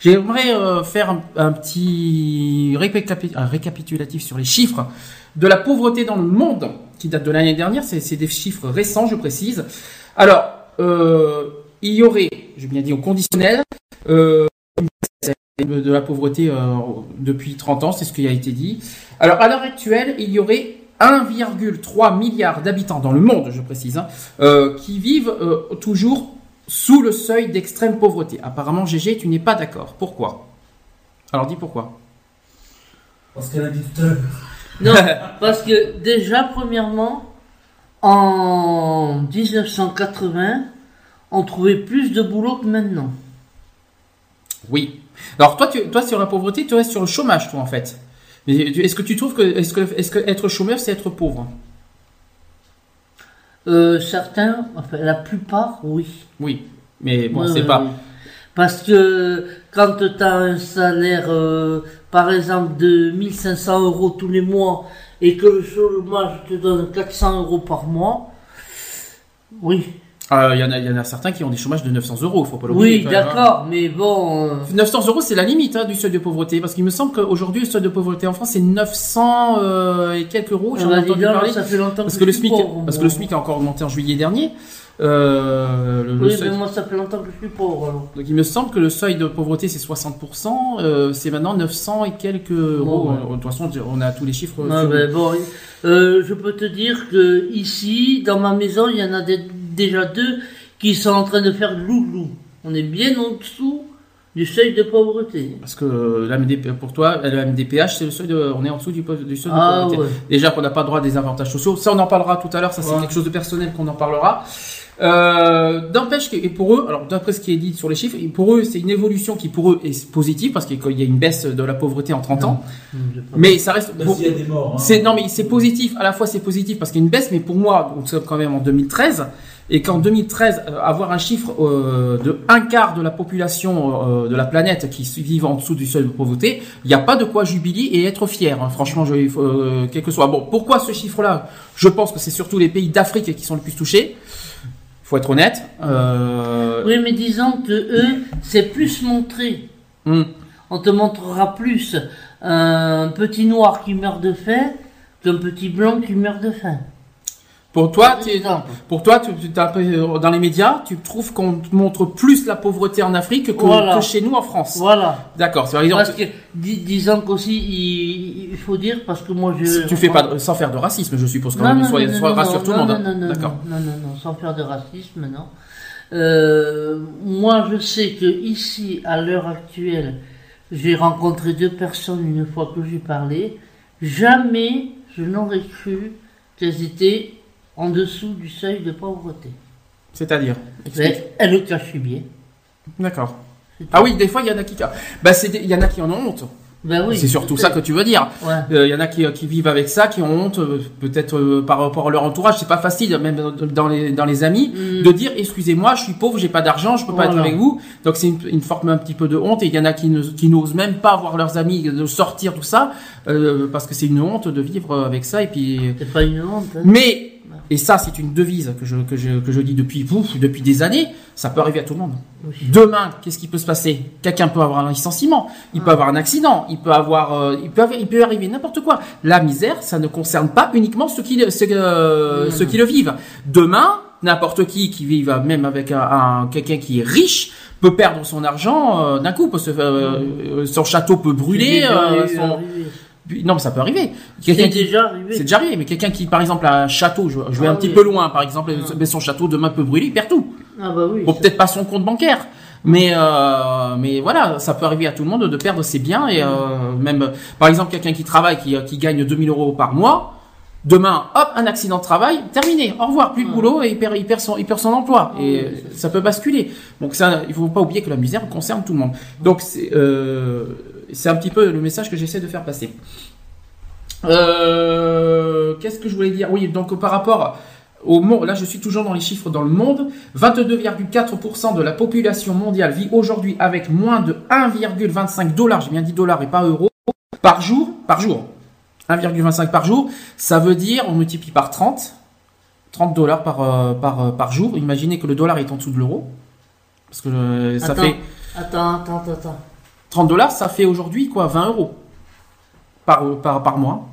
J'aimerais euh, faire un, petit récapitulatif sur les chiffres de la pauvreté dans le monde, qui date de l'année dernière. C'est des chiffres récents, je précise. Alors, euh, il y aurait, j'ai bien dit au conditionnel, euh, de la pauvreté euh, depuis 30 ans, c'est ce qui a été dit. Alors, à l'heure actuelle, il y aurait 1,3 milliard d'habitants dans le monde, je précise, hein, euh, qui vivent euh, toujours sous le seuil d'extrême pauvreté. Apparemment, GG, tu n'es pas d'accord. Pourquoi? Alors dis pourquoi. Parce qu'elle a dit tout à l'heure. Non, parce que déjà, premièrement, en 1980, on trouvait plus de boulot que maintenant. Oui. Alors toi, tu, toi sur la pauvreté, tu restes sur le chômage, toi en fait. Mais est-ce que tu trouves que est-ce que est-ce que être chômeur, c'est être pauvre? Euh, certains, enfin la plupart, oui. Oui. Mais bon, c'est pas. Parce que quand tu as un salaire, euh, par exemple, de 1500 euros tous les mois et que le chômage te donne 400 euros par mois, oui. Euh, Il y en a, il y en a certains qui ont des chômages de 900 euros. Faut pas l'oublier. Oui, hein. d'accord, mais bon. euh, 900 euros, c'est la limite hein, du seuil de pauvreté, parce qu'il me semble qu'aujourd'hui, le seuil de pauvreté en France, c'est 900 euh, et quelques euros. J'en ai on a dit entendu parler. ça fait longtemps Parce que que le je suis SMIC, pauvre, parce que le SMIC a encore augmenté en juillet dernier. Euh, le- le Oui, seuil- mais moi, ça fait longtemps que je suis pauvre. alors. Donc il me semble que le seuil de pauvreté c'est 60%, euh, c'est maintenant 900 et quelques euros. ouais. Euh, De toute façon, on a tous les chiffres. Ah, ben, bon, euh, je peux te dire que ici, dans ma maison, il y en a des- déjà deux qui sont en train de faire loup-loup. On est bien en dessous du seuil de pauvreté. Parce que la MDP, pour toi, le MDPH, c'est le seuil de, on est en dessous du, du seuil de Ah, pauvreté. ouais. Déjà qu'on n'a pas le droit à des avantages sociaux. Ça, on en parlera tout à l'heure. Ça, c'est Ouais. quelque chose de personnel qu'on en parlera. Euh, D'empêche que et pour eux, alors d'après ce qui est dit sur les chiffres, pour eux, c'est une évolution qui pour eux est positive parce qu'il y a une baisse de la pauvreté en 30 ans. Mais ça reste. Même s'il y a des morts. hein. C'est non mais c'est positif. À la fois c'est positif parce qu'il y a une baisse, mais pour moi, on sommes quand même en 2013 et qu'en 2013 euh, avoir un chiffre euh, de un quart de la population euh, de la planète qui vivent en dessous du seuil de pauvreté, il n'y a pas de quoi jubiler et être fier. hein. Franchement, je, euh, quel que soit. Bon, pourquoi ce chiffre-là? Je pense que c'est surtout les pays d'Afrique qui sont le plus touchés. Faut être honnête. Oui, mais disons que eux, c'est plus montré. hum. On te montrera plus un petit noir qui meurt de faim qu'un petit blanc qui meurt de faim. Pour toi, pour toi, tu, euh, dans les médias, tu trouves qu'on montre plus la pauvreté en Afrique que, Voilà. que chez nous en France. Voilà. D'accord. Par exemple, Parce que, dis- disons qu'aussi, il, il faut dire, parce que moi je. tu fais pas de- sans faire de racisme, je suppose quand Non, même. non, rassure tout le monde. hein. Non, non, non, D'accord. non, non, non, sans faire de racisme, non. Euh, moi, je sais que ici, à l'heure actuelle, j'ai rencontré deux personnes une fois que j'ai parlé. Jamais je n'aurais cru qu'elles étaient en dessous du seuil de pauvreté. C'est-à-dire. cachaient bien. D'accord. Ah oui, des fois, il y en a qui. Bah, c'est des- il y en a qui en ont honte. Ben oui. c'est surtout ça que tu veux dire. Ouais. Euh, Il y en a qui, qui vivent avec ça, qui ont honte, euh, peut-être euh, par rapport à leur entourage. C'est pas facile, même dans- les, dans les amis, Mm. de dire excusez-moi, je suis pauvre, j'ai pas d'argent, je peux pas être avec vous. Donc c'est une, une forme un petit peu de honte. Et il y en a qui n'osent même pas voir leurs amis de sortir tout ça euh, parce que c'est une honte de vivre avec ça. Et puis, C'est pas une honte. hein. mais et ça c'est une devise que je que je que je dis depuis pouf, depuis des années. Ça peut arriver à tout le monde. Oui. Demain, qu'est-ce qui peut se passer? Quelqu'un peut avoir un licenciement, il peut avoir un accident, il peut avoir, euh, il peut, avoir- il peut arriver n'importe quoi. La misère, ça ne concerne pas uniquement ceux qui, le- ceux, euh, Non, ceux non. qui le vivent. Demain, n'importe qui qui vive même avec un, un- quelqu'un qui est riche peut perdre son argent euh, d'un coup, euh, son château peut brûler. Son-. Non, mais ça peut arriver. C'est déjà arrivé. c'est déjà arrivé, mais quelqu'un qui, par exemple, a un château, je, je vais Ah un petit peu loin, par exemple, Ah. mais son château demain peut brûler, il perd tout. Ah bah oui. Bon, peut-être pas son compte bancaire, mais euh, mais voilà, ça peut arriver à tout le monde de perdre ses biens et euh, même par exemple quelqu'un qui travaille qui, qui gagne 2000 euros par mois, Demain, hop, un accident de travail, terminé, au revoir, plus de boulot et il perd, il perd son, il perd son emploi. Et euh, ça peut basculer. Donc ça, il faut pas oublier que la misère concerne tout le monde. Donc c'est euh, c'est un petit peu le message que j'essaie de faire passer. Euh, Qu'est-ce que je voulais dire? Oui, donc par rapport au monde, là je suis toujours dans les chiffres dans le monde, 22,4% de la population mondiale vit aujourd'hui avec moins de 1,25 dollars, j'ai bien dit dollars et pas euros, par jour, par jour. 1,25 par jour, ça veut dire, on multiplie par 30, 30 dollars par, euh, par, euh, par jour. Imaginez que le dollar est en dessous de l'euro. Parce que euh, ça Attends. fait Attends, attends, attends, attends. 30 dollars, ça fait aujourd'hui quoi 20 euros par, par, par mois.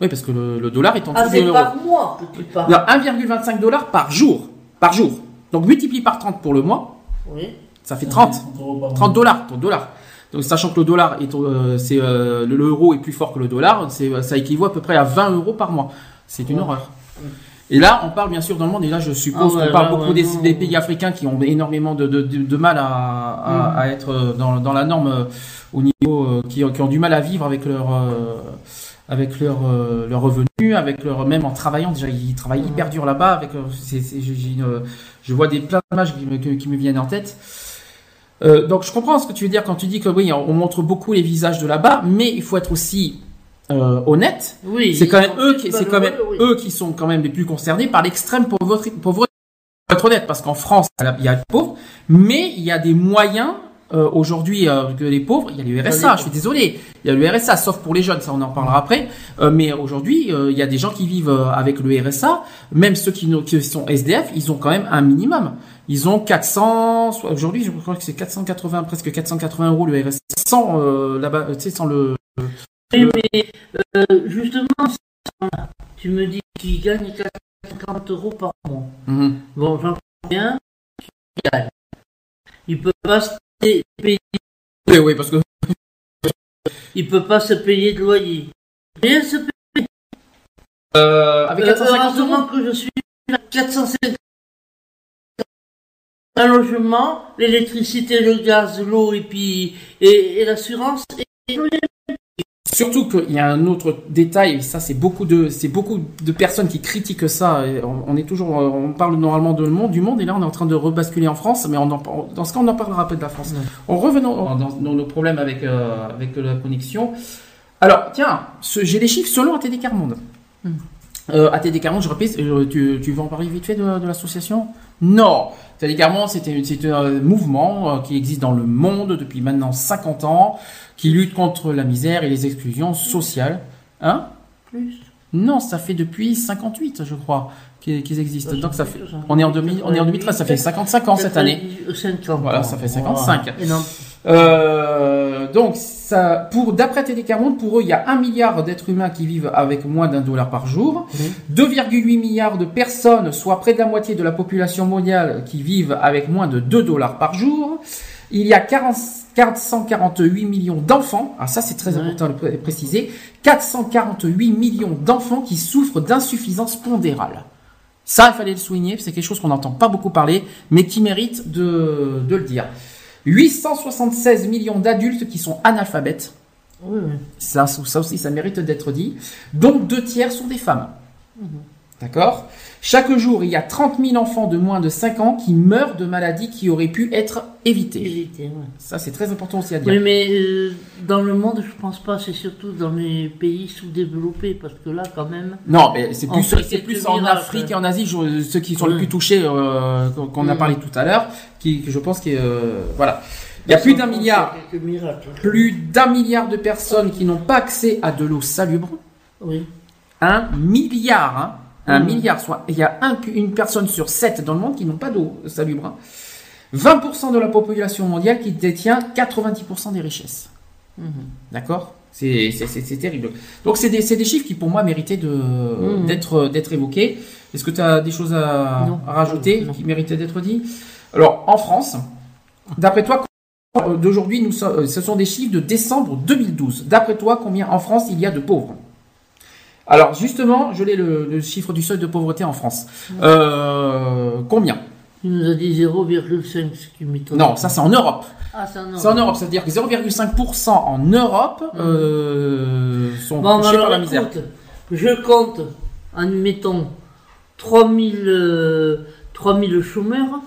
Oui, parce que le, le dollar est en Ah, c'est par mois parles. Non, 1,25 dollars par jour. Par jour. Donc multiplie par 30 pour le mois, Oui. ça fait 30. 30 30 dollars, 30 dollars. Donc sachant que le dollar est, euh, c'est euh, le- l'euro est plus fort que le dollar, c'est ça équivaut à peu près à 20 euros par mois. C'est une Ouais. horreur. Et là, on parle bien sûr dans le monde, et là je suppose Ah ouais, qu'on parle là, beaucoup ouais, des, pays africains qui ont énormément de, de, de, de mal à, à, Mm. à être euh, dans, dans la norme euh, au niveau, euh, qui, qui ont du mal à vivre avec leur, avec leur, leur revenu, avec leur, même en travaillant, déjà ils travaillent hyper dur là-bas, avec, je vois des plein d'images qui me, qui me viennent en tête. Euh, donc je comprends ce que tu veux dire quand tu dis que oui, on montre beaucoup les visages de là-bas, mais il faut être aussi euh, honnête. Oui. C'est quand même eux qui, c'est quand même oui. eux qui sont quand même les plus concernés par l'extrême pauvreté. pauvreté. Faut être honnête, parce qu'en France, il y a des pauvres, mais il y a des moyens. euh, Aujourd'hui, euh, que les pauvres, il y a le RSA. Je suis désolé, il y a le RSA, sauf pour les jeunes, ça on en parlera après. Euh, mais aujourd'hui, euh, il y a des gens qui vivent euh, avec le RSA, même ceux qui, qui sont SDF, ils ont quand même un minimum. Ils ont 400, soit- aujourd'hui, je crois que c'est 480, presque 480 euros le RSA, sans euh, là-bas, tu sais, sans le. Oui, mais euh, justement, tu me dis qu'il gagne 450 euros par mois. Mhm. Bon, j'en bien, il gagne. Il peut pas se payer, Oui, oui, parce que il peut pas se payer de loyer. Rien se paye. euh, avec Euh, 450 euros. heureusement que je suis à 450 un logement, l'électricité, le gaz, l'eau et puis et, et l'assurance. Et... Surtout qu'il y a un autre détail, et ça c'est beaucoup de c'est beaucoup de personnes qui critiquent ça. et on, on est toujours on parle normalement de le monde du monde et là on est en train de rebasculer en France, mais on en, dans ce cas on en parlera après de la France. Ouais. En revenant dans, dans nos problèmes avec euh, avec la connexion. Alors tiens, j'ai les chiffres selon ATD Carmonde. Hmm. Euh, ATD Carmonde, je répète, euh, tu, tu veux en parler vite fait de, de l'association? Non. C'était c'est un mouvement euh, qui existe dans le monde depuis maintenant 50 ans, qui lutte contre la misère et les exclusions sociales. Hein? Plus. Non, ça fait depuis 58, je crois, qu'ils existent. Donc ça fait, on est en 2000, on est en 2013, ça fait 55 ans cette année. 50 Voilà, ça fait 55. Euh, donc, ça, pour d'après TD Monde, pour eux, il y a un milliard d'êtres humains qui vivent avec moins d'un dollar par jour, 2,8 milliards de personnes, soit près de la moitié de la population mondiale, qui vivent avec moins de 2 dollars par jour. Il y a 40 448 millions d'enfants, ah ça c'est très Ouais. important de pré- préciser, 448 millions d'enfants qui souffrent d'insuffisance pondérale. Ça, il fallait le souligner, c'est quelque chose qu'on n'entend pas beaucoup parler, mais qui mérite de, de le dire. 876 millions d'adultes qui sont analphabètes. oui. Ça, ça aussi, ça mérite d'être dit. Donc, deux tiers sont des femmes. D'accord? Chaque jour, il y a 30 000 enfants de moins de 5 ans qui meurent de maladies qui auraient pu être évitées. Ouais. Ça, c'est très important aussi à dire. Oui, mais euh, dans le monde, je pense pas, c'est surtout dans les pays sous-développés, parce que là, quand même, Non, mais c'est plus, c'est en. Afrique et en Asie, je- ceux qui sont les plus touchés, euh, qu'on a Mm. parlé tout à l'heure, qui, que je pense que euh, voilà. Il y a plus d'un milliard, miracles. plus d'un milliard de personnes qui n'ont pas accès à de l'eau salubre. Oui. Un milliard, hein, un Mm. milliard, soit il y a un- une personne sur sept dans le monde qui n'ont pas d'eau salubre. hein. 20% de la population mondiale qui détient 90% des richesses. Mhm. D'accord? C'est, terrible. Donc c'est des, chiffres qui pour moi méritaient Mhm. d'être, évoqués. Est-ce que tu as des choses à, rajouter Non. qui méritaient d'être dit Alors en France, d'après toi, euh, d'aujourd'hui, nous sommes, euh, ce sont des chiffres de décembre 2012. D'après toi, combien en France il y a de pauvres? Alors justement, je l'ai le, le chiffre du seuil de pauvreté en France. Euh, combien? Il nous a dit 0,5, ce qui m'étonne. Non, ça c'est en Europe. Ah, c'est en Europe. C'est en Europe, c'est-à-dire que 0,5% en Europe euh, sont Bon, touchés alors, par la misère. écoute, je compte, admettons, 3000, euh, 3000 chômeurs.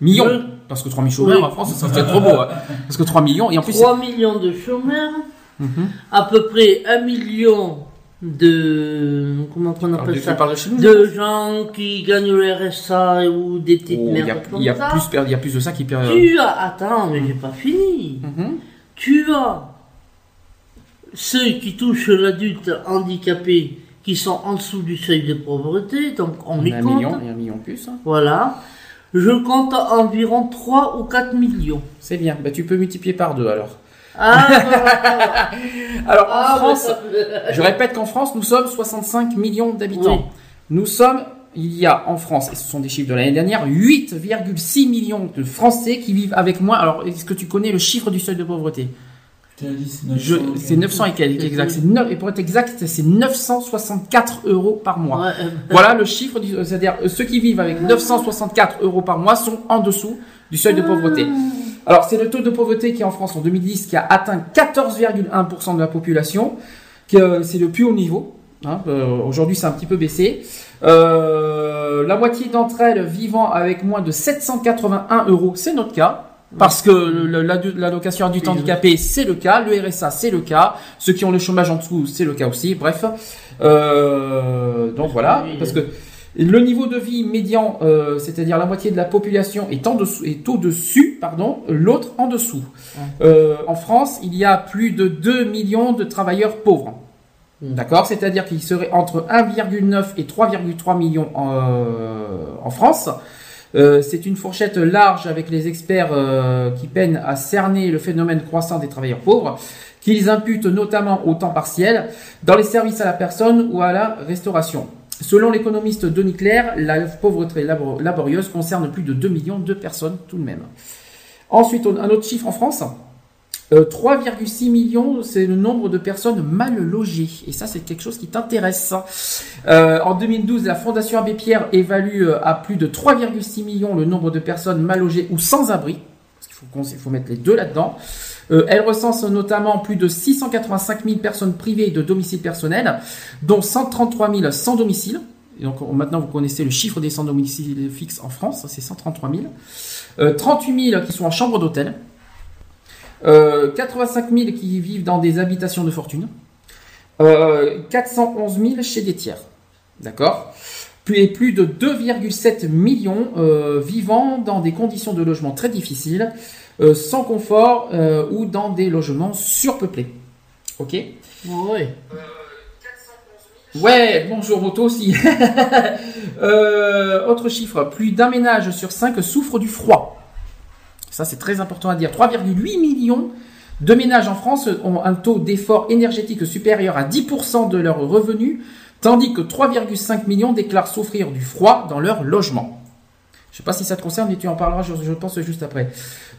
Millions. Je- Parce que 3 000 chômeurs Oui. en France, ça serait trop beau. hein. Parce que 3 millions, et en plus. 3 millions de chômeurs, Mhm. à peu près 1 million de. Comment on appelle ça de gens qui gagnent le RSA ou des petites Oh, merdes comme il y a ça. plus, il y a plus de ça qui perd. Tu as. Attends, mais j'ai pas fini. Mhm. Tu as ceux qui touchent l'adulte handicapé qui sont en dessous du seuil de pauvreté, donc on y les a un compte. million, un million plus. hein. Voilà. Je compte environ 3 ou 4 millions. C'est bien. Bah, tu peux multiplier par deux alors. Ah. Alors en Ah, France, je répète qu'en France, nous sommes 65 millions d'habitants. Oui. Nous sommes, il y a en France, et ce sont des chiffres de l'année dernière, 8,6 millions de Français qui vivent avec moi. Alors, est-ce que tu connais le chiffre du seuil de pauvreté? C'est 900. Je- C'est 900 et quelques, exact. C'est et pour être exact, c'est 964 euros par mois. Ouais, euh, Voilà le chiffre, c'est-à-dire ceux qui vivent avec 964 euros par mois sont en dessous du seuil de pauvreté. Alors c'est le taux de pauvreté qui en France en 2010 qui a atteint 14,1% de la population, euh, c'est le plus haut niveau. hein. Euh, Aujourd'hui c'est un petit peu baissé. Euh, la moitié d'entre elles vivant avec moins de 781 euros, c'est notre cas. Parce que l'allocation adulte handicapé, c'est le cas. Le RSA, c'est le cas. Ceux qui ont le chômage en dessous, c'est le cas aussi. Bref. Euh, donc voilà. Parce que le niveau de vie médian, euh, c'est-à-dire la moitié de la population est, en dessous, est au-dessus, pardon, l'autre en dessous. Euh, en France, il y a plus de 2 millions de travailleurs pauvres. Mm. D'accord? C'est-à-dire qu'il serait entre 1,9 et 3,3 millions en, euh, en France. Euh, c'est une fourchette large avec les experts euh, qui peinent à cerner le phénomène croissant des travailleurs pauvres, qu'ils imputent notamment au temps partiel, dans les services à la personne ou à la restauration. Selon l'économiste Denis Claire, la pauvreté labo- laborieuse concerne plus de 2 millions de personnes tout de même. Ensuite, un autre chiffre en France. Euh, 3,6 millions, c'est le nombre de personnes mal logées. Et ça, c'est quelque chose qui t'intéresse. Euh, en 2012, la Fondation Abbé Pierre évalue euh, à plus de 3,6 millions le nombre de personnes mal logées ou sans abri. Parce qu'il faut mettre les deux là-dedans. Euh, elle recense notamment plus de 685 000 personnes privées de domicile personnel, dont 133 000 sans domicile. Donc on- maintenant vous connaissez le chiffre des sans domicile fixe en France, c'est 133 000. Euh, 38 000 qui sont en chambre d'hôtel. Euh, 85 000 qui vivent dans des habitations de fortune. Euh, 411 000 chez des tiers. D'accord? Et plus de 2,7 millions euh, vivant dans des conditions de logement très difficiles, euh, sans confort euh, ou dans des logements surpeuplés. Ok ouais. Ouais, bonjour Moto aussi. Euh, autre chiffre, plus d'un ménage sur cinq souffre du froid. Ça c'est très important à dire. 3,8 millions de ménages en France ont un taux d'effort énergétique supérieur à 10% de leurs revenus, tandis que 3,5 millions déclarent souffrir du froid dans leur logement. Je sais pas si ça te concerne, mais tu en parleras, je, pense, juste après.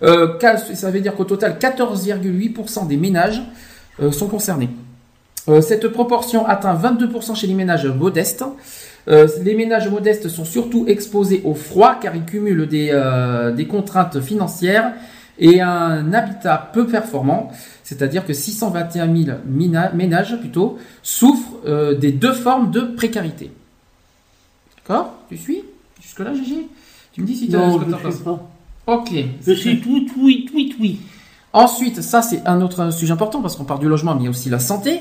Euh, ça veut dire qu'au total, 14,8% des ménages euh, sont concernés. Euh, cette proportion atteint 22% chez les ménages modestes. Euh, les ménages modestes sont surtout exposés au froid car ils cumulent des, euh, des contraintes financières et un habitat peu performant, c'est-à-dire que 621 000 mina- ménages plutôt souffrent euh, des deux formes de précarité. D'accord? Tu suis? Jusque-là, Gégé Tu me dis si tu Non, je sais penses. pas. Ok. Je suis tout, oui, oui, oui. Ensuite, ça c'est un autre sujet important parce qu'on parle du logement, mais il y a aussi la santé.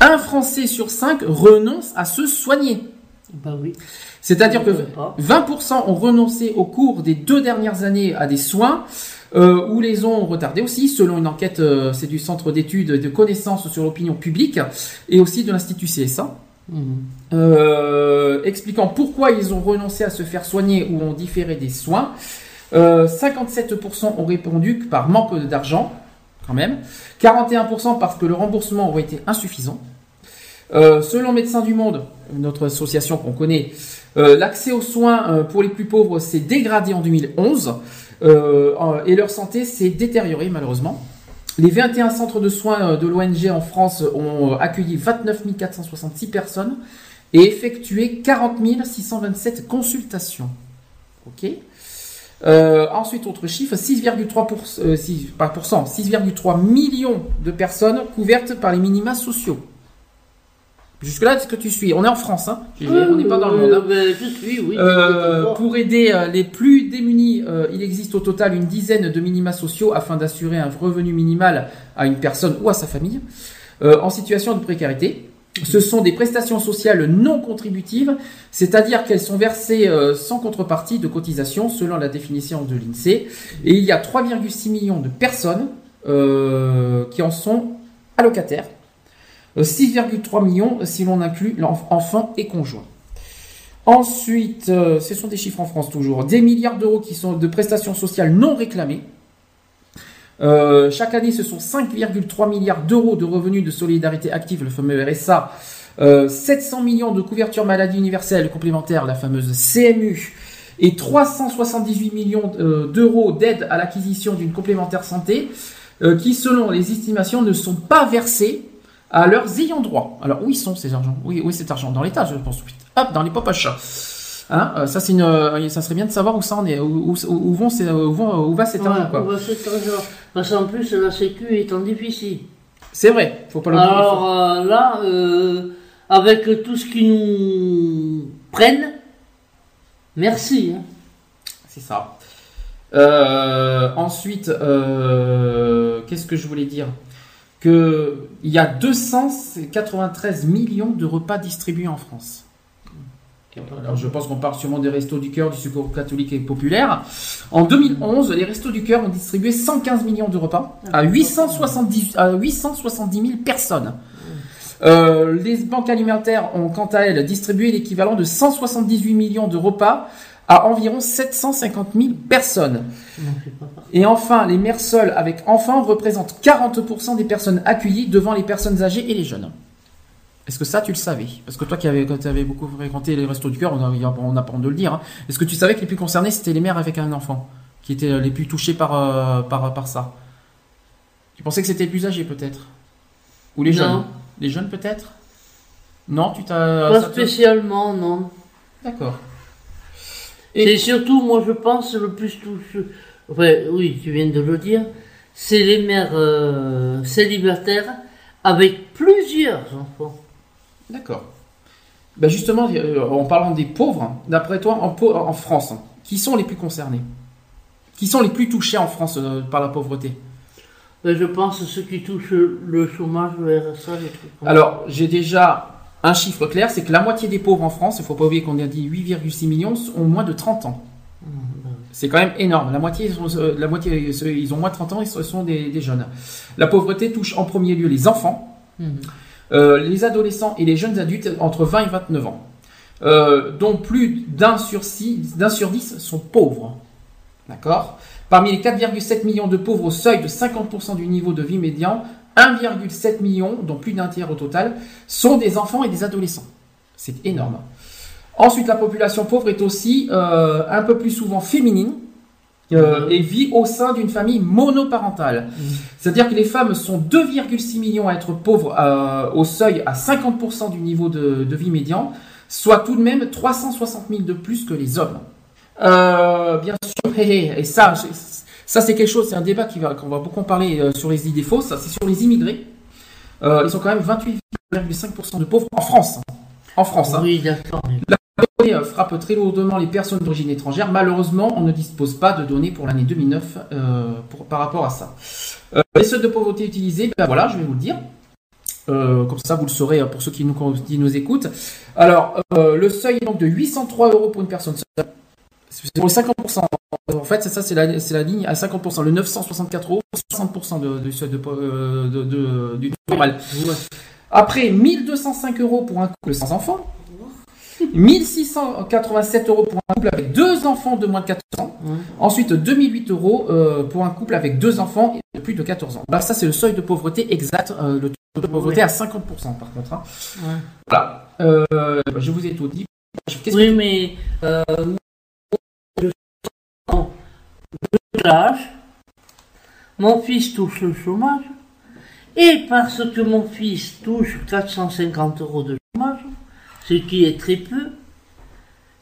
Un Français sur cinq renonce à se soigner. Bah oui. C'est-à-dire que Je sais pas. 20% ont renoncé au cours des deux dernières années à des soins euh, ou les ont retardés aussi, selon une enquête, euh, c'est du Centre d'études et de connaissances sur l'opinion publique et aussi de l'Institut CSA. Euh, expliquant pourquoi ils ont renoncé à se faire soigner ou ont différé des soins. Euh, 57% ont répondu que par manque d'argent, quand même. 41% parce que le remboursement aurait été insuffisant. Euh, selon Médecins du Monde, notre association qu'on connaît, euh, l'accès aux soins euh, pour les plus pauvres s'est dégradé en 2011 euh, en- et leur santé s'est détériorée malheureusement. Les 21 centres de soins euh, de l'ONG en France ont euh, accueilli 29 466 personnes et effectué 40 627 consultations. Ok. Euh, ensuite, autre chiffre, 6,3 pour- euh, six- pas pour cent, 6,3 millions de personnes couvertes par les minima sociaux. Jusque-là, est-ce que tu suis On est en France, hein on n'est pas dans le monde. hein. Ben, je suis, oui. Euh, pour aider euh, les plus démunis, euh, il existe au total une dizaine de minima sociaux afin d'assurer un revenu minimal à une personne ou à sa famille en situation de précarité. Ce sont des prestations sociales non contributives, c'est-à-dire qu'elles sont versées sans contrepartie de cotisation selon la définition de l'INSEE. Et il y a 3,6 millions de personnes qui en sont allocataires. Euh, 6,3 millions si l'on inclut enfants et conjoints. Ensuite, euh, ce sont des chiffres en France toujours, des milliards d'euros qui sont de prestations sociales non réclamées. Euh, chaque année, ce sont 5,3 milliards d'euros de revenus de solidarité active, le fameux RSA. Euh, 700 millions de couverture maladie universelle complémentaire, la fameuse CMU. Et 378 millions euh, d'euros d'aide à l'acquisition d'une complémentaire santé, euh, qui, selon les estimations, ne sont pas versés à leurs ayants droit. Alors, où ils sont ces argents? Oui, oui, cet argent dans l'État, je pense. Hop, dans les poches. Hein euh, ça, c'est une, euh, ça serait bien de savoir où ça en est, où, où, où vont ces- où, vont- où va cet argent. Quoi. on va cet argent. Parce qu'en plus, la Sécu est en déficit. C'est vrai, faut pas l'oublier. Alors euh, là, euh, avec tout ce qu'ils nous prennent, merci. hein. C'est ça. Ensuite, qu'est-ce que je voulais dire? Que il y a 293 millions de repas distribués en France. Alors, je pense qu'on parle sûrement des restos du cœur, du secours catholique et populaire. En 2011, les restos du cœur ont distribué 115 millions de repas à 870, à 870 000 personnes. Euh, les banques alimentaires ont quant à elles distribué l'équivalent de 178 millions de repas à environ 750 000 personnes. Et enfin, les mères seules avec enfants représentent 40% des personnes accueillies devant les personnes âgées et les jeunes. Est-ce que ça, tu le savais? Parce que toi qui avais, quand avais beaucoup fréquenté les restos du cœur, on a- on n'a pas honte de le dire. hein. Est-ce que tu savais que les plus concernés, c'était les mères avec un enfant Qui étaient les plus touchés par, euh, par, par ça? Tu pensais que c'était les plus âgés, peut-être? Ou les Non. jeunes? Les jeunes, peut-être? Non, tu t'as... Pas spécialement, non. D'accord. C'est surtout, moi je pense, le plus touché. Enfin, oui, tu viens de le dire. C'est les mères euh, célibataires avec plusieurs enfants. D'accord. Ben justement, euh, en parlant des pauvres, d'après toi, en, France, qui sont les plus concernés? Qui sont les plus touchés en France euh, par la pauvreté? Ben, je pense ceux qui touchent le chômage, le RSA, les trucs. Alors, j'ai déjà un chiffre clair, c'est que la moitié des pauvres en France, il ne faut pas oublier qu'on a dit 8,6 millions, ont moins de 30 ans. C'est quand même énorme. La moitié, ils sont- euh, la moitié, euh, ils ont moins de 30 ans ce sont des, des jeunes. La pauvreté touche en premier lieu les enfants, Mhm. euh, les adolescents et les jeunes adultes entre 20 et 29 ans, euh, dont plus d'un sur, six- d'un sur 10 sont pauvres. D'accord? Parmi les 4,7 millions de pauvres au seuil de 50% du niveau de vie médian, 1,7 million, dont plus d'un tiers au total, sont des enfants et des adolescents. C'est énorme. Ensuite, la population pauvre est aussi euh, un peu plus souvent féminine euh, et vit au sein d'une famille monoparentale. C'est-à-dire que les femmes sont 2,6 millions à être pauvres euh, au seuil à 50% du niveau de, de vie médian, soit tout de même 360 000 de plus que les hommes. Bien sûr, et ça, ça c'est quelque chose, c'est un débat qui va- qu'on va beaucoup en parler euh, sur les idées fausses, c'est sur les immigrés. Euh, ils sont quand même 28,5% de pauvres en France. En France. hein. Oui, d'accord. mais- La pauvreté euh, frappe très lourdement les personnes d'origine étrangère. Malheureusement, on ne dispose pas de données pour l'année 2009 euh, pour- par rapport à ça. Les seuils de pauvreté utilisés, ben voilà, je vais vous le dire. Euh, comme ça, vous le saurez euh, pour ceux qui nous, qui nous écoutent. Alors, euh, le seuil est donc de 803 euros pour une personne seule. C'est pour les 50%. En fait, c'est ça, c'est la, c'est la ligne à 50%. Le 964 euros, 60% de, du seuil de, de, de- du normal. Après, 1205 euros pour un couple sans enfants. 1687 euros pour un couple avec deux enfants de moins de 14 ans. Ouais. Ensuite, 2008 euros euh, pour un couple avec deux enfants de plus de 14 ans. Là, ça, c'est le seuil de pauvreté exact. euh, le taux de pauvreté à 50% par contre. hein. Voilà. Euh, je vous ai tout dit. Oui, mais euh, l'âge, mon fils touche le chômage, et parce que mon fils touche 450 euros de chômage, ce qui est très peu,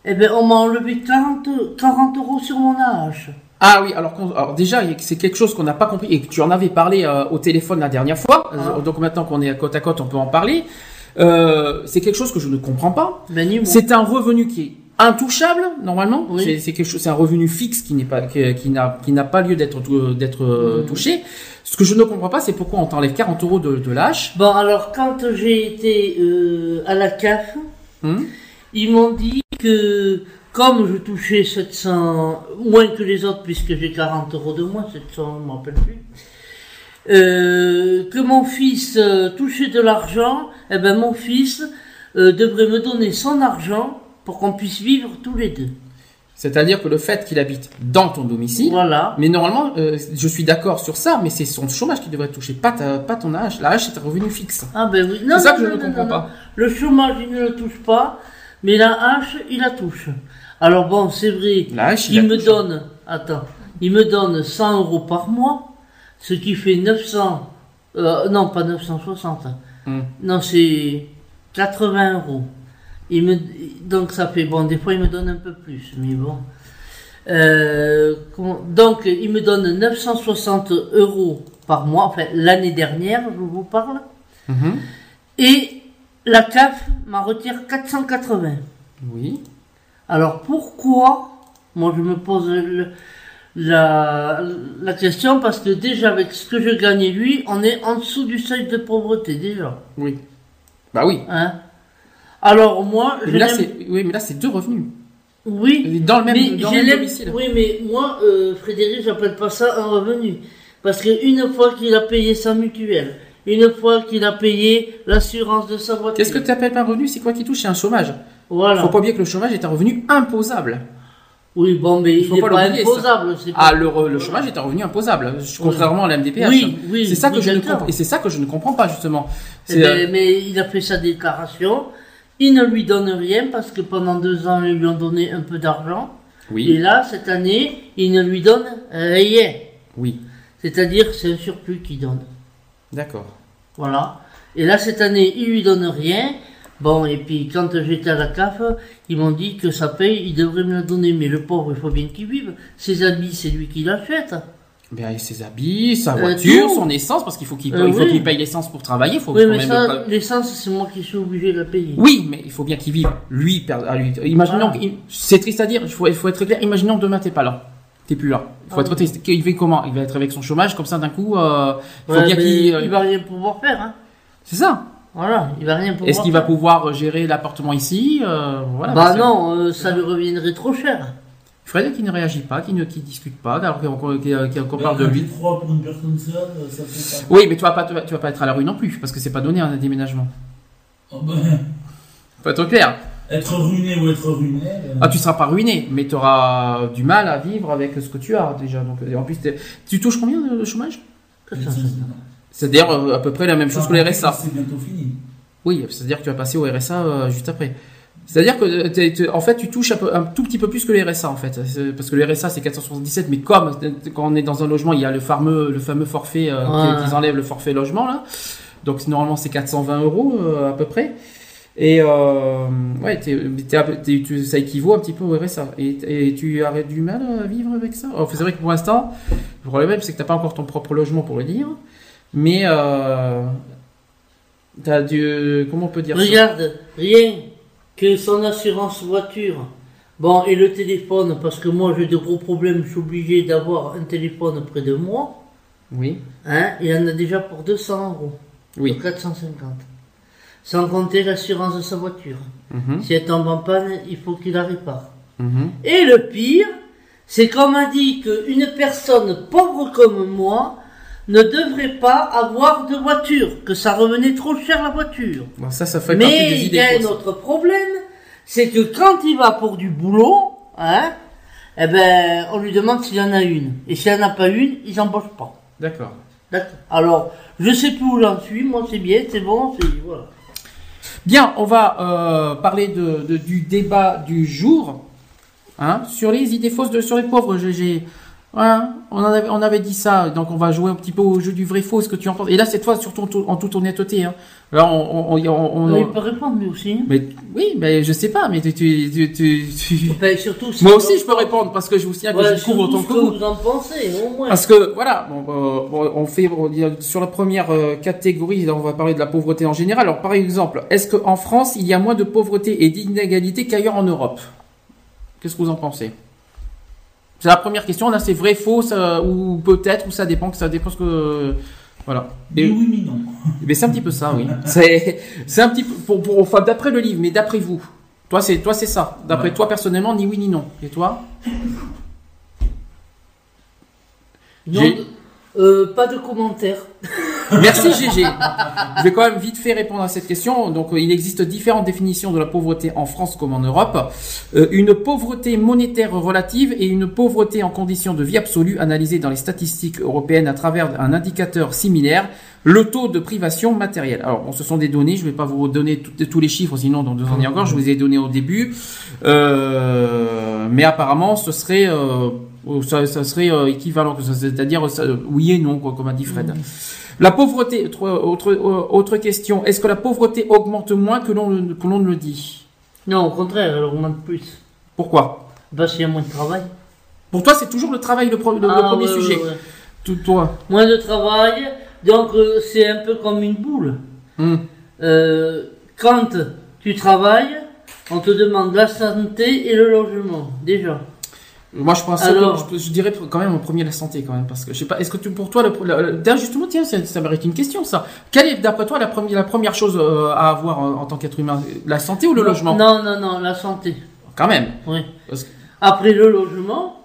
eh bien, on m'a enlevé 40, 40 euros sur mon âge. Ah oui, alors, alors déjà, c'est quelque chose qu'on n'a pas compris et que tu en avais parlé euh, au téléphone la dernière fois. Ah. Euh, Donc maintenant qu'on est à côte à côte, on peut en parler. Euh, c'est quelque chose que je ne comprends pas. Ben. C'est un revenu qui est intouchable normalement. Oui. C'est- quelque chose, c'est un revenu fixe qui n'est pas, qui, qui n'a, qui n'a pas lieu d'être tou- d'être euh, Mhm. touché. Ce que je ne comprends pas, c'est pourquoi on t'enlève 40 euros de, de l'âge. Bon, alors, quand j'ai été euh, à la CAF, Hum ils m'ont dit que comme je touchais 700, moins que les autres, puisque j'ai 40 euros de moins, 700, je ne me rappelle plus, euh, que mon fils euh, touchait de l'argent, eh ben mon fils euh, devrait me donner son argent pour qu'on puisse vivre tous les deux. C'est-à-dire que le fait qu'il habite dans ton domicile, Voilà. mais normalement, euh, je suis d'accord sur ça, mais c'est son chômage qui devrait toucher, pas, ta- pas ton âge. L'âge, c'est un revenu fixe. Ah ben oui. Non, C'est ça non, que je non, ne non, comprends non, pas. non. Le chômage, il ne le touche pas, mais la hache, il la touche. Alors bon, c'est vrai, L'âge, il a me touché. donne, attends, il me donne 100 euros par mois, ce qui fait 900, euh, non pas 960, Hum. non c'est 80 euros. Il me, donc ça fait, bon, des fois il me donne un peu plus, mais bon. Euh, donc il me donne 960 euros par mois, enfin l'année dernière, je vous parle. Mhm. Et la CAF m'en retire 480. Oui. Alors pourquoi? Moi je me pose le- la, la question parce que déjà avec ce que je gagne et lui, on est en dessous du seuil de pauvreté déjà. Oui. Bah oui. Hein? Alors moi, je là, c'est, oui, mais là, c'est deux revenus. oui, Dans le même, mais dans même domicile. Oui, mais moi, euh, Frédéric, j'appelle pas ça un revenu. Parce qu'une fois qu'il a payé sa mutuelle, une fois qu'il a payé l'assurance de sa voiture, Qu'est-ce que tu appelles pas un revenu? C'est quoi qui touche? C'est un chômage. voilà. Faut pas oublier que le chômage est un revenu imposable. Oui, bon, mais il faut n'est pas pas, imposable. c'est Ah, pas- le, re- le chômage est un revenu imposable, contrairement à la MDPH. Oui, oui, c'est ça que oui, je ne comprends. Et c'est ça que je ne comprends pas justement. Eh ben, euh, mais il a fait sa déclaration. Il ne lui donne rien parce que pendant deux ans, ils lui ont donné un peu d'argent. Et oui, là, cette année, il ne lui donne rien. oui, C'est-à-dire, c'est un surplus qu'il donne. d'accord. Voilà. Et là, cette année, il lui donne rien. Bon, et puis quand j'étais à la CAF, ils m'ont dit que sa paye, il devrait me la donner. Mais le pauvre, il faut bien qu'il vive. Ses habits, c'est lui qui l'achète. Bien, et ses habits, sa Euh, voiture, son essence, parce qu'il faut qu'il Euh, oui. qu'il paye l'essence pour travailler. Faut Oui, mais ça, le- l'essence, c'est moi qui suis obligé de la payer. Oui, mais il faut bien qu'il vive. Lui, à lui. Imaginons, c'est triste à dire. Il faut, il faut être clair. Imaginons que demain t'es pas là. T'es plus là. Il faut Ah. être triste. Il fait comment? Il va être avec son chômage comme ça d'un coup. euh, il faut Ouais, bien mais qu'il. il va rien pouvoir faire. Hein. C'est ça. Voilà, il va rien pouvoir Est-ce qu'il va pouvoir gérer l'appartement ici euh, voilà, Bah non, euh, ça lui reviendrait trop cher. Fred qui ne réagit pas, qui ne qui discute pas, alors qu'on parle de lui. 3 pour une personne seule, ça fait pas. Oui, mais tu vas pas, tu vas, pas être à la rue non plus, parce que c'est pas donné un déménagement. Oh, ben, Faut être clair. être ruiné ou être ruiné. euh, Ah, tu seras pas ruiné, mais tu auras du mal à vivre avec ce que tu as déjà. Donc, en plus, tu touches combien de, chômage? C'est-à-dire euh, à peu près la même chose que les RSA. C'est bientôt fini. Oui, c'est-à-dire que tu vas passer au RSA euh, juste après. C'est-à-dire que euh, t'es- t'es- en fait tu touches un, peu- un tout petit peu plus que les RSA en fait, parce que le RSA c'est 477, mais comme euh, quand on est dans un logement il y a le fameux le fameux forfait euh, Ouais. qui- qu'ils enlèvent le forfait logement là, donc normalement c'est 420 euros euh, à peu près. Et euh, ouais, t'es- tu- ça équivaut un petit peu au RSA. Et, et tu as du mal à vivre avec ça? C'est vrai que pour l'instant, le problème c'est que t'as pas encore ton propre logement pour le dire, mais euh, t'as du comment on peut dire ça? Regarde, rien que son assurance voiture. Bon, et le téléphone, parce que moi j'ai de gros problèmes, je suis obligé d'avoir un téléphone près de moi. Oui, Hein, il y en a déjà pour 200 euros. oui. Pour 450. Sans compter l'assurance de sa voiture. Mhm, Si elle tombe en panne, il faut qu'il la répare. mhm. Et le pire, c'est qu'on m'a dit qu'une personne pauvre comme moi ne devrait pas avoir de voiture, que ça revenait trop cher la voiture. Bon, ça, ça fait Mais des il y a un autre problème, c'est que quand il va pour du boulot, hein, eh ben, on lui demande s'il y en a une. Et s'il n'y en a pas une, ils n'embauchent pas. D'accord. D'accord. Alors, je sais plus où j'en suis, moi c'est bien, c'est bon, c'est, voilà. Bien, on va euh, parler de, de- du débat du jour hein, sur les idées fausses de, sur les pauvres. J'ai- J'ai Voilà, on, en avait, on avait dit ça, donc on va jouer un petit peu au jeu du vrai-faux, ce que tu en penses. Et là, cette fois, surtout en, tout- en toute honnêteté. Hein. Là, on, on, on- on- on- Il peut répondre lui aussi. hein. mais oui, mais je sais pas, mais tu, tu, tu, Ben, surtout si moi aussi, je peux répondre parce que je vous signale que Ouais, je couvre autant que que vous. vous en pensez, au moins. Parce que voilà, bon, bon, on fait sur la première euh, catégorie, on va parler de la pauvreté en général. Alors par exemple, est-ce qu'en France il y a moins de pauvreté et d'inégalité qu'ailleurs en Europe? Qu'est-ce que vous en pensez? C'est la première question. Là, c'est vrai, faux, ça- ou peut-être, ou ça dépend, que ça dépend ce que voilà. Ni Et- oui, ni non. mais c'est un petit peu ça, oui. C'est c'est un petit peu pour, pour enfin d'après le livre, mais d'après vous. Toi c'est toi c'est ça. D'après Ouais. toi personnellement, ni oui ni non. Et toi? Non, euh, pas de commentaires. Merci GG. Je vais quand même vite fait répondre à cette question. Donc, euh, il existe différentes définitions de la pauvreté en France comme en Europe. Euh, une pauvreté monétaire relative et une pauvreté en conditions de vie absolue analysée dans les statistiques européennes à travers un indicateur similaire, le taux de privation matérielle. Alors, bon, ce sont des données. Je ne vais pas vous donner tous les chiffres, sinon dans deux ans encore, je vous ai donné au début. Euh, mais apparemment, ce serait, ça, ça serait euh, équivalent, que ça- c'est-à-dire euh, oui et non, quoi, comme a dit Fred. La pauvreté, autre, autre, autre question, est-ce que la pauvreté augmente moins que l'on le- que l'on ne le dit? Non, au contraire, elle augmente plus. Pourquoi? Parce qu'il y a moins de travail. Pour toi, c'est toujours le travail le, pro- le- le Ah, premier ouais, sujet. ouais, ouais. Tout, toi. Moins de travail, donc euh, c'est un peu comme une boule. Hmm. Euh, quand tu travailles, on te demande la santé et le logement, déjà. Moi, je pense Alors- que je, je dirais quand même en premier la santé, quand même, parce que je sais pas. Est-ce que tu, pour toi, le, le- le- d'ailleurs, justement, tiens, ça, ça mérite une question, ça. Quelle est, d'après toi, la première, la première chose euh, à avoir en, en tant qu'être humain? La santé ou le logement? Non, non, non, la santé. Quand même. Oui. Parce que- Après le logement,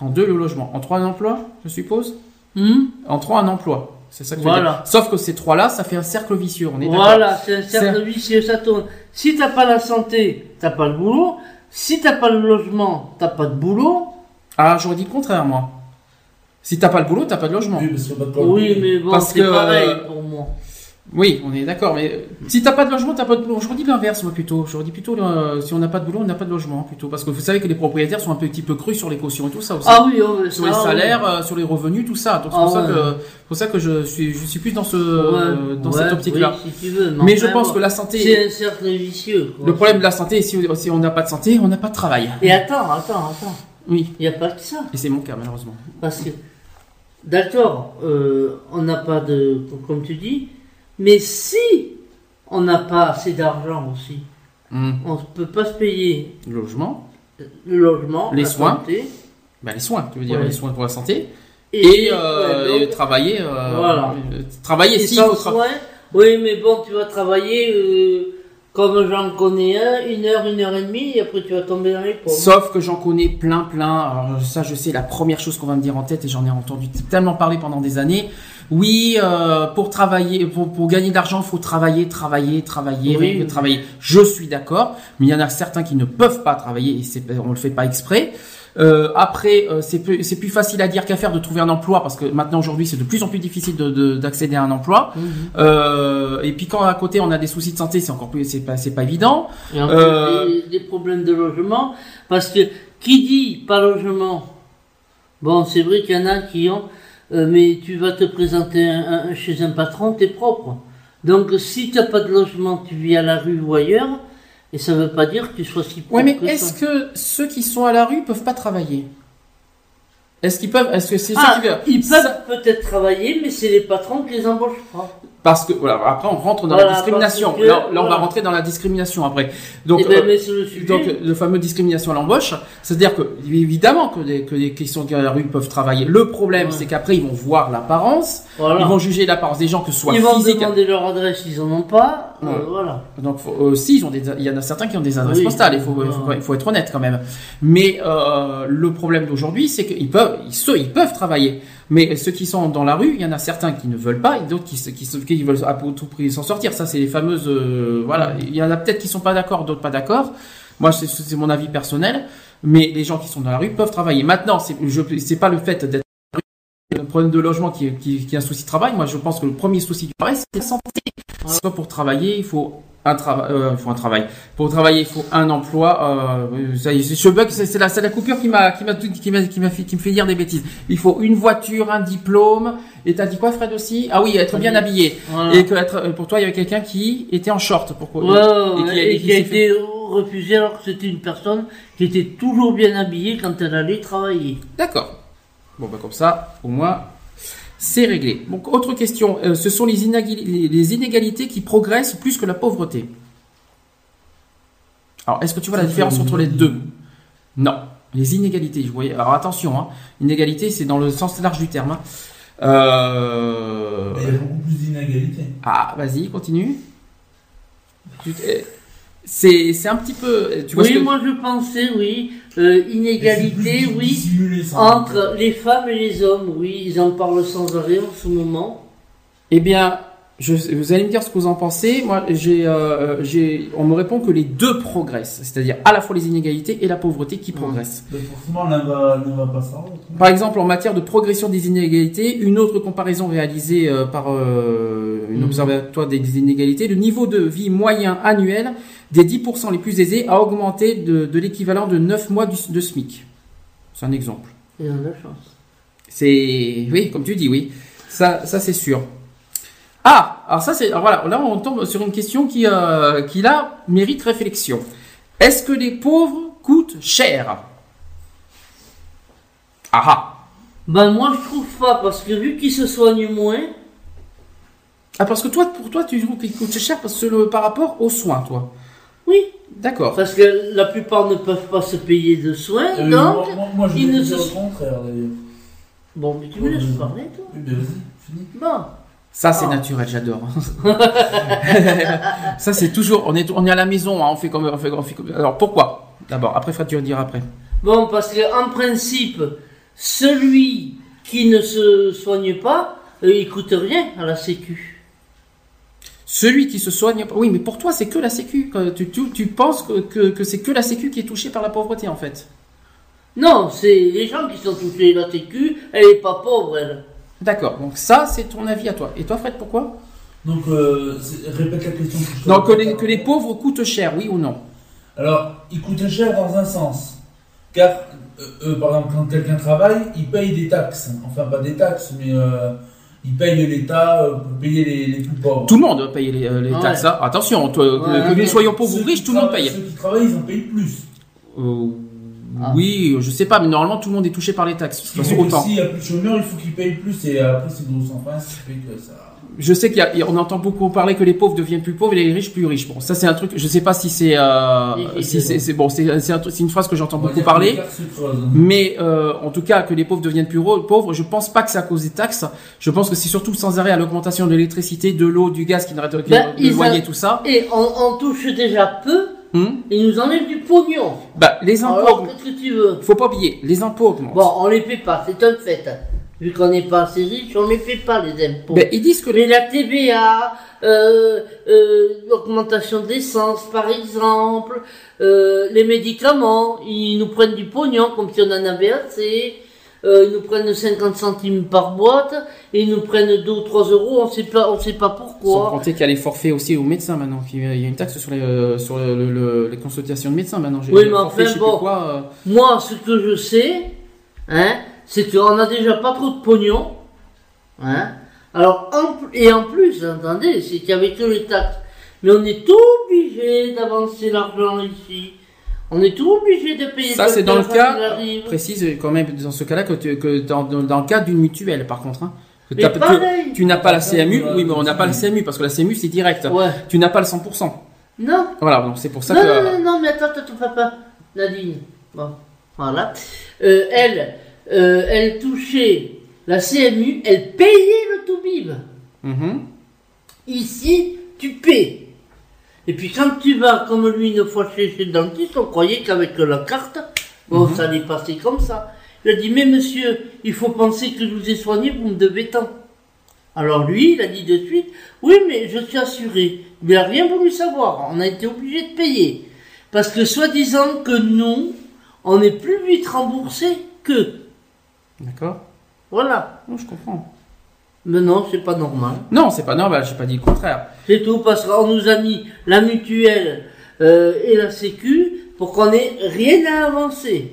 En deux, le logement. En trois, un emploi, je suppose? hmm, En trois, un emploi. C'est ça que tu veux Voilà. dire. Sauf que ces trois-là, ça fait un cercle vicieux. On est voilà, c'est un cercle vicieux, ça tourne. Si t'as pas la santé, t'as pas le boulot. Si t'as pas le logement, t'as pas de boulot. Ah, j'aurais dit le contraire, moi. Si t'as pas le boulot, t'as pas de logement. Oui, parce pas de Oui, mais bon, Parce c'est que, pareil euh, pour moi. Oui, on est d'accord, mais si t'as pas de logement, t'as pas de boulot. J'aurais dit l'inverse, moi, plutôt. J'aurais dit plutôt, euh, si on n'a pas de boulot, on n'a pas de logement, plutôt. Parce que vous savez que les propriétaires sont un petit peu crus sur les cautions et tout ça aussi. Ah oui, oh, sur ça, les oui. salaires, euh, sur les revenus, tout ça. Donc c'est Ah pour, ça ouais. que, c'est pour ça que je suis, je suis plus dans ce, Ouais, dans ouais, cette optique-là. oui, si mais je pense que la santé, C'est un cercle vicieux. quoi. le problème de la santé, si, si on n'a pas de santé, on n'a pas de travail. Et attends, attends, attends. Oui. Il n'y a pas que ça. Et c'est mon cas, malheureusement. Parce que, d'accord, euh, on n'a pas de. Comme tu dis, mais si on n'a pas assez d'argent aussi, Hum. on ne peut pas se payer Le logement, le logement, Les la soins. santé, bah, les soins, tu veux dire, Ouais. les soins pour la santé. et, Et, euh, ouais, et donc, travailler. euh, Voilà. travailler, et si, faut tra- soins, oui, mais bon, tu vas travailler comme j'en connais un, une heure, une heure et demie, et après tu vas tomber dans les pommes. Sauf que j'en connais plein, plein. Alors ça, je sais, la première chose qu'on va me dire en tête, et j'en ai entendu tellement parler pendant des années. Oui, euh, pour travailler, pour, pour gagner de l'argent, faut travailler, travailler, travailler, Oui. travailler. Je suis d'accord, mais il y en a certains qui ne peuvent pas travailler et c'est, on le fait pas exprès. Euh, après, euh, c'est plus, c'est plus facile à dire qu'à faire de trouver un emploi parce que maintenant aujourd'hui c'est de plus en plus difficile de, de- d'accéder à un emploi. Mhm. Euh, et puis quand à côté on a des soucis de santé, c'est encore plus, c'est pas, c'est pas évident. Et en Euh, des, des problèmes de logement, parce que qui dit pas logement Bon, c'est vrai qu'il y en a qui ont, euh, mais tu vas te présenter un- un- chez un patron, t'es propre. Donc, si tu n'as pas de logement, tu vis à la rue ou ailleurs, et ça veut pas dire que tu sois si propre Ouais, mais est-ce que ceux qui sont à la rue peuvent pas travailler? Est-ce qu'ils peuvent Est-ce que c'est Ah, ça qui ils Ça- peuvent peut-être travailler, mais c'est les patrons qui les embauchent pas. Parce que voilà, après on rentre dans Voilà, la discrimination. que- là, là, on va rentrer dans la discrimination après. Donc, et ben, euh, le sujet, donc le fameux discrimination à l'embauche, c'est-à-dire que évidemment que les, que les qui sont à la rue peuvent travailler. Le problème, Ouais. c'est qu'après ils vont voir l'apparence, voilà. ils vont juger l'apparence des gens que ce soit Ils vont physique. demander leur adresse, ils en ont pas. euh, voilà. Donc faut- euh, si ils ont des, il y en a certains qui ont des adresses Oui. postales. Il faut, faut, Ouais. il faut être honnête quand même. Mais euh, le problème d'aujourd'hui, c'est qu'ils peuvent, ils, ils peuvent travailler. Mais ceux qui sont dans la rue, il y en a certains qui ne veulent pas et d'autres qui, qui, qui veulent à tout prix s'en sortir. Ça, c'est les fameuses. euh, voilà, il y en a peut-être qui sont pas d'accord, d'autres pas d'accord. Moi, c'est- mon avis personnel. Mais les gens qui sont dans la rue peuvent travailler. Maintenant, c'est pas le fait d'être un problème de logement qui, qui, qui est un souci de travail. Moi, je pense que le premier souci du travail, c'est la santé. C'est pas pour travailler, il faut un travail, euh, il faut un travail. Pour travailler, il faut un emploi. Euh, ça y est, c'est- je bug, c'est c'est la, c'est la coupure qui m'a, qui m'a, tout- qui m'a, qui m'a fait, qui me fait dire des bêtises. Il faut une voiture, un diplôme. Et t'as dit quoi, Fred aussi? Ah oui, être bien habillé. Voilà. Et que être, pour toi, il y avait quelqu'un qui était en short. Pourquoi Ouais, ouais, et qui a- et et qui qui a s'est fait- été refusé alors que c'était une personne qui était toujours bien habillée quand elle allait travailler. D'accord. Bon, bah comme ça, au moins, c'est réglé. Donc, autre question. Euh, ce sont les, inégali- les- les inégalités qui progressent plus que la pauvreté. Alors, est-ce que tu vois la différence entre les deux? Non. Les inégalités, je voyais. Alors attention, hein. inégalité, c'est dans le sens large du terme. hein. Euh... Il y a beaucoup plus d'inégalités. Ah, vas-y, continue. C'est c'est un petit peu. Tu vois oui, que- moi je pensais, oui, euh, inégalité, oui, entre les femmes et les hommes, oui, ils en parlent sans arrêt en ce moment. Eh bien, je, vous allez me dire ce que vous en pensez. Moi, j'ai, euh, j'ai, on me répond que les deux progressent, c'est-à-dire à la fois les inégalités et la pauvreté qui progressent. Forcément, l'un va, l'un va pas sans l'autre. Par exemple, en matière de progression des inégalités, une autre comparaison réalisée euh, par euh, une Mhm. observatoire des inégalités, le niveau de vie moyen annuel des 10% les plus aisés a augmenté de, de l'équivalent de 9 mois du- de SMIC. C'est un exemple. Ont de la chance. C'est oui, comme tu dis, oui. Ça, ça c'est sûr. Ah, alors ça c'est alors voilà. Là, on tombe sur une question qui, euh, qui là mérite réflexion. Est-ce que les pauvres coûtent cher? Ah ah. Ben moi je trouve pas, parce que vu qu'ils se soignent moins, Ah parce que toi, pour toi, tu trouves qu'ils coûtent cher parce que le- par rapport aux soins, toi? oui, D'accord. parce que la plupart ne peuvent pas se payer de soins, Euh, donc... moi, moi, moi, je ils ne se- le contraire, d'ailleurs. Bon, mais tu me laisses parler, toi Oui, ben vas-y, finis. Bon. Ça c'est Ah. naturel, j'adore. ça c'est toujours. On est, on est à la maison, hein, on fait comme, on fait, on fait comme- Alors pourquoi? D'abord, après Fred, tu vas dire après. Bon, parce que en principe, celui qui ne se soigne pas, euh, il coûte rien à la Sécu. Celui qui se soigne. Oui, mais pour toi, c'est que la Sécu. Tu, tu, tu penses que, que, que c'est que la Sécu qui est touchée par la pauvreté, en fait? Non, c'est les gens qui sont touchés. La Sécu, elle est pas pauvre, elle. D'accord. Donc ça, c'est ton avis à toi. Et toi, Fred, pourquoi? Donc, euh, répète la question. que je te Donc que les, que les pauvres coûtent cher, oui ou non? Alors, il coûte cher dans un sens. Car, euh, euh, par exemple, quand quelqu'un travaille, il paye des taxes. Enfin, pas des taxes, mais euh, il paye l'État euh, pour payer les, les plus pauvres. Tout le monde paye les, les taxes. hein. Attention, toi, que- Ouais, que, nous soyons pauvres ou riches, tout le monde paye. Ceux qui travaillent, ils en payent plus. Ah. Oui, je sais pas, mais normalement, tout le monde est touché par les taxes. De toute façon, autant. s'il y a plus de chômeurs, il faut qu'ils payent plus. Et après, c'est gros sans fin, ce qui fait que ça. Je sais qu'on entend beaucoup parler que les pauvres deviennent plus pauvres et les riches plus riches. Bon, ça c'est un truc. Je sais pas si c'est, euh, si c'est bon, c'est, c'est un truc- c'est une phrase que j'entends beaucoup parler. creuse. Mais euh, en tout cas, que les pauvres deviennent plus pauvres, je pense pas que c'est à cause des taxes. Je pense que c'est surtout sans arrêt à l'augmentation de l'électricité, de l'eau, du gaz qui n'arrête Ben, de loyer, a- tout ça. Et on, on touche déjà peu, Hum ils nous enlèvent du pognon. bah, les impôts, Alors, qu'est-ce que tu veux? Faut pas oublier, les impôts augmentent. Bon, on les paie pas, c'est un fait. Vu qu'on n'est pas assez riche, on les paie pas, les impôts. Ben, ils disent que. Mais la TVA, euh, euh, l'augmentation d'essence par exemple, euh, les médicaments, ils nous prennent du pognon comme si on en avait assez. Euh, ils nous prennent 50 centimes par boîte et ils nous prennent 2 ou 3 euros, on sait pas, on sait pas Sans pourquoi. compter qu'il y a les forfaits aussi aux médecins maintenant. Il y a une taxe sur les, euh, sur le- le- le- les consultations de médecins maintenant. Oui, mais forfait, enfin, bon. quoi. euh, Moi, ce que je sais, hein, c'est qu'on a déjà pas trop de pognon, hein. Alors, en, et en plus, entendez, c'est qu'il y avait que les taxes. Mais on est obligé d'avancer l'argent ici. On est obligé de payer Ça, c'est dans le cas, précise quand même dans ce cas-là que, tu- que dans, dans- dans le cas d'une mutuelle, par contre. hein. Que Mais que pareil. tu n'as pas la CMU, oui, mais on n'a pas la CMU parce que la CMU c'est direct. Ouais. Tu n'as pas le 100%. Non. Voilà, donc c'est pour ça non, que. non, non, non, mais attends, attends, papa. Nadine. Bon, voilà. Euh, elle, euh, elle touchait la CMU, elle payait le tout-bib. Mhm. Ici, tu paies. Et puis quand tu vas, comme lui, une fois chez, chez le dentiste, on croyait qu'avec la carte, bon, ça allait passer comme ça. Il a dit, mais monsieur, il faut penser que je vous ai soigné, vous me devez tant. Alors lui, il a dit de suite, oui, mais je suis assuré. Il n'a rien voulu savoir. On a été obligé de payer. Parce que soi-disant que nous, on est plus vite remboursé que. D'accord Voilà. Non, je comprends. Mais non, c'est pas normal. Non, c'est pas normal, j'ai pas dit le contraire. C'est tout parce qu'on nous a mis la mutuelle euh, et la sécu pour qu'on ait rien à avancer.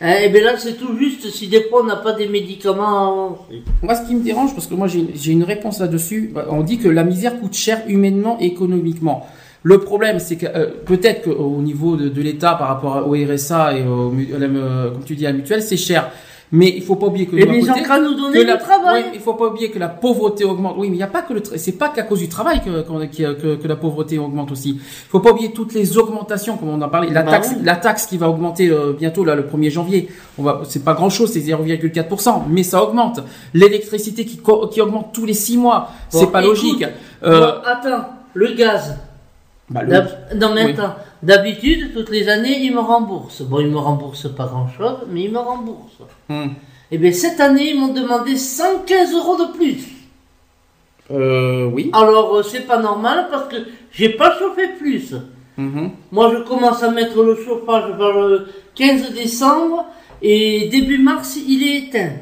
Hein, et bien là, c'est tout juste si des fois on n'a pas des médicaments à avancer. Moi, ce qui me dérange, parce que moi j'ai une réponse là-dessus, bah, on dit que la misère coûte cher humainement et économiquement. Le problème, c'est que euh, peut-être qu'au niveau de, de l'État par rapport au RSA et au, euh, comme tu dis à la mutuelle, c'est cher. Mais il faut pas oublier que Et côté, qu'à nous donner la- du travail. il faut pas oublier que la pauvreté augmente. Oui, mais il n'y a pas que le, c'est pas qu'à cause du travail que, qui- que, que la pauvreté augmente aussi. Il faut pas oublier toutes les augmentations, comme on en parlait. La Bah taxe, oui. la taxe qui va augmenter euh, bientôt là le 1er janvier. On va, c'est pas grand chose, c'est 0,4%, mais ça augmente. L'électricité qui, qui augmente tous les 6 mois, Bon, c'est pas écoute, logique. Euh, attends, le gaz. Bah, le- Non, mais Oui. D'habitude, toutes les années, ils me remboursent. Bon, ils me remboursent pas grand chose, mais ils me remboursent. Hmm. Et bien, cette année, ils m'ont demandé 115 euros de plus. Euh, oui. Alors, euh, c'est pas normal parce que j'ai pas chauffé plus. Mhm. Moi, je commence à mettre le chauffage vers le 15 décembre et début mars, il est éteint.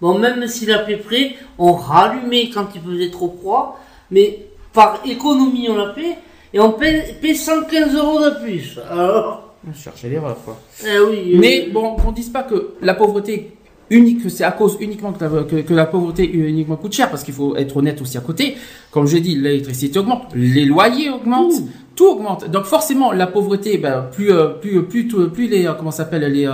Bon, même s'il a fait frais, on rallumait quand il faisait trop froid, mais par économie, on l'a fait et on paie, paie 115 euros de plus. Alors, Chercher l'erreur, quoi. eh oui. euh, Mais bon, qu'on dise pas que la pauvreté unique, que c'est à cause uniquement que la, que, que la pauvreté uniquement coûte cher, parce qu'il faut être honnête aussi à côté. Comme j'ai dit, l'électricité augmente, les loyers augmentent, tout, augmente. Donc forcément, la pauvreté, ben, plus euh, plus plus tout- plus les euh, comment s'appelle les euh,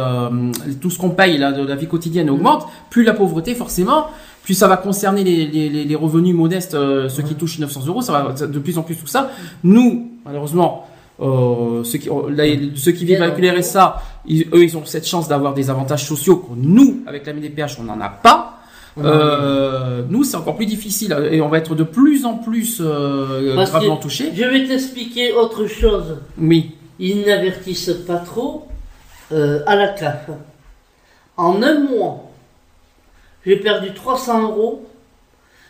tout ce qu'on paye là de la vie quotidienne augmente, plus la pauvreté forcément. Puis ça va concerner les, les, les- revenus modestes, euh, ceux qui touchent 900 euros, ça va de plus en plus tout ça. Nous, malheureusement, euh, ceux qui là, ceux qui vivent avec les RSA, ils- eux, ils ont cette chance d'avoir des avantages sociaux que nous, avec la MDPH, on n'en a pas. Euh, nous, c'est encore plus difficile et on va être de plus en plus euh, Parce gravement touchés. Je vais t'expliquer autre chose. Oui. Ils n'avertissent pas trop euh, à la CAF. En un mois, j'ai perdu 300 euros,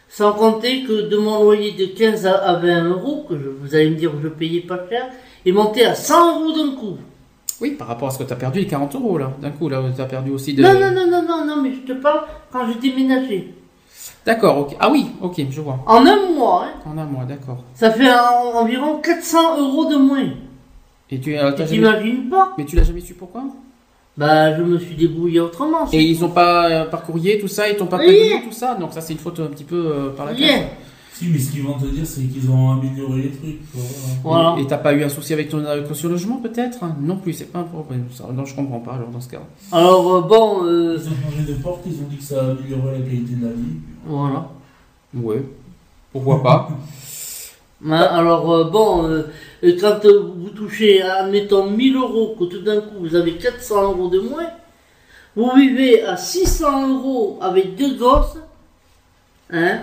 sans compter que de mon loyer de 15 à- à 20 euros, que je- vous allez me dire que je payais pas cher, est monté à 100 euros d'un coup. Oui, par rapport à ce que tu as perdu, les 40 euros là, d'un coup, là, tu as perdu aussi de. Non, non, non, non, non, non, mais je te parle quand j'ai déménagé. D'accord, ok. Ah oui, ok, je vois. En un mois, hein, En un mois, d'accord. ça fait en- environ 400 euros de moins. Et tu euh, Tu t'as jamais... t'imagines pas Mais tu l'as jamais su pourquoi? Bah, je me suis débrouillé autrement. Et ils ont pas euh, par courrier, tout ça, ils t'ont pas Rien. prévenu, tout ça? Donc ça, c'est une faute un petit peu euh, par la. Si, mais ce qu'ils vont te dire, c'est qu'ils ont amélioré les trucs. Voilà. Et t'as pas eu un souci avec ton avec ton logement peut-être? Non plus, c'est pas un problème. Ça, non, je comprends pas alors dans ce cas. Alors, euh, bon, euh, Ils ont changé de porte, ils ont dit que ça améliorait la qualité de la vie. voilà. Ouais. Pourquoi pas? Hein, alors, euh, bon, quand euh, vous touchez, admettons, 1000 euros, que tout d'un coup vous avez 400 euros de moins, vous vivez à 600 euros avec deux gosses, hein,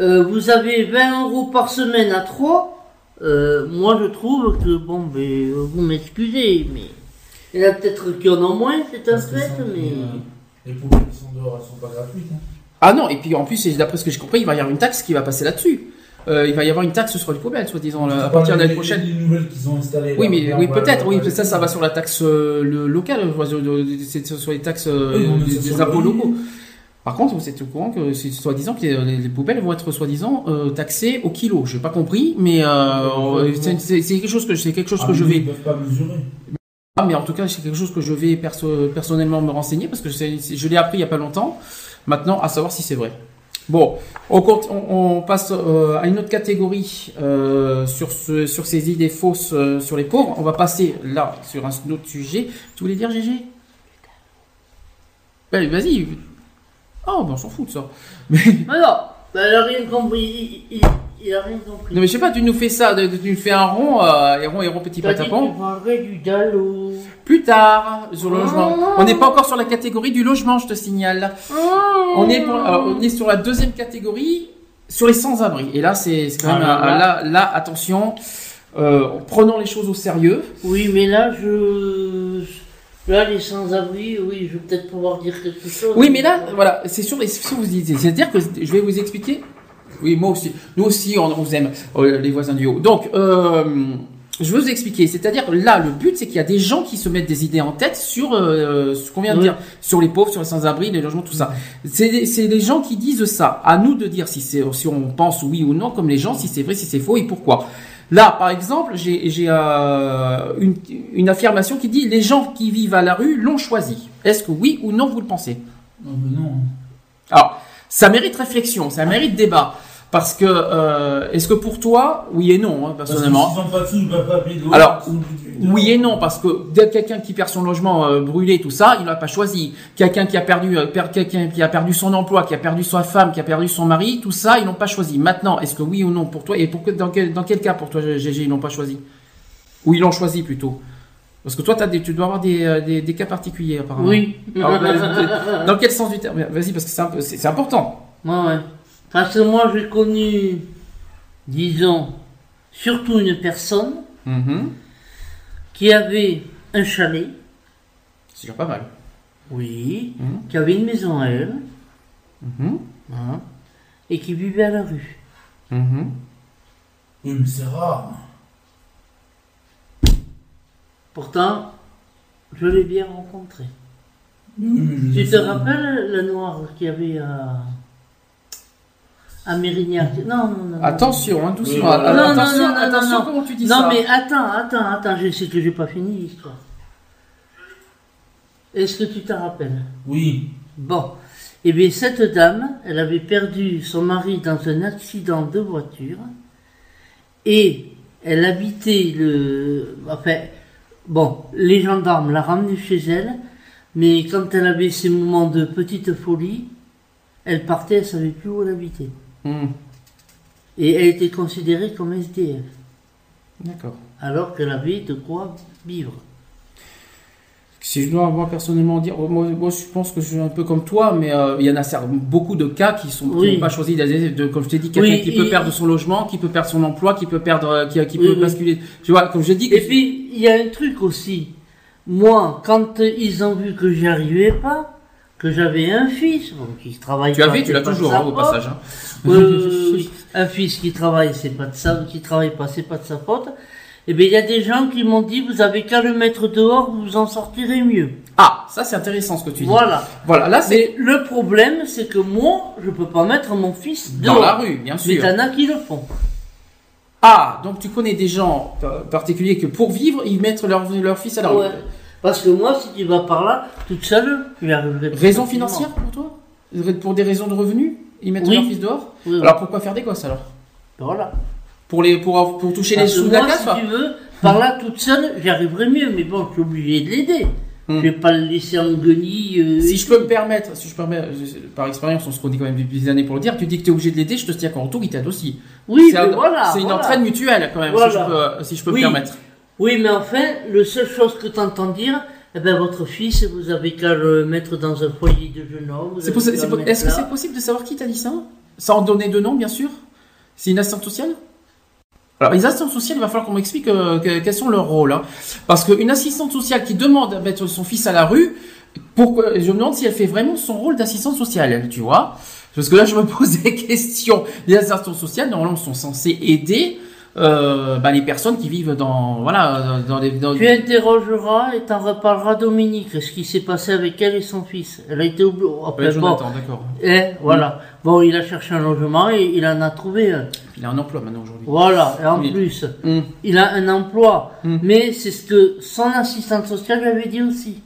euh, vous avez 20 euros par semaine à 3, euh, moi je trouve que, bon, ben, euh, vous m'excusez, mais il y en a peut-être qui en ont moins, c'est un fait, mais... euh, Les poubelles qui sont dehors, elles sont pas gratuites. hein. Ah non, et puis en plus, d'après ce que j'ai compris, il va y avoir une taxe qui va passer là-dessus. Euh, il va y avoir une taxe sur les poubelles, soi-disant, à partir de l'année prochaine. Les nouvelles qu'ils ont installées. Oui, mais oui, peut-être, oui, ça, ça va sur la taxe euh, le, locale, sur les taxes euh, Oui, des, impôts locaux. Par contre, vous êtes au courant que c'est soi-disant que les, les poubelles vont être soi-disant euh, taxées au kilo. Je n'ai pas compris, mais euh, c'est quelque chose que c'est quelque chose Ah, que je vais. Ils peuvent pas mesurer. Ah, mais en tout cas, c'est quelque chose que je vais perso- personnellement me renseigner parce que je l'ai appris il y a pas longtemps. Maintenant, à savoir si c'est vrai. Bon, on, compte- on- on passe euh, à une autre catégorie euh, sur, ce, sur ces idées fausses euh, sur les pauvres. On va passer là sur un autre sujet. Tu voulais dire, GG Ouais, Vas-y. Oh, ben on s'en fout de ça. Mais, Mais non, ben, il a rien compris, il, il, il a rien compris. non, mais je sais pas, tu nous fais ça, tu nous fais un rond, euh, et rond et rond petit patapon. du dallo. Plus tard, sur le logement. Oh. On n'est pas encore sur la catégorie du logement, je te signale. On est, pour- alors, on est sur la deuxième catégorie, sur les sans-abri. Et là, c'est c'est quand même, Ah, un- là, là, là, attention, euh, prenons les choses au sérieux. Oui, mais là, je. Là, les sans-abri, oui, je vais peut-être pouvoir dire quelque chose. Oui, mais là, voilà, c'est sur les, sur vous disiez. C'est-à-dire que je vais vous expliquer. Oui, moi aussi. Nous aussi, on, on vous aime, euh, les voisins du haut. Donc, euh, Je vais vous expliquer. C'est-à-dire là, le but, c'est qu'il y a des gens qui se mettent des idées en tête sur euh, ce qu'on vient de Oui. dire, sur les pauvres, sur les sans-abri, les logements, tout ça. C'est c'est les gens qui disent ça. À nous de dire si c'est si on pense oui ou non, comme les gens, si c'est vrai, si c'est faux et pourquoi. Là, par exemple, j'ai j'ai, euh, une, une affirmation qui dit les gens qui vivent à la rue l'ont choisi. Est-ce que oui ou non vous le pensez? Non, non. Alors, ça mérite réflexion, ça mérite débat. Parce que, euh, est-ce que pour toi, oui et non, hein, Parce que personnellement pas pas Alors, Oui et non, parce que dès quelqu'un qui perd son logement euh, brûlé, tout ça, il l'a pas choisi. Quelqu'un qui a perdu, euh, per- quelqu'un qui a perdu son emploi, qui a perdu sa femme, qui a perdu son mari, tout ça, ils l'ont pas choisi. Maintenant, est-ce que oui ou non pour toi et pour que- dans quel dans quel cas pour toi, GG, ils l'ont pas choisi? Ou ils l'ont choisi plutôt? Parce que toi, des, tu dois avoir des, euh, des, des cas particuliers apparemment. Oui. Alors, bah, dans quel sens du terme? Vas-y, parce que c'est un peu- c'est c'est important. Ouais, ouais. Parce que moi, j'ai connu, disons, surtout une personne Mhm. qui avait un chalet, C'est déjà pas mal. oui, Mhm. qui avait une maison à elle, Mhm. hein, et qui vivait à la rue. Oui, mais c'est rare. Pourtant, je l'ai bien rencontré. Tu te rappelles la noire qu'il y avait à, à Mérignac Non, non, non. non. Attention, hein, doucement. Oui. Non, non, attention, non, non, attention non, non. comment tu dis Non, ça. mais attends, attends, attends, je sais que j'ai pas fini l'histoire. Est-ce que tu te rappelles? Oui. Bon. Eh bien, cette dame, elle avait perdu son mari dans un accident de voiture et elle habitait le. Enfin, bon, les gendarmes la ramenaient chez elle, mais quand elle avait ses moments de petite folie, elle partait, elle savait plus où elle habitait. Hmm, Et elle était considérée comme SDF, D'accord. alors qu'elle avait de quoi vivre. Si je dois moi personnellement dire, moi, moi, je pense que je suis un peu comme toi, mais euh, il y en a beaucoup de cas qui sont qui Oui. n'ont pas choisi de, comme je t'ai dit, quelqu'un Oui, qui peut perdre son logement, qui peut perdre son emploi, qui peut perdre, euh, qui, qui Oui, peut basculer. Tu vois, comme je dis. Et puis, il y a un truc aussi. Moi, quand ils ont vu que j'y arrivais pas, que j'avais un fils, bon, qui travaille tu avais, tu l'as toujours hein, au passage. hein. Euh, oui, un fils qui travaille, c'est pas de sa, qui travaille pas, c'est pas de sa faute. Eh bien, il y a des gens qui m'ont dit, vous avez qu'à le mettre dehors, vous en sortirez mieux. Ah, ça c'est intéressant ce que tu dis. Voilà. Voilà, là c'est Mais le problème, c'est que moi, je peux pas mettre mon fils dans dehors. la rue, bien Mais sûr. t'en as qui le font. Ah, donc tu connais des gens particuliers que pour vivre, ils mettent leur, leur fils à la rue. Parce que moi, si tu vas par là, toute seule, tu y arriverais pas Raison financière pour toi Pour des raisons de revenus Ils mettent Oui. leur fils dehors Oui, oui. Alors pourquoi faire des gosses alors Voilà. pour, les, pour, pour toucher les Parce sous de la si tu veux, par là, toute seule, j'y arriverais mieux. Mais bon, je suis obligé de l'aider. Hmm. Je vais pas le laisser en guenille. euh, Si je peux me permettre, si je je- par expérience, on se connaît quand même depuis des années pour le dire, tu dis que tu es obligé de l'aider, je te tiens qu'en retour, il t'aide aussi. Oui, c'est un- voilà. une voilà. entraide mutuelle quand même, Voilà. si je peux, si je peux Oui. me permettre. Oui, mais enfin, le seule chose que tu entends dire, eh ben, votre fils, vous avez qu'à le mettre dans un foyer de jeunes hommes. Est-ce que c'est possible de savoir qui t'a dit ça? Sans donner de nom, bien sûr? C'est une assistante sociale? Alors, les assistantes sociales, il va falloir qu'on m'explique euh, que- quels sont leurs rôles. hein. Parce qu'une assistante sociale qui demande à mettre son fils à la rue, pourquoi, je me demande si elle fait vraiment son rôle d'assistante sociale, tu vois? Parce que là, je me pose des questions. Les assistantes sociales, normalement, sont censées aider euh, bah, les personnes qui vivent dans... Voilà, dans les... dans- Tu interrogeras et t'en reparleras Dominique, ce qui s'est passé avec elle et son fils? Elle a été oubliée. Ouais, Jonathan, d'accord. Eh, voilà. Bon, il a cherché un logement et il en a trouvé un. Il a un emploi maintenant aujourd'hui. Voilà. Et en Oui. plus, Hum. il a un emploi. Hmm. Mais c'est ce que son assistante sociale lui avait dit aussi.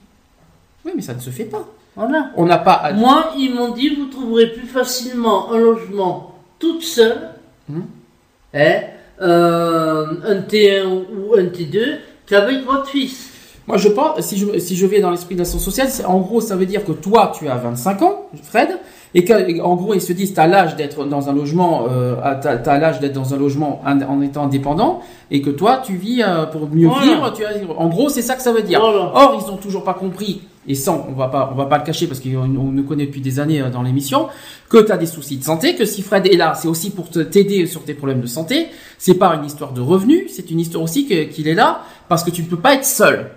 Oui, mais ça ne se fait pas. Voilà. On n'a pas... à- Moi, ils m'ont dit, vous trouverez plus facilement un logement toute seule, Hmm. Euh, un T1 ou un T2, qu'avec votre fils. Moi, je pense, si je, si je vais dans l'esprit de l'action sociale, en gros, ça veut dire que toi, tu as 25 ans, Fred, et qu'en gros, ils se disent, tu as l'âge d'être dans un logement, euh, tu as, l'âge d'être dans un logement in- en étant indépendant, et que toi, tu vis euh, pour mieux Voilà. vivre. Tu as, en gros, c'est ça que ça veut dire. Voilà. Or, ils ont toujours pas compris, et ça, on va pas, on va pas le cacher parce qu'on on nous connaît depuis des années euh, dans l'émission, que tu as des soucis de santé, que si Fred est là, c'est aussi pour te- t'aider sur tes problèmes de santé. C'est pas une histoire de revenus, c'est une histoire aussi qu'il est là parce que tu ne peux pas être seul.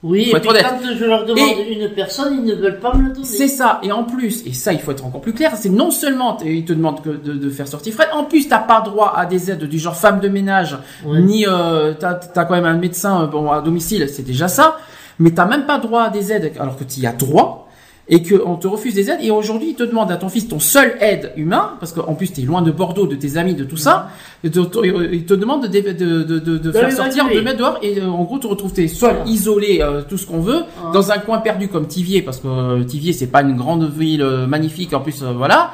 Oui, et puis quand je leur demande une personne, ils ne veulent pas me la donner. C'est ça, et en plus, et ça il faut être encore plus clair, c'est non seulement ils te demandent que de, de faire sortir Fred, en plus t'as pas droit à des aides du genre femme de ménage, ni euh, t'as as quand même un médecin euh, bon, à domicile, c'est déjà ça, mais t'as même pas droit à des aides alors que tu y as droit, et qu'on te refuse des aides, et aujourd'hui ils te demandent à ton fils ton seul aide humain, parce qu'en plus t'es loin de Bordeaux, de tes amis, de tout ça, et te- te- ils te demandent de, de, de, de, de faire sortir, de mettre dehors, et euh, en gros tu retrouves tes sols Voilà. isolés, euh, tout ce qu'on veut, Ah. dans un coin perdu comme Tivier, parce que euh, Tivier c'est pas une grande ville euh, magnifique, en plus euh, voilà,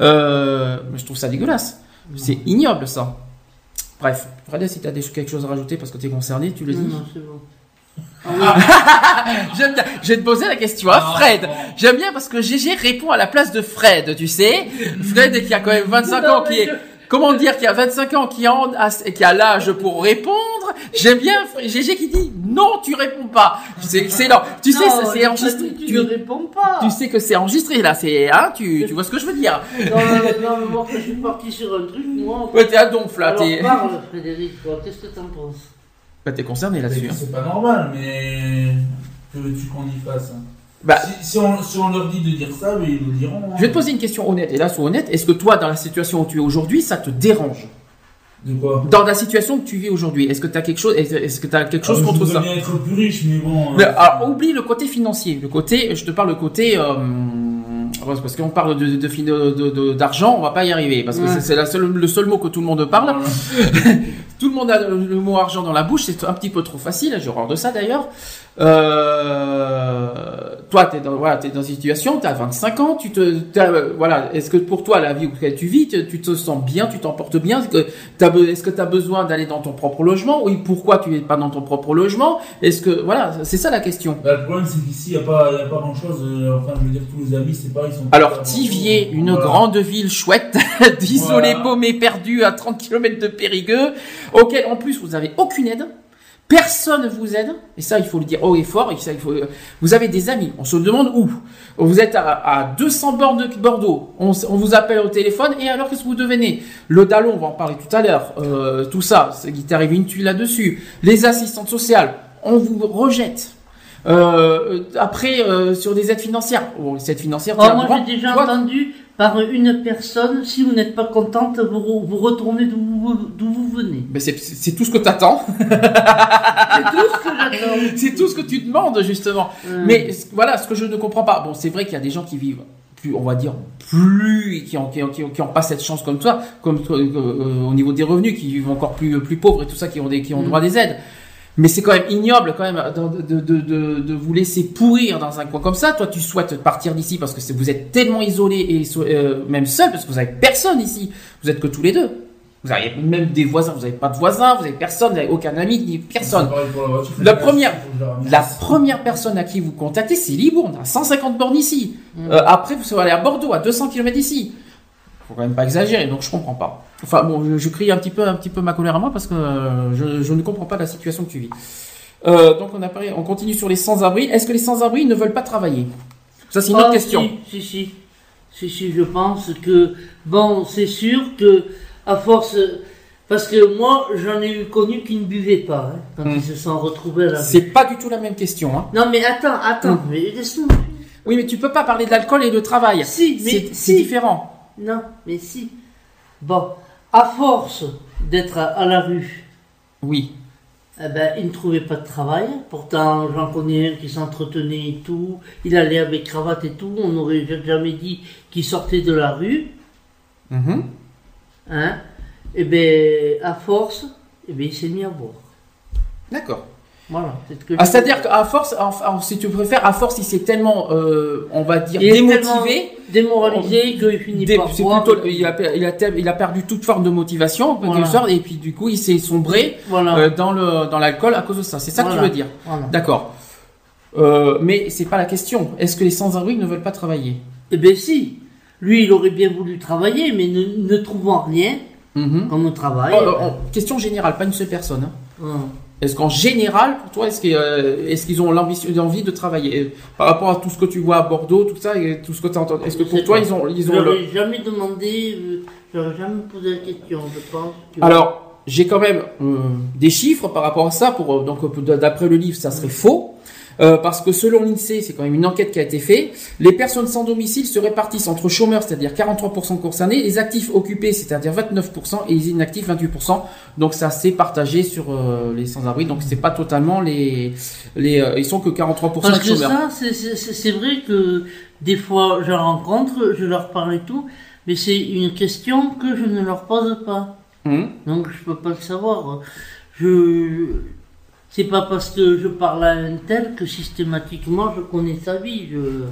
euh, je trouve ça dégueulasse, c'est ignoble ça. Bref, Fred, si t'as des- quelque chose à rajouter parce que t'es concerné, tu le Non, dis. non, c'est bon. J'aime bien. Je vais te poser la question à Fred. J'aime bien parce que GG répond à la place de Fred, tu sais. Fred qui a quand même 25 ans, qui est, comment dire, qui a 25 ans, qui a, en- a- qui a l'âge pour répondre? J'aime bien GG qui dit non, tu réponds pas. C'est excellent. Tu sais, ça, c'est enregistré. Tu, ne réponds pas. tu sais que c'est enregistré là. C'est, hein, tu, tu vois ce que je veux dire? Non, non, non, moi, quand je suis parti sur un truc, moi. Ouais, t'es à donf là. Alors, parle, Frédéric, qu'est-ce que t'en penses? Bah, t'es concerné là-dessus. hein. C'est pas normal, mais que veux-tu qu'on y fasse hein? Bah, si, si on, si on leur dit de dire ça, mais ils le diront. hein. je vais te poser une question honnête. Et là, sois honnête. Est-ce que toi, dans la situation où tu es aujourd'hui, ça te dérange? De quoi? Dans la situation que tu vis aujourd'hui, est-ce que tu as quelque chose, est-ce que tu as quelque chose Ah, contre je ça? bien être plus riche, mais bon. Mais, alors, oublie le côté financier. Le côté, je te parle le côté, euh, parce qu'on parle de, de, d'argent, on va pas y arriver parce que Ouais. c'est, c'est la seule, le seul mot que tout le monde parle. Tout le monde a le, le mot argent dans la bouche, c'est un petit peu trop facile. J'ai horreur de ça d'ailleurs. Euh, toi, t'es dans, voilà, t'es dans une situation, t'as 25 ans, tu te, t'as, euh, voilà. Est-ce que pour toi, la vie où tu vis, tu, tu te sens bien, tu t'en portes bien Est-ce que que t'as besoin d'aller dans ton propre logement Oui, pourquoi tu es pas dans ton propre logement Est-ce que, voilà, c'est ça la question. Bah, le problème, c'est qu'ici, il n'y a pas, y a pas grand-chose. euh, enfin, je veux dire, tous les amis, c'est pareil. Ils sont Alors, Tivier, une Voilà. grande ville chouette, isolée, Voilà. paumée, perdue à 30 km de Périgueux, auquel en plus vous avez aucune aide. Personne ne vous aide, et ça il faut le dire haut et fort. Et ça, il faut... Vous avez des amis, on se demande où. Vous êtes à, à 200 bornes de Bordeaux, on, on vous appelle au téléphone, et alors qu'est-ce que vous devenez? Le Dallon, on va en parler tout à l'heure, euh, tout ça, c'est- il t'est arrivé une tuile là-dessus. Les assistantes sociales, on vous rejette. Euh, après, euh, sur des aides financières, bon, les aides financières, Oh, moi, j'ai déjà Toi, entendu par une personne, si vous n'êtes pas contente, vous, vous retournez d'où vous, venez. Ben c'est, tout ce que t'attends. C'est tout ce que j'attends. c'est tout ce que tu demandes, justement. Mais voilà, ce que je ne comprends pas. Bon, c'est vrai qu'il y a des gens qui vivent plus, on va dire, plus, qui ont, qui ont, qui ont, qui ont pas cette chance comme toi, comme euh, euh, au niveau des revenus, qui vivent encore plus, plus pauvres et tout ça, qui ont des, qui ont Mm. droit à des aides. Mais c'est quand même ignoble, quand même, de, de, de, vous laisser pourrir dans un coin comme ça. Toi, tu souhaites partir d'ici parce que vous êtes tellement isolé et so- euh, même seul parce que vous avez personne ici. Vous êtes que tous les deux. Vous avez même des voisins, vous n'avez pas de voisins, vous avez personne, vous n'avez aucun ami, ni personne. La première- la première personne à qui vous contactez, c'est Libourne, à 150 bornes ici. Mm. Euh, après, vous allez à Bordeaux, à 200 km d'ici. Faut quand même pas exagérer, donc je comprends pas. Enfin bon, je, je crie un petit peu, un petit peu ma colère à moi parce que euh, je, je ne comprends pas la situation que tu vis. Euh, donc on a parlé, on continue sur les sans-abri. Est-ce que les sans-abri ne veulent pas travailler? Ça c'est une autre Ah, question. Si, si, si. Si, je pense que, bon, c'est sûr que, à force, parce que moi, j'en ai eu connu qui ne buvaient pas, hein, quand Hmm. ils se sont retrouvés à la C'est pas du tout la même question. Hein. Non, mais attends, attends, Hmm. mais laisse-moi. Oui, mais tu peux pas parler d'alcool et de travail. Si, mais C'est c'est si. différent. Non, mais si. Bon, à force d'être à, la rue, Oui. eh ben, il ne trouvait pas de travail. Pourtant, j'en connais un qui s'entretenait et tout. Il allait avec cravate et tout. On n'aurait jamais dit qu'il sortait de la rue. Mhm. Hein? Et bien, à force, eh ben, il s'est mis à boire. D'accord. Voilà. c'est ce que Ah, C'est-à-dire qu'à force, enfin, si tu préfères, à force, il s'est tellement, euh, on va dire, Il démotivé. démoralisé qu'il finit Dé- par plutôt, il a, per- il, a, ter- il a perdu toute forme de motivation, en quelque Voilà. sorte, et puis du coup, il s'est sombré Voilà. euh, dans le dans l'alcool à cause de ça. C'est ça que tu veux dire. D'accord. Euh, mais c'est pas la question. Est-ce que les sans-abri ne veulent pas travailler? Eh bien, si. Lui, il aurait bien voulu travailler, mais ne, ne trouvant rien Mhm. comme travail. Oh, oh, oh, Question générale, pas une seule personne. hein. Est-ce qu'en général, pour toi, est-ce qu'ils euh, qu'ils ont l'ambition, l'envie de travailler? Euh, par rapport à tout ce que tu vois à Bordeaux, tout ça, et tout ce que tu entends Est-ce que pour toi, ils ont, ils ont le... jamais demandé, euh, j'aurais jamais posé la question, je pense. que- Alors, j'ai quand même euh, des chiffres par rapport à ça. Pour euh, donc euh, d'après le livre, ça serait faux. Euh, parce que selon l'INSEE, c'est quand même une enquête qui a été faite, les personnes sans domicile se répartissent entre chômeurs, c'est-à-dire 43% concernés, les actifs occupés, c'est-à-dire 29%, et les inactifs 28%. Donc ça s'est partagé sur euh, les sans-abri, donc c'est pas totalement les... les euh, ils sont que 43% Parce de chômeurs. c'est- vrai que des fois, je rencontre, je leur parle et tout, mais c'est une question que je ne leur pose pas. Hum. Donc je peux pas le savoir. Je c'est pas parce que je parle à un tel que systématiquement je connais sa vie. Je...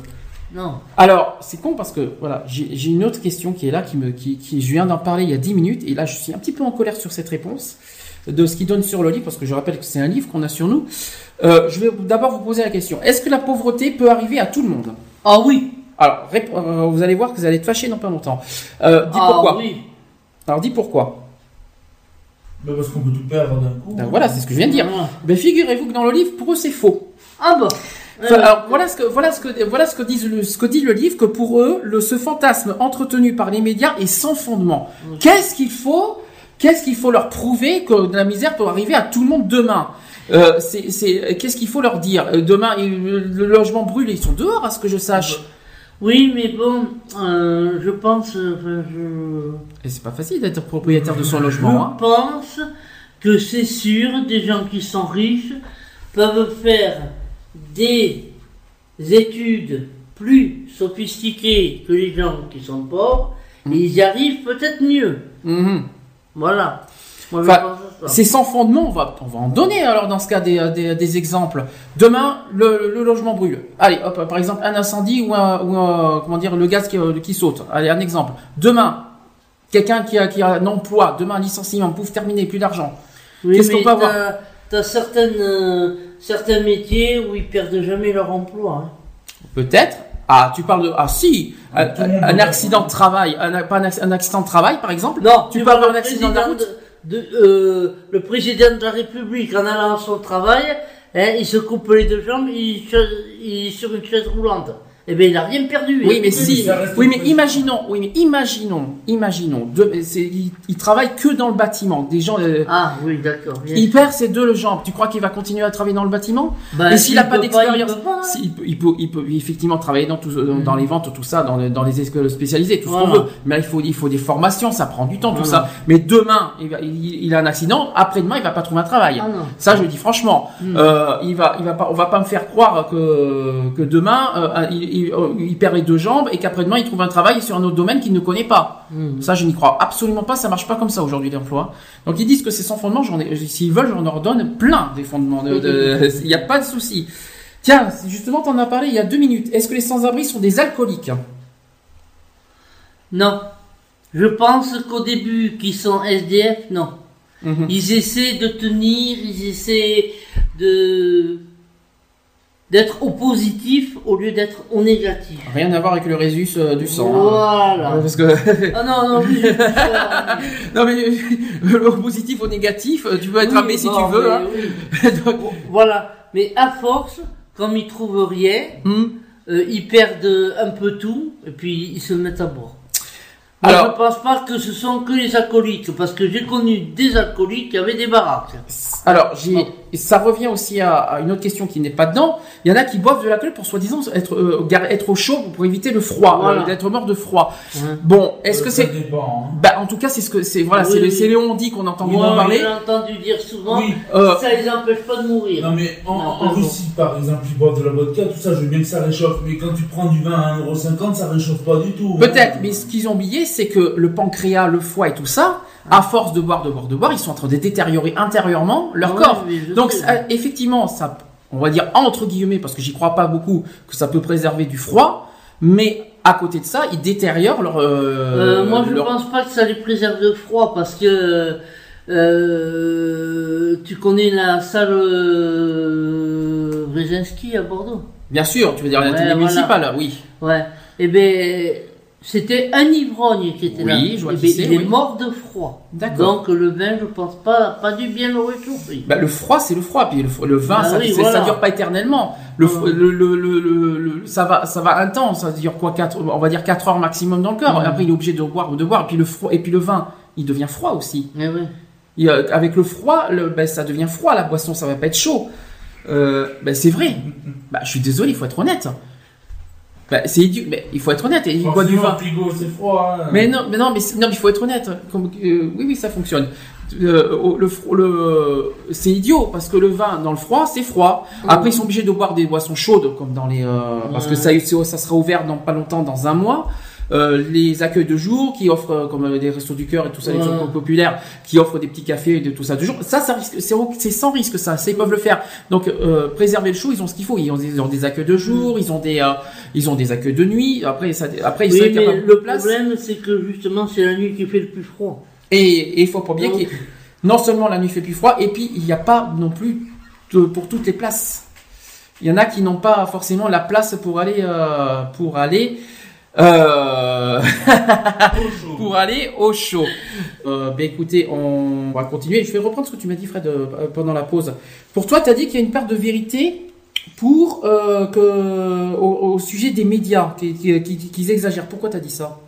Non. Alors, c'est con parce que voilà, j'ai une autre question qui est là, qui me, qui, qui je viens d'en parler il y a 10 minutes, et là je suis un petit peu en colère sur cette réponse de ce qu'il donne sur le livre, parce que je rappelle que c'est un livre qu'on a sur nous. Euh, je vais d'abord vous poser la question est-ce que la pauvreté peut arriver à tout le monde? Ah oui. Alors, euh, vous allez voir que vous allez être fâché dans pas longtemps. Euh, dis ah pourquoi. oui. Alors, dis pourquoi. Mais parce qu'on peut tout perdre d'un coup. Ben, voilà, c'est ce que je viens de dire. Voilà. Ben, figurez-vous que dans le livre, pour eux, c'est faux. Ah bah. Enfin, Euh, alors, voilà ce que voilà ce que voilà ce que dit le, ce que dit le livre que pour eux le ce fantasme entretenu par les médias est sans fondement. Qu'est-ce qu'il faut qu'est-ce qu'il faut leur prouver que de la misère peut arriver à tout le monde demain? Euh, c'est c'est qu'est-ce qu'il faut leur dire? Euh, demain le, le logement brûle ils sont dehors à ce que je sache. Oui, mais bon, euh, je pense, enfin, je, Et c'est pas facile d'être propriétaire de son je logement. Hein. pense que c'est sûr, des gens qui sont riches peuvent faire des études plus sophistiquées que les gens qui sont pauvres, et ils y arrivent peut-être mieux. Mhm. Voilà. Enfin. C'est sans fondement, on va, on va en donner alors dans ce cas des, des, des exemples. Demain, le, le logement brûle. Allez, hop, par exemple, un incendie ou un, ou un- comment dire, le gaz qui, euh, qui saute. Allez, un exemple. Demain, quelqu'un qui a, qui a un emploi, demain, un licenciement, pouf, terminé, plus d'argent. Oui, qu'est-ce qu'on mais peut avoir? t'as- certaines, euh, certains métiers où ils perdent jamais leur emploi. hein. Peut-être. Ah, tu parles de, ah si, un, accident de travail, un, pas un, acc- un accident de travail, par exemple? Non, tu peux vois avoir un le accident de la route? De- euh, le président de la République, en allant à son travail, hein, il se coupe les deux jambes, il, il sur une chaise roulante. Eh bien, il n'a rien perdu. Oui, mais si. Oui, mais imaginons. Oui, mais imaginons. Imaginons. Il, il travaille que dans le bâtiment. Des gens. euh, Ah, oui, d'accord. il perd ses deux jambes. Tu crois qu'il va continuer à travailler dans le bâtiment? Bah, Et s'il n'a pas d'expérience, il peut il, peut, il, effectivement travailler dans, tout, euh, dans les ventes, tout ça, dans, les- dans les écoles spécialisées, tout ce qu'on veut. Mais là, il faut, il faut des formations, ça prend du temps, tout Voilà. ça. Mais demain, il, a un accident. Après-demain, il va pas trouver un travail. Ah. Ça, je le dis franchement. Mm. Euh, il va, il va pas, on va pas me faire croire que, que demain, euh, il, il- euh, il perd les deux jambes et qu'après-demain, il trouve un travail sur un autre domaine qu'il ne connaît pas. Mhm. Ça, je n'y crois absolument pas. Ça marche pas comme ça aujourd'hui l'emploi. Donc ils disent que c'est sans fondement. J'en ai, s'ils veulent, j'en leur donne plein des fondements. de- de- Il n'y a pas de souci. Tiens, justement, t'en as parlé il y a deux minutes. Est-ce que les sans-abri sont des alcooliques? Non. Je pense qu'au début, qu'ils sont SDF, non. Mhm. Ils essaient de tenir, ils essaient de d'être au positif au lieu d'être au négatif. Rien à voir avec le résus euh, du sang. hein. Voilà. Euh, Parce que Ah non, non, non mais le positif au négatif, euh, tu peux être oui, abbé si bon, tu veux. hein. oui. Donc, Voilà. Mais à force, comme ils trouvent rien, hmm. euh, ils perdent un peu tout et puis ils se mettent à bord. Moi, Alors- je pense pas que ce sont que les alcooliques, parce que j'ai connu des alcooliques qui avaient des baraques. Alors, j'ai, et ça revient aussi à, à une autre question qui n'est pas dedans. Il y en a qui boivent de l'alcool pour soi-disant être, euh, être au chaud pour éviter le froid, Voilà. euh, d'être mort de froid. Bon, est-ce que Ça c'est, dépend, hein. bah, en tout cas, c'est ce que c'est, voilà, Oui, c'est, le- oui. c'est les on dit qu'on entend beaucoup Moi, parler. j'ai entendu dire souvent, Oui. Euh, ça les empêche pas de mourir. Non mais en, Non. Russie par exemple ils boivent de la vodka, tout ça, je veux bien que ça réchauffe, mais quand tu prends du vin à 1,50€, ça réchauffe pas du tout. hein. Peut-être, mais ce qu'ils ont oublié, c'est que le pancréas, le foie et tout ça, à force de boire, de boire, de boire, ils sont en train de détériorer intérieurement leur Oui, corps. Donc, ça- effectivement, ça, on va dire entre guillemets, parce que j'y crois pas beaucoup, que ça peut préserver du froid, mais à côté de ça, ils détériorent leur. euh, Euh, moi, je leur- pense pas que ça les préserve de froid parce que euh, tu connais la salle euh, Brzezinski à Bordeaux? Bien sûr, tu veux dire la Ouais, télé voilà. municipale, oui. Ouais. Eh ben, c'était un ivrogne qui était Oui, là. je vois Eh il est oui. mort de froid. D'accord. Donc le vin, je pense pas, pas du bien le réchauffer. Bah, le froid, c'est le froid, puis le, vin, Ah ça, oui, c'est- voilà. ça dure pas éternellement. Le, ça va, ça va un temps, ça dure quoi, quatre, on va dire 4 heures maximum dans le corps. Après, il est obligé de boire ou de boire, et puis le froid, et puis le vin, il devient froid aussi. Eh. Et, euh, avec le froid, le, ben, ça devient froid la boisson, ça va pas être chaud. Euh, ben, c'est vrai. Bah, je suis désolé, il faut être honnête. Bah, c'est idiot, mais il faut être honnête. Il boit du vin. C'est froid. hein. Mais non, mais non, mais non, mais il faut être honnête. Comme, euh, oui, oui, ça fonctionne. Euh, le, le, c'est idiot parce que le vin dans le froid, c'est froid. Après, ils sont obligés de boire des boissons chaudes, comme dans les, euh, parce que ça, ça sera ouvert dans pas longtemps, dans un mois. Euh, les accueils de jour qui offrent, euh, comme euh, les restos du cœur et tout ça, les Ouais. trucs populaires, qui offrent des petits cafés et de tout ça de jour. Ça, ça risque, c'est, sans risque ça. Ça, ils peuvent le faire. Donc, euh, préserver le chaud, ils ont ce qu'il faut. Ils ont, ils ont des accueils de jour, ils ont des, euh, ils ont des accueils de nuit. Après, ça, après, ils Oui, mais de le place. problème, c'est que justement, c'est la nuit qui fait le plus froid. Et, il faut pas bien Donc- qu'il non seulement la nuit fait plus froid, et puis il n'y a pas non plus de- pour toutes les places. Il y en a qui n'ont pas forcément la place pour aller euh, pour aller euh, pour aller au chaud. Euh, ben écoutez, on va continuer. Je vais reprendre ce que tu m'as dit, Fred, euh, pendant la pause. Pour toi, tu as dit qu'il y a une part de vérité pour euh, au, sujet des médias, qui- qui- qui- qu'ils exagèrent. Pourquoi tu as dit ça?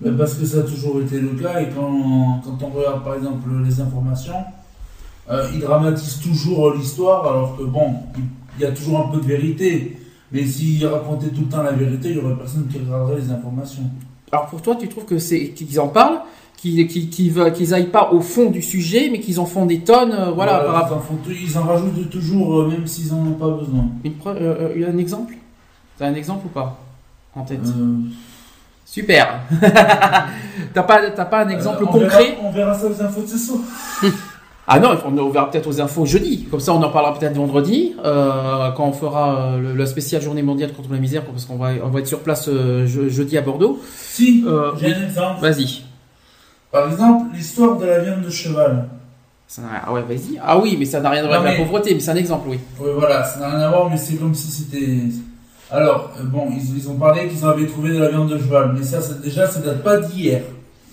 Mais parce que ça a toujours été le cas et quand, quand on regarde par exemple les informations, ils dramatisent toujours l'histoire alors que bon, il y a toujours un peu de vérité. Mais s'ils racontaient tout le temps la vérité, il y aurait personne qui regarderait les informations. Alors pour toi, tu trouves que c'est qu'ils en parlent, qu'ils qu'ils qu'ils aillent pas au fond du sujet, mais qu'ils en font des tonnes, euh, voilà, par ils, rapport. en font ils en rajoutent toujours euh, même s'ils en ont pas besoin. Une preuve- euh, euh, un exemple? T'as un exemple ou pas? En tête Euh, Super. t'as pas t'as pas un exemple euh, on concret? verra- on verra ça aux infos de ce soir. Ah non, on verra peut-être aux infos jeudi. Comme ça, on en parlera peut-être vendredi, euh, quand on fera euh, le, le spécial Journée mondiale contre la misère, parce qu'on va on va être sur place euh, je- jeudi à Bordeaux. Si, j'ai oui. un exemple. Vas-y. Par exemple, l'histoire de la viande de cheval. Ça Ah ouais, vas-y. Ah oui, mais ça n'a rien à voir avec la pauvreté, mais c'est un exemple, oui. Oui, voilà, ça n'a rien à voir, mais c'est comme si c'était. Alors, bon, ils, ils ont parlé qu'ils avaient trouvé de la viande de cheval, mais ça, ça- déjà, ça date pas d'hier.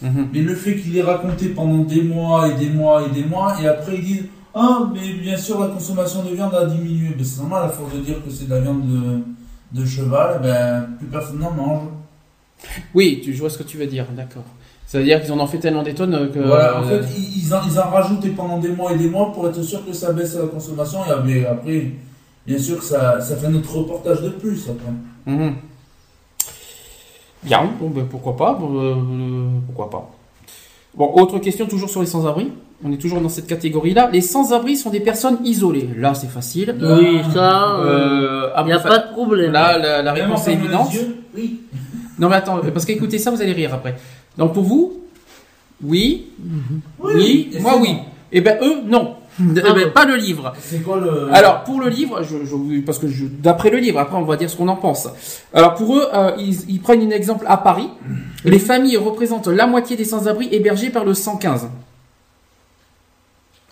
Mhm. Mais le fait qu'il ait raconté pendant des mois et des mois et des mois, et après ils disent Ah, mais bien sûr, la consommation de viande a diminué. Mais c'est normal, à force de dire que c'est de la viande de, de cheval, ben, plus personne n'en mange. Oui, tu je vois ce que tu veux dire, d'accord. Ça veut dire qu'ils en ont fait tellement des tonnes que. Voilà, en euh, fait, ils, ils en, ils en rajoutent pendant des mois et des mois pour être sûr que ça baisse la consommation, et après, après, bien sûr, ça, ça fait notre reportage de plus après. mhm. Bien, bon, ben, pourquoi pas, bon, euh, euh, pourquoi pas. Bon, autre question toujours sur les sans-abri. On est toujours dans cette catégorie-là. Les sans-abri sont des personnes isolées. Là, c'est facile. Oui, ça, il Euh, n'y a pas de problème. Là, la, réponse est évidente. Oui. Non, mais attends, parce qu'écoutez ça, vous allez rire après. Donc pour vous, oui, oui, moi oui. Et ben eux, non. Eh Ah ben, pas le livre. C'est quoi le. Alors pour le livre, je, je- parce que je- d'après le livre, après on va dire ce qu'on en pense. Alors pour eux, euh, ils, ils prennent un exemple à Paris. Les familles représentent la moitié des sans-abri hébergés par le 115.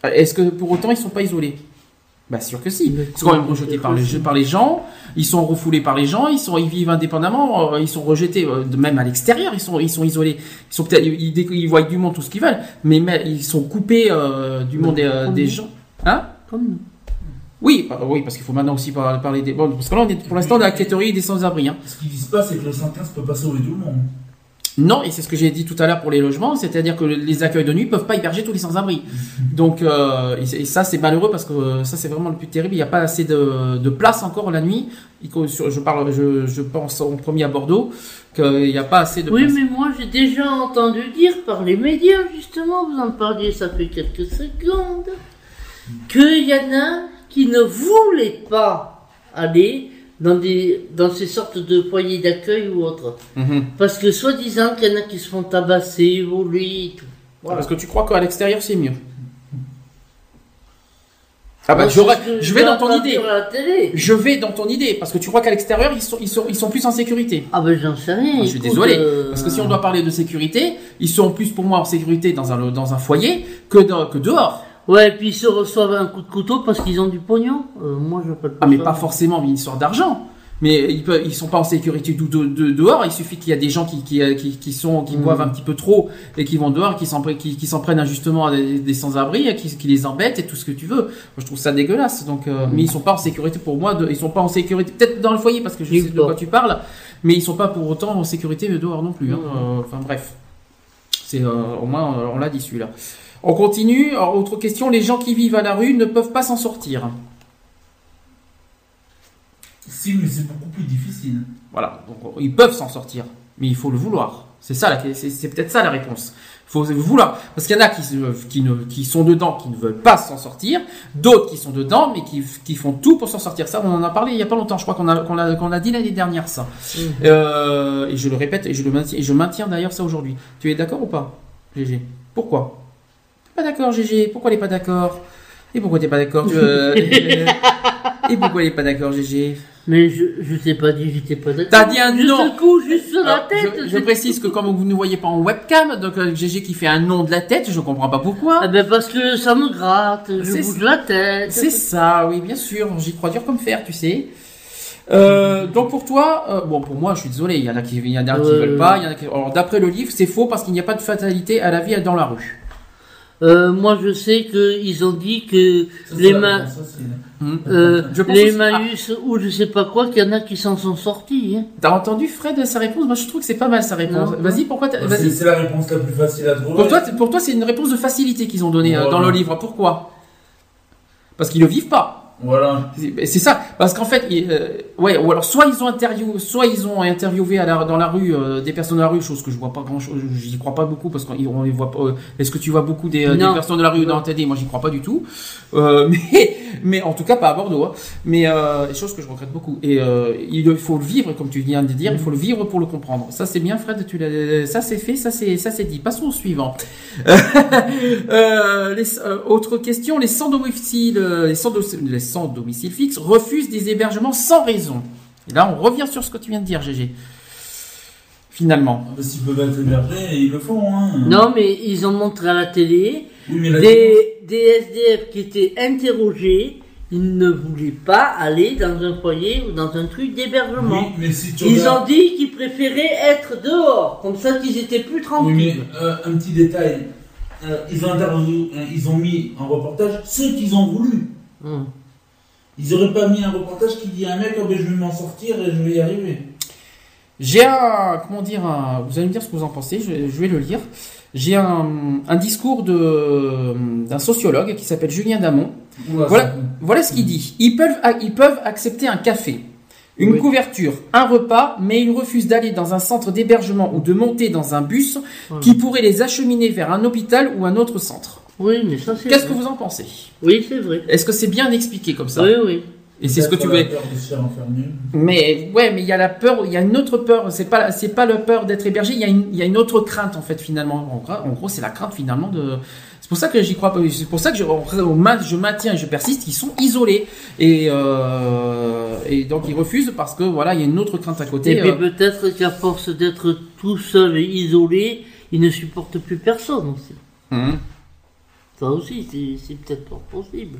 Euh, Est-ce que pour autant ils sont pas isolés? Bah sûr que si. Ils sont quand même rejetés par les, par les gens, ils sont refoulés par les gens, ils sont ils vivent indépendamment, euh, ils sont rejetés euh, même à l'extérieur, ils sont ils sont isolés. Ils sont peut-être ils, ils, ils voient du monde tout ce qu'ils veulent, mais, mais ils sont coupés euh, du monde des gens. Hein? Comme nous. oui, bah, oui, parce qu'il faut maintenant aussi par- parler des. Bon, parce que là, on est pour l'instant dans la catégorie des sans-abri. Hein. Ce qu'ils disent pas, c'est que le 115 peut pas sauver tout le monde. Non, et c'est ce que j'ai dit tout à l'heure pour les logements, c'est-à-dire que les accueils de nuit peuvent pas héberger tous les sans-abri. Donc, euh, et, ça, c'est malheureux parce que euh, ça, c'est vraiment le plus terrible. Il n'y a pas assez de, de place encore la nuit. Je parle, je, je pense en premier à Bordeaux qu'il n'y a pas assez de Oui, place. mais moi j'ai déjà entendu dire par les médias, justement, vous en parliez, ça fait quelques secondes, qu'il y en a qui ne voulaient pas aller dans, des, dans ces sortes de foyers d'accueil ou autres. Mhm. Parce que soi-disant qu'il y en a qui se font tabasser, voler et tout. Voilà. Parce que tu crois qu'à l'extérieur, c'est mieux. Ah bah, je vais dans ton idée. à la télé. Je vais dans ton idée, parce que tu crois qu'à l'extérieur, ils sont, ils, sont, ils sont plus en sécurité. Ah ben j'en sais rien. Moi, je suis désolé, euh, parce que si on doit parler de sécurité, ils sont plus pour moi en sécurité dans un, dans un foyer que, dans- que dehors. Ouais, et puis ils se reçoivent un coup de couteau parce qu'ils ont du pognon. Euh, moi je pas Ah, mais pas forcément une histoire d'argent. Mais ils, ils sont pas en sécurité du- de, de- dehors. Il suffit qu'il y a des gens qui, qui, euh, qui, qui sont, qui Mhm. boivent un petit peu trop et qui vont dehors, qui s'en, qui, s'en prennent injustement à des, des sans-abri, qui, qui les embêtent et tout ce que tu veux. Moi, je trouve ça dégueulasse. Donc, euh, mais ils sont pas en sécurité pour moi. De, ils sont pas en sécurité, peut-être dans le foyer parce que je sais de quoi tu parles, mais ils sont pas pour autant en sécurité dehors non plus. hein. Euh, Enfin bref, c'est euh, au moins on l'a dit celui-là. On continue. Alors, autre question les gens qui vivent à la rue ne peuvent pas s'en sortir. Si, mais c'est beaucoup plus difficile. Voilà, donc ils peuvent s'en sortir, mais il faut le vouloir. C'est ça, la- c'est c'est peut-être ça la réponse. Il faut le vouloir, parce qu'il y en a qui, se- qui, ne, qui sont dedans, qui ne veulent pas s'en sortir, d'autres qui sont dedans, mais qui, qui font tout pour s'en sortir. Ça, on en a parlé il y a pas longtemps. Je crois qu'on a, qu'on qu'on dit l'année dernière ça. Euh, et je le répète et je le maintiens, et je maintiens d'ailleurs ça aujourd'hui. Tu es d'accord ou pas, GG Pourquoi? Pas d'accord, GG. Pourquoi elle est pas d'accord? Et pourquoi t'es pas d'accord euh, Et pourquoi elle est pas d'accord, GG Mais je, je t'ai pas dit, j'étais pas d'accord. T'as dit un Juste non. un coup, juste sur la tête. je, précise que comme vous ne voyez pas en webcam, donc euh, GG qui fait un nom de la tête, je comprends pas pourquoi. Ah ben parce que ça me gratte, je bouge la tête. C'est ça, oui, bien sûr. J'y crois dur comme fer, tu sais. Euh, donc pour toi, euh, bon pour moi, je suis désolé. Il y en a qui, il y en a qui Euh. veulent pas. Il y en a qui. Alors d'après le livre, c'est faux parce qu'il n'y a pas de fatalité à la vie dans la rue. Euh, moi je sais qu'ils ont dit que Ça, les facile. Hmm. euh, les aussi- Emmaüs ou je sais pas quoi, qu'il y en a qui s'en sont sortis. Hein. T'as entendu Fred sa réponse? Moi, je trouve que c'est pas mal sa réponse. Vas-y, pourquoi C'est Vas-y. c'est la réponse la plus facile à trouver. Pour toi, c'est- pour toi, c'est une réponse de facilité qu'ils ont donnée euh, dans le livre. Pourquoi? Parce qu'ils le vivent pas. Voilà. C'est c'est ça, parce qu'en fait, ils, euh, ouais, ou alors soit ils ont interviewé, soit ils ont interviewé à la- dans la rue euh, des personnes de la rue, chose que je vois pas grand chose, j'y crois pas beaucoup parce qu'on on les voit pas. euh, Est-ce que tu vois beaucoup des, euh, des Non. personnes de la rue dans ta télé Moi, j'y crois pas du tout. Euh, mais, mais en tout cas pas à Bordeaux. hein. Mais euh, chose que je regrette beaucoup. Et euh, il faut le vivre, comme tu viens de dire, il faut le vivre pour le comprendre. Ça c'est bien, Fred. Tu ça c'est fait, ça c'est ça c'est dit. Passons au suivant. Euh, les, euh, autre question, les sans domicile, les sans, do- les sans domicile fixe refusent des hébergements sans raison. Et là, on revient sur ce que tu viens de dire, GG. Finalement. Ah, bah, S'ils peuvent être hébergés, ils le font. Hein. Non mais ils ont montré à la télé Oui, mais la des, des SDF qui étaient interrogés, ils ne voulaient pas aller dans un foyer ou dans un truc d'hébergement. Oui, mais si tu Ils regardes- ont dit qu'ils préféraient être dehors, comme ça qu'ils étaient plus Oui, tranquilles. mais euh, un petit détail. Euh, ils, ont intervenu- euh, ils ont mis en reportage ceux qu'ils ont voulu. Hum. Ils auraient pas mis un reportage qui dit à un mec, oh, ben, je vais m'en sortir et je vais y arriver. J'ai un, comment dire, un- vous allez me dire ce que vous en pensez, je, je vais le lire. J'ai un, un discours d'un sociologue qui s'appelle Julien Damon. Voilà, ce qu'il dit. Ils peuvent, ils peuvent accepter un café, une Oui. couverture, un repas, mais ils refusent d'aller dans un centre d'hébergement ou de monter dans un bus qui pourrait les acheminer vers un hôpital ou un autre centre. Oui, mais ça c'est Qu'est-ce que vous en pensez? Oui, c'est vrai. Est-ce que c'est bien expliqué comme ça? Oui, oui. Et c'est ce que tu veux. Mais ouais, mais il y a la peur, il y a une autre peur. C'est pas, c'est pas la peur d'être hébergé. Il y a une, il y a une autre crainte en fait finalement. En gros, en gros, c'est la crainte finalement de. C'est pour ça que j'y crois pas. C'est pour ça que je, maintiens et je persiste qu'ils sont isolés et euh, et donc ils refusent parce que voilà, il y a une autre crainte à côté. Et puis euh. peut-être qu'à force d'être tout seul et isolé, ils ne supportent plus personne aussi. Mhm. Ça aussi, c'est- peut-être pas possible.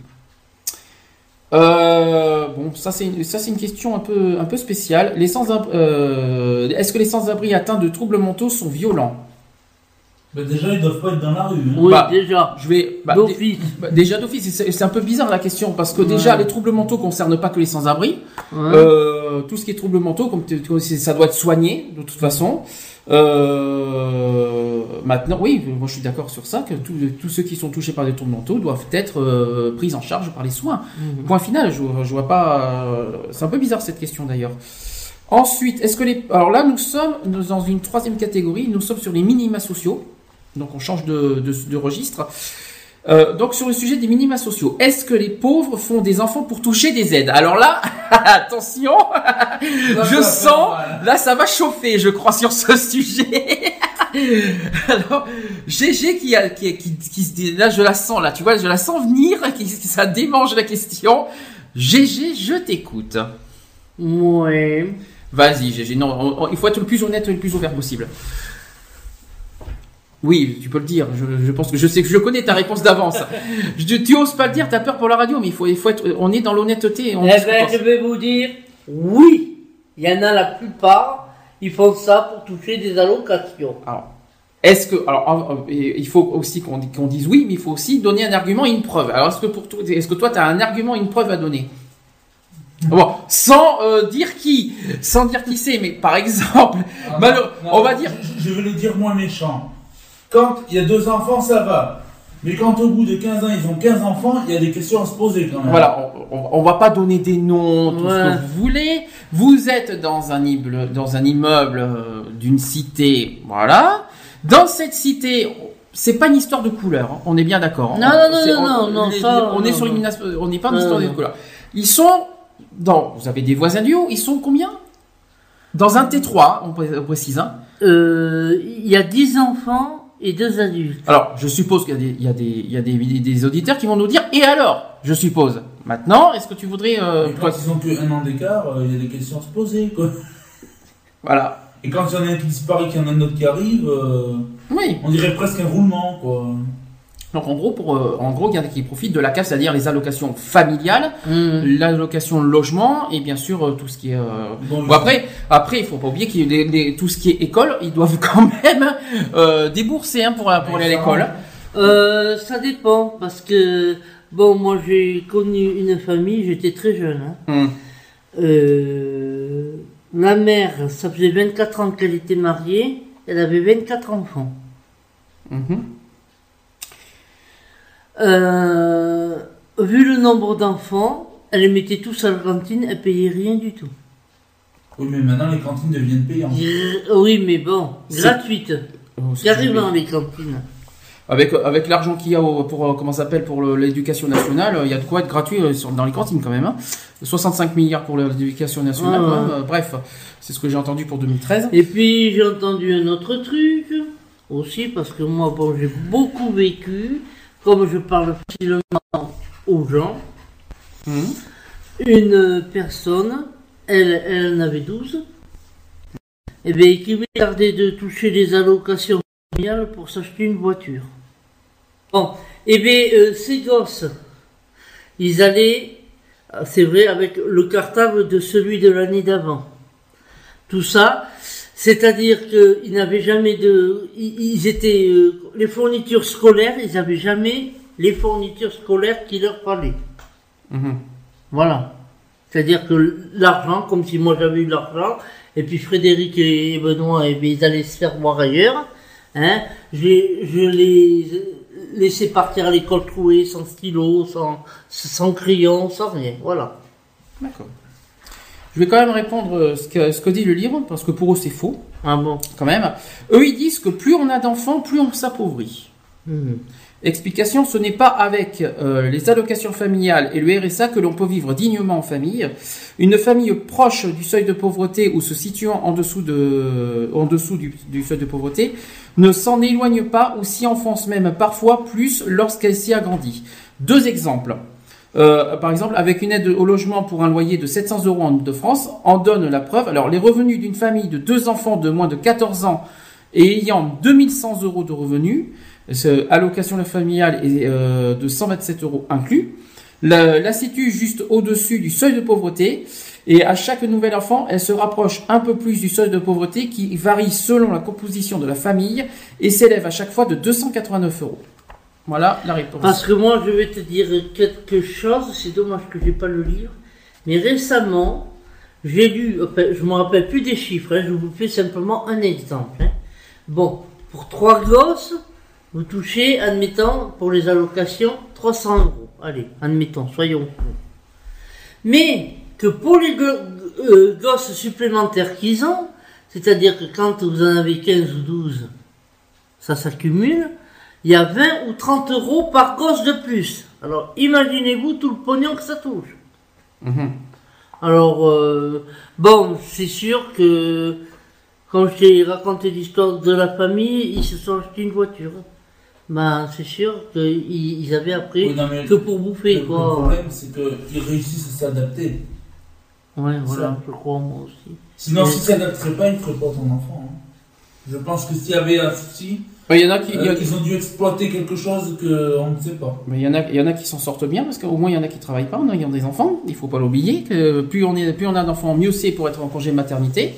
Euh, bon, ça c'est une, ça c'est une question un peu un peu spéciale. Les sans euh, est-ce que les sans-abri atteints de troubles mentaux sont violents? Ben, déjà, ils doivent pas être dans la rue. hein. Oui, Bah, déjà. Je vais bah, D'office. bah, déjà d'office, c'est un peu bizarre la question parce que déjà les troubles mentaux concernent pas que les sans-abri. Euh, tout ce qui est troubles mentaux, comme ça doit être soigné de toute façon. Euh, maintenant, oui, moi je suis d'accord sur ça que tous ceux qui sont touchés par des troubles mentaux doivent être euh, pris en charge par les soins. Mhm. Point final, je, je vois pas. euh, c'est un peu bizarre cette question d'ailleurs. Ensuite, est-ce que les. Alors là, nous sommes dans une troisième catégorie, nous sommes sur les minima sociaux. Donc on change de, de, de registre. Euh, donc sur le sujet des minima sociaux, est-ce que les pauvres font des enfants pour toucher des aides? Alors là, attention, je sens, là ça va chauffer, je crois, sur ce sujet. Alors, GG qui a, qui, qui, qui se dit, là je la sens, là tu vois, je la sens venir, qui- ça démange la question. GG, je t'écoute. Ouais. Vas-y, GG, non, on- on- il faut être le plus honnête et le plus ouvert possible. Oui, tu peux le dire. Je, je pense que je sais que je connais ta réponse d'avance. Je- tu oses pas le dire, t'as peur pour la radio, mais il faut, il faut être. On est dans l'honnêteté. on Eh ben, je vais vous dire, oui. Il y en a la plupart, ils font ça pour toucher des allocations. Alors, est-ce que alors il faut aussi qu'on dise oui, mais il faut aussi donner un argument et une preuve. Alors est-ce que pour toi, est-ce que toi tu as un argument et une preuve à donner? Bon, sans euh, dire qui, sans dire qui c'est, mais par exemple, Ah, non, on va dire- Je, je vais le dire moins méchant. Quand il y a deux enfants, ça va. Mais quand au bout de 15 ans, ils ont 15 enfants, il y a des questions à se poser quand même. Voilà, on, on- on va pas donner des noms, tout Ouais. ce que vous voulez. Vous êtes dans un immeuble, dans un immeuble euh, d'une cité, voilà. Dans cette cité, c'est pas une histoire de couleur, hein, on est bien d'accord. hein. Non, non, non, non, on- non, les- ça, on est non, sur non. une, as- on n'est pas une Non, histoire non. de couleur. Ils sont dans, vous avez des voisins du haut, ils sont combien? Dans un T3, on pré- on précise. Hein. Euh, Il y a 10 enfants et 2 adultes. Alors, je suppose qu'il y a, des, il y a, des, il y a des, des auditeurs qui vont nous dire, et alors? Je suppose. Maintenant, est-ce que tu voudrais... euh, toi- quand ils ont qu'un an d'écart, euh, il y a des questions à se poser quoi. voilà. Et quand il y en a un qui disparaît, qu'il y en a un autre qui arrive, euh, Oui. on dirait presque un roulement quoi. Donc en gros, pour, euh, en gros, il y en a qui profitent de la CAF, c'est-à-dire les allocations familiales, Mmh. l'allocation logement et bien sûr euh, tout ce qui est. euh, Bon, Bon, après, après, il faut pas oublier qu'il y a des- des- tout ce qui est école, ils doivent quand même euh, débourser hein, pour, pour aller à l'école. Euh, ça dépend, parce que, bon, moi j'ai connu une famille, j'étais très jeune. hein. Hum. Euh, la mère, ça faisait 24 ans qu'elle était mariée, elle avait 24 enfants. Mhm. Euh, vu le nombre d'enfants, elle les mettait tous à la cantine, elle payait rien du tout. Oui, mais maintenant les cantines deviennent payantes. Euh, Oui, mais bon, C'est- gratuite. Oh, Carrément les cantines. Avec, avec l'argent qu'il y a au- pour, euh, comment s'appelle, pour l'éducation nationale, euh, il y a de quoi être gratuit euh, sur- dans les cantines quand même. Hein. 65 milliards pour l'éducation nationale. Hein, euh, bref, c'est ce que j'ai entendu pour 2013. Et puis j'ai entendu un autre truc aussi parce que moi bon j'ai beaucoup vécu comme je parle facilement aux gens. Mhm. Une personne, elle, elle en avait 12, et bien qui lui tardait de toucher les allocations familiales pour s'acheter une voiture. Bon, et bien euh, ces gosses, ils allaient, ah, c'est vrai, avec le cartable de celui de l'année d'avant. Tout ça, c'est-à-dire qu'ils n'avaient jamais de, ils étaient euh, les fournitures scolaires, ils n'avaient jamais les fournitures scolaires qui leur fallait. Mhm. Voilà. C'est-à-dire que l'argent, comme si moi j'avais eu l'argent, et puis Frédéric et Benoît, ils allaient se faire voir ailleurs. Hein, je, je les laissais partir à l'école trouée, sans stylo, sans, sans crayon, sans rien. Voilà. D'accord. Je vais quand même répondre euh, ce que, ce que dit le livre, parce que pour eux c'est faux, Ah bon quand même. Eux ils disent que plus on a d'enfants, plus on s'appauvrit. Mhm. Explication, ce n'est pas avec euh, les allocations familiales et le RSA que l'on peut vivre dignement en famille. Une famille proche du seuil de pauvreté ou se situant en dessous, de, en dessous du, du seuil de pauvreté ne s'en éloigne pas ou s'y enfonce même parfois plus lorsqu'elle s'y agrandit. Deux exemples. Euh, par exemple, avec une aide au logement pour un loyer de 700 euros en de France, en donne la preuve. Alors, les revenus d'une famille de deux enfants de moins de 14 ans et ayant 2100 euros de revenus, allocation familiale est euh, de 127 euros inclus, la, la situe juste au-dessus du seuil de pauvreté, et à chaque nouvel enfant, elle se rapproche un peu plus du seuil de pauvreté qui varie selon la composition de la famille et s'élève à chaque fois de 289 euros. Voilà la réponse. Parce que moi, je vais te dire quelque chose, c'est dommage que j'ai pas le livre, mais récemment, j'ai lu, je me rappelle plus des chiffres, hein, je vous fais simplement un exemple. hein. Bon, pour trois gosses, vous touchez, admettons, pour les allocations, 300 euros. Allez, admettons, soyons. Mais que pour les euh, gosses supplémentaires qu'ils ont, c'est-à-dire que quand vous en avez 15 ou 12, ça s'accumule, il y a 20 ou 30 euros par gosse de plus. Alors imaginez-vous tout le pognon que ça touche. Mhm. Alors, euh, bon, c'est sûr que quand j'ai raconté l'histoire de la famille, ils se sont achetés une voiture. Ben, c'est sûr qu'ils ils avaient appris Oui, non, mais que pour bouffer, le, le quoi. problème, c'est qu'ils réussissent à s'adapter. Ouais, voilà, Ça. je crois moi aussi. Sinon, s'ils ne s'adapteraient pas, ils ne feraient pas ton enfant. hein. Je pense que s'il y avait un souci, Il y en a qui, il y a- euh, ils ont dû exploiter quelque chose qu'on ne sait pas. mais il y en a, il y en a qui s'en sortent bien parce qu'au moins il y en a qui travaillent pas en ayant des enfants. Il faut pas l'oublier que plus on est, plus on a d'enfants, mieux c'est pour être en congé maternité.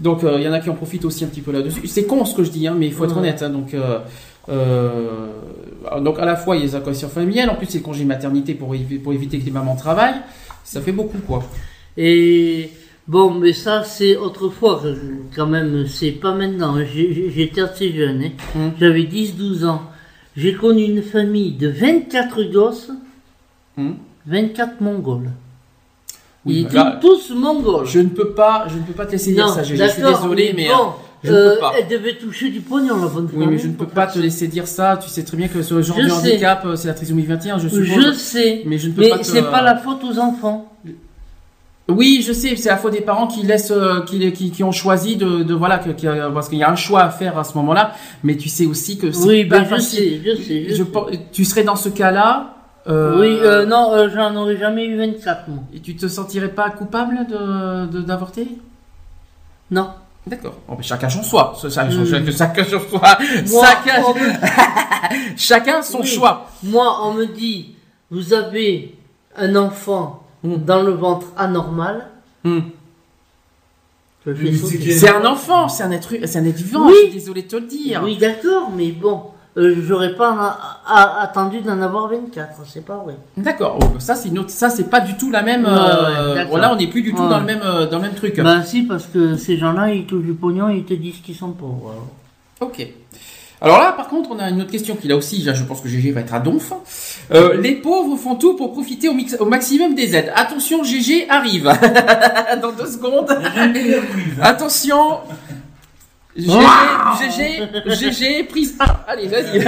Donc euh, il y en a qui en profitent aussi un petit peu là-dessus. C'est con ce que je dis, hein, mais il faut être honnête. hein, donc, euh, euh, donc à la fois il y a les allocations familiales, en plus c'est le congé maternité pour, pour éviter que les mamans travaillent. Ça fait beaucoup quoi. Et bon, mais ça, c'est autrefois, quand même, c'est pas maintenant. J'étais assez jeune, hein. Hum. j'avais 10-12 ans. J'ai connu une famille de 24 gosses, Hmm. 24 mongols. Oui, Ils étaient là, tous mongols. Je ne peux pas, je ne peux pas te laisser dire ça. Je, je suis désolé, mais, bon, euh, je ne euh, peux pas. Elle devait toucher du pognon, la bonne Oui, mais je ne peux pas te laisser dire ça. Tu sais très bien que ce genre Je de sais. handicap, euh, c'est la trisomie 21, je suppose. Je sais, Mais je ne peux mais pas te- c'est pas la faute aux enfants. Oui, je sais, c'est la faute des parents qui laissent, euh, qui, qui, qui ont choisi de, de voilà, que, qui, parce qu'il y a un choix à faire à ce moment-là. Mais tu sais aussi que c'est Oui, ben je sais, je sais. je Je sais. tu serais dans ce cas-là. euh, Oui, euh, non, euh, j'en aurais jamais eu 24, moi. Et tu te sentirais pas coupable de d'avorter? Non. D'accord. Bon, ben, chacun son choix. Chacun, Hmm. chacun, son choix. Chacun, chacun son Oui. choix. Moi, on me dit, vous avez un enfant Mm. dans le ventre anormal. Fais c'est un enfant, c'est un être, c'est un être vivant. Oui. Je suis désolé de te le dire. Oui, d'accord, mais bon, euh, j'aurais pas a- a- attendu d'en avoir 24, c'est pas vrai. D'accord. Oh, ça c'est une autre, ça c'est pas du tout la même. Ouais, euh, ouais, voilà, on n'est plus du tout Ouais. dans le même, euh, dans le même truc. Bah si, parce que ces gens-là, ils touchent du pognon, ils te disent qu'ils sont pauvres. alors. Ok. Alors là, par contre, on a une autre question qui là aussi, je pense que GG va être à donf. Euh, les pauvres font tout pour profiter au, mix- au maximum des aides. Attention, GG arrive. Dans deux secondes. Attention. GG, GG, GG, prise 1. Allez, vas-y.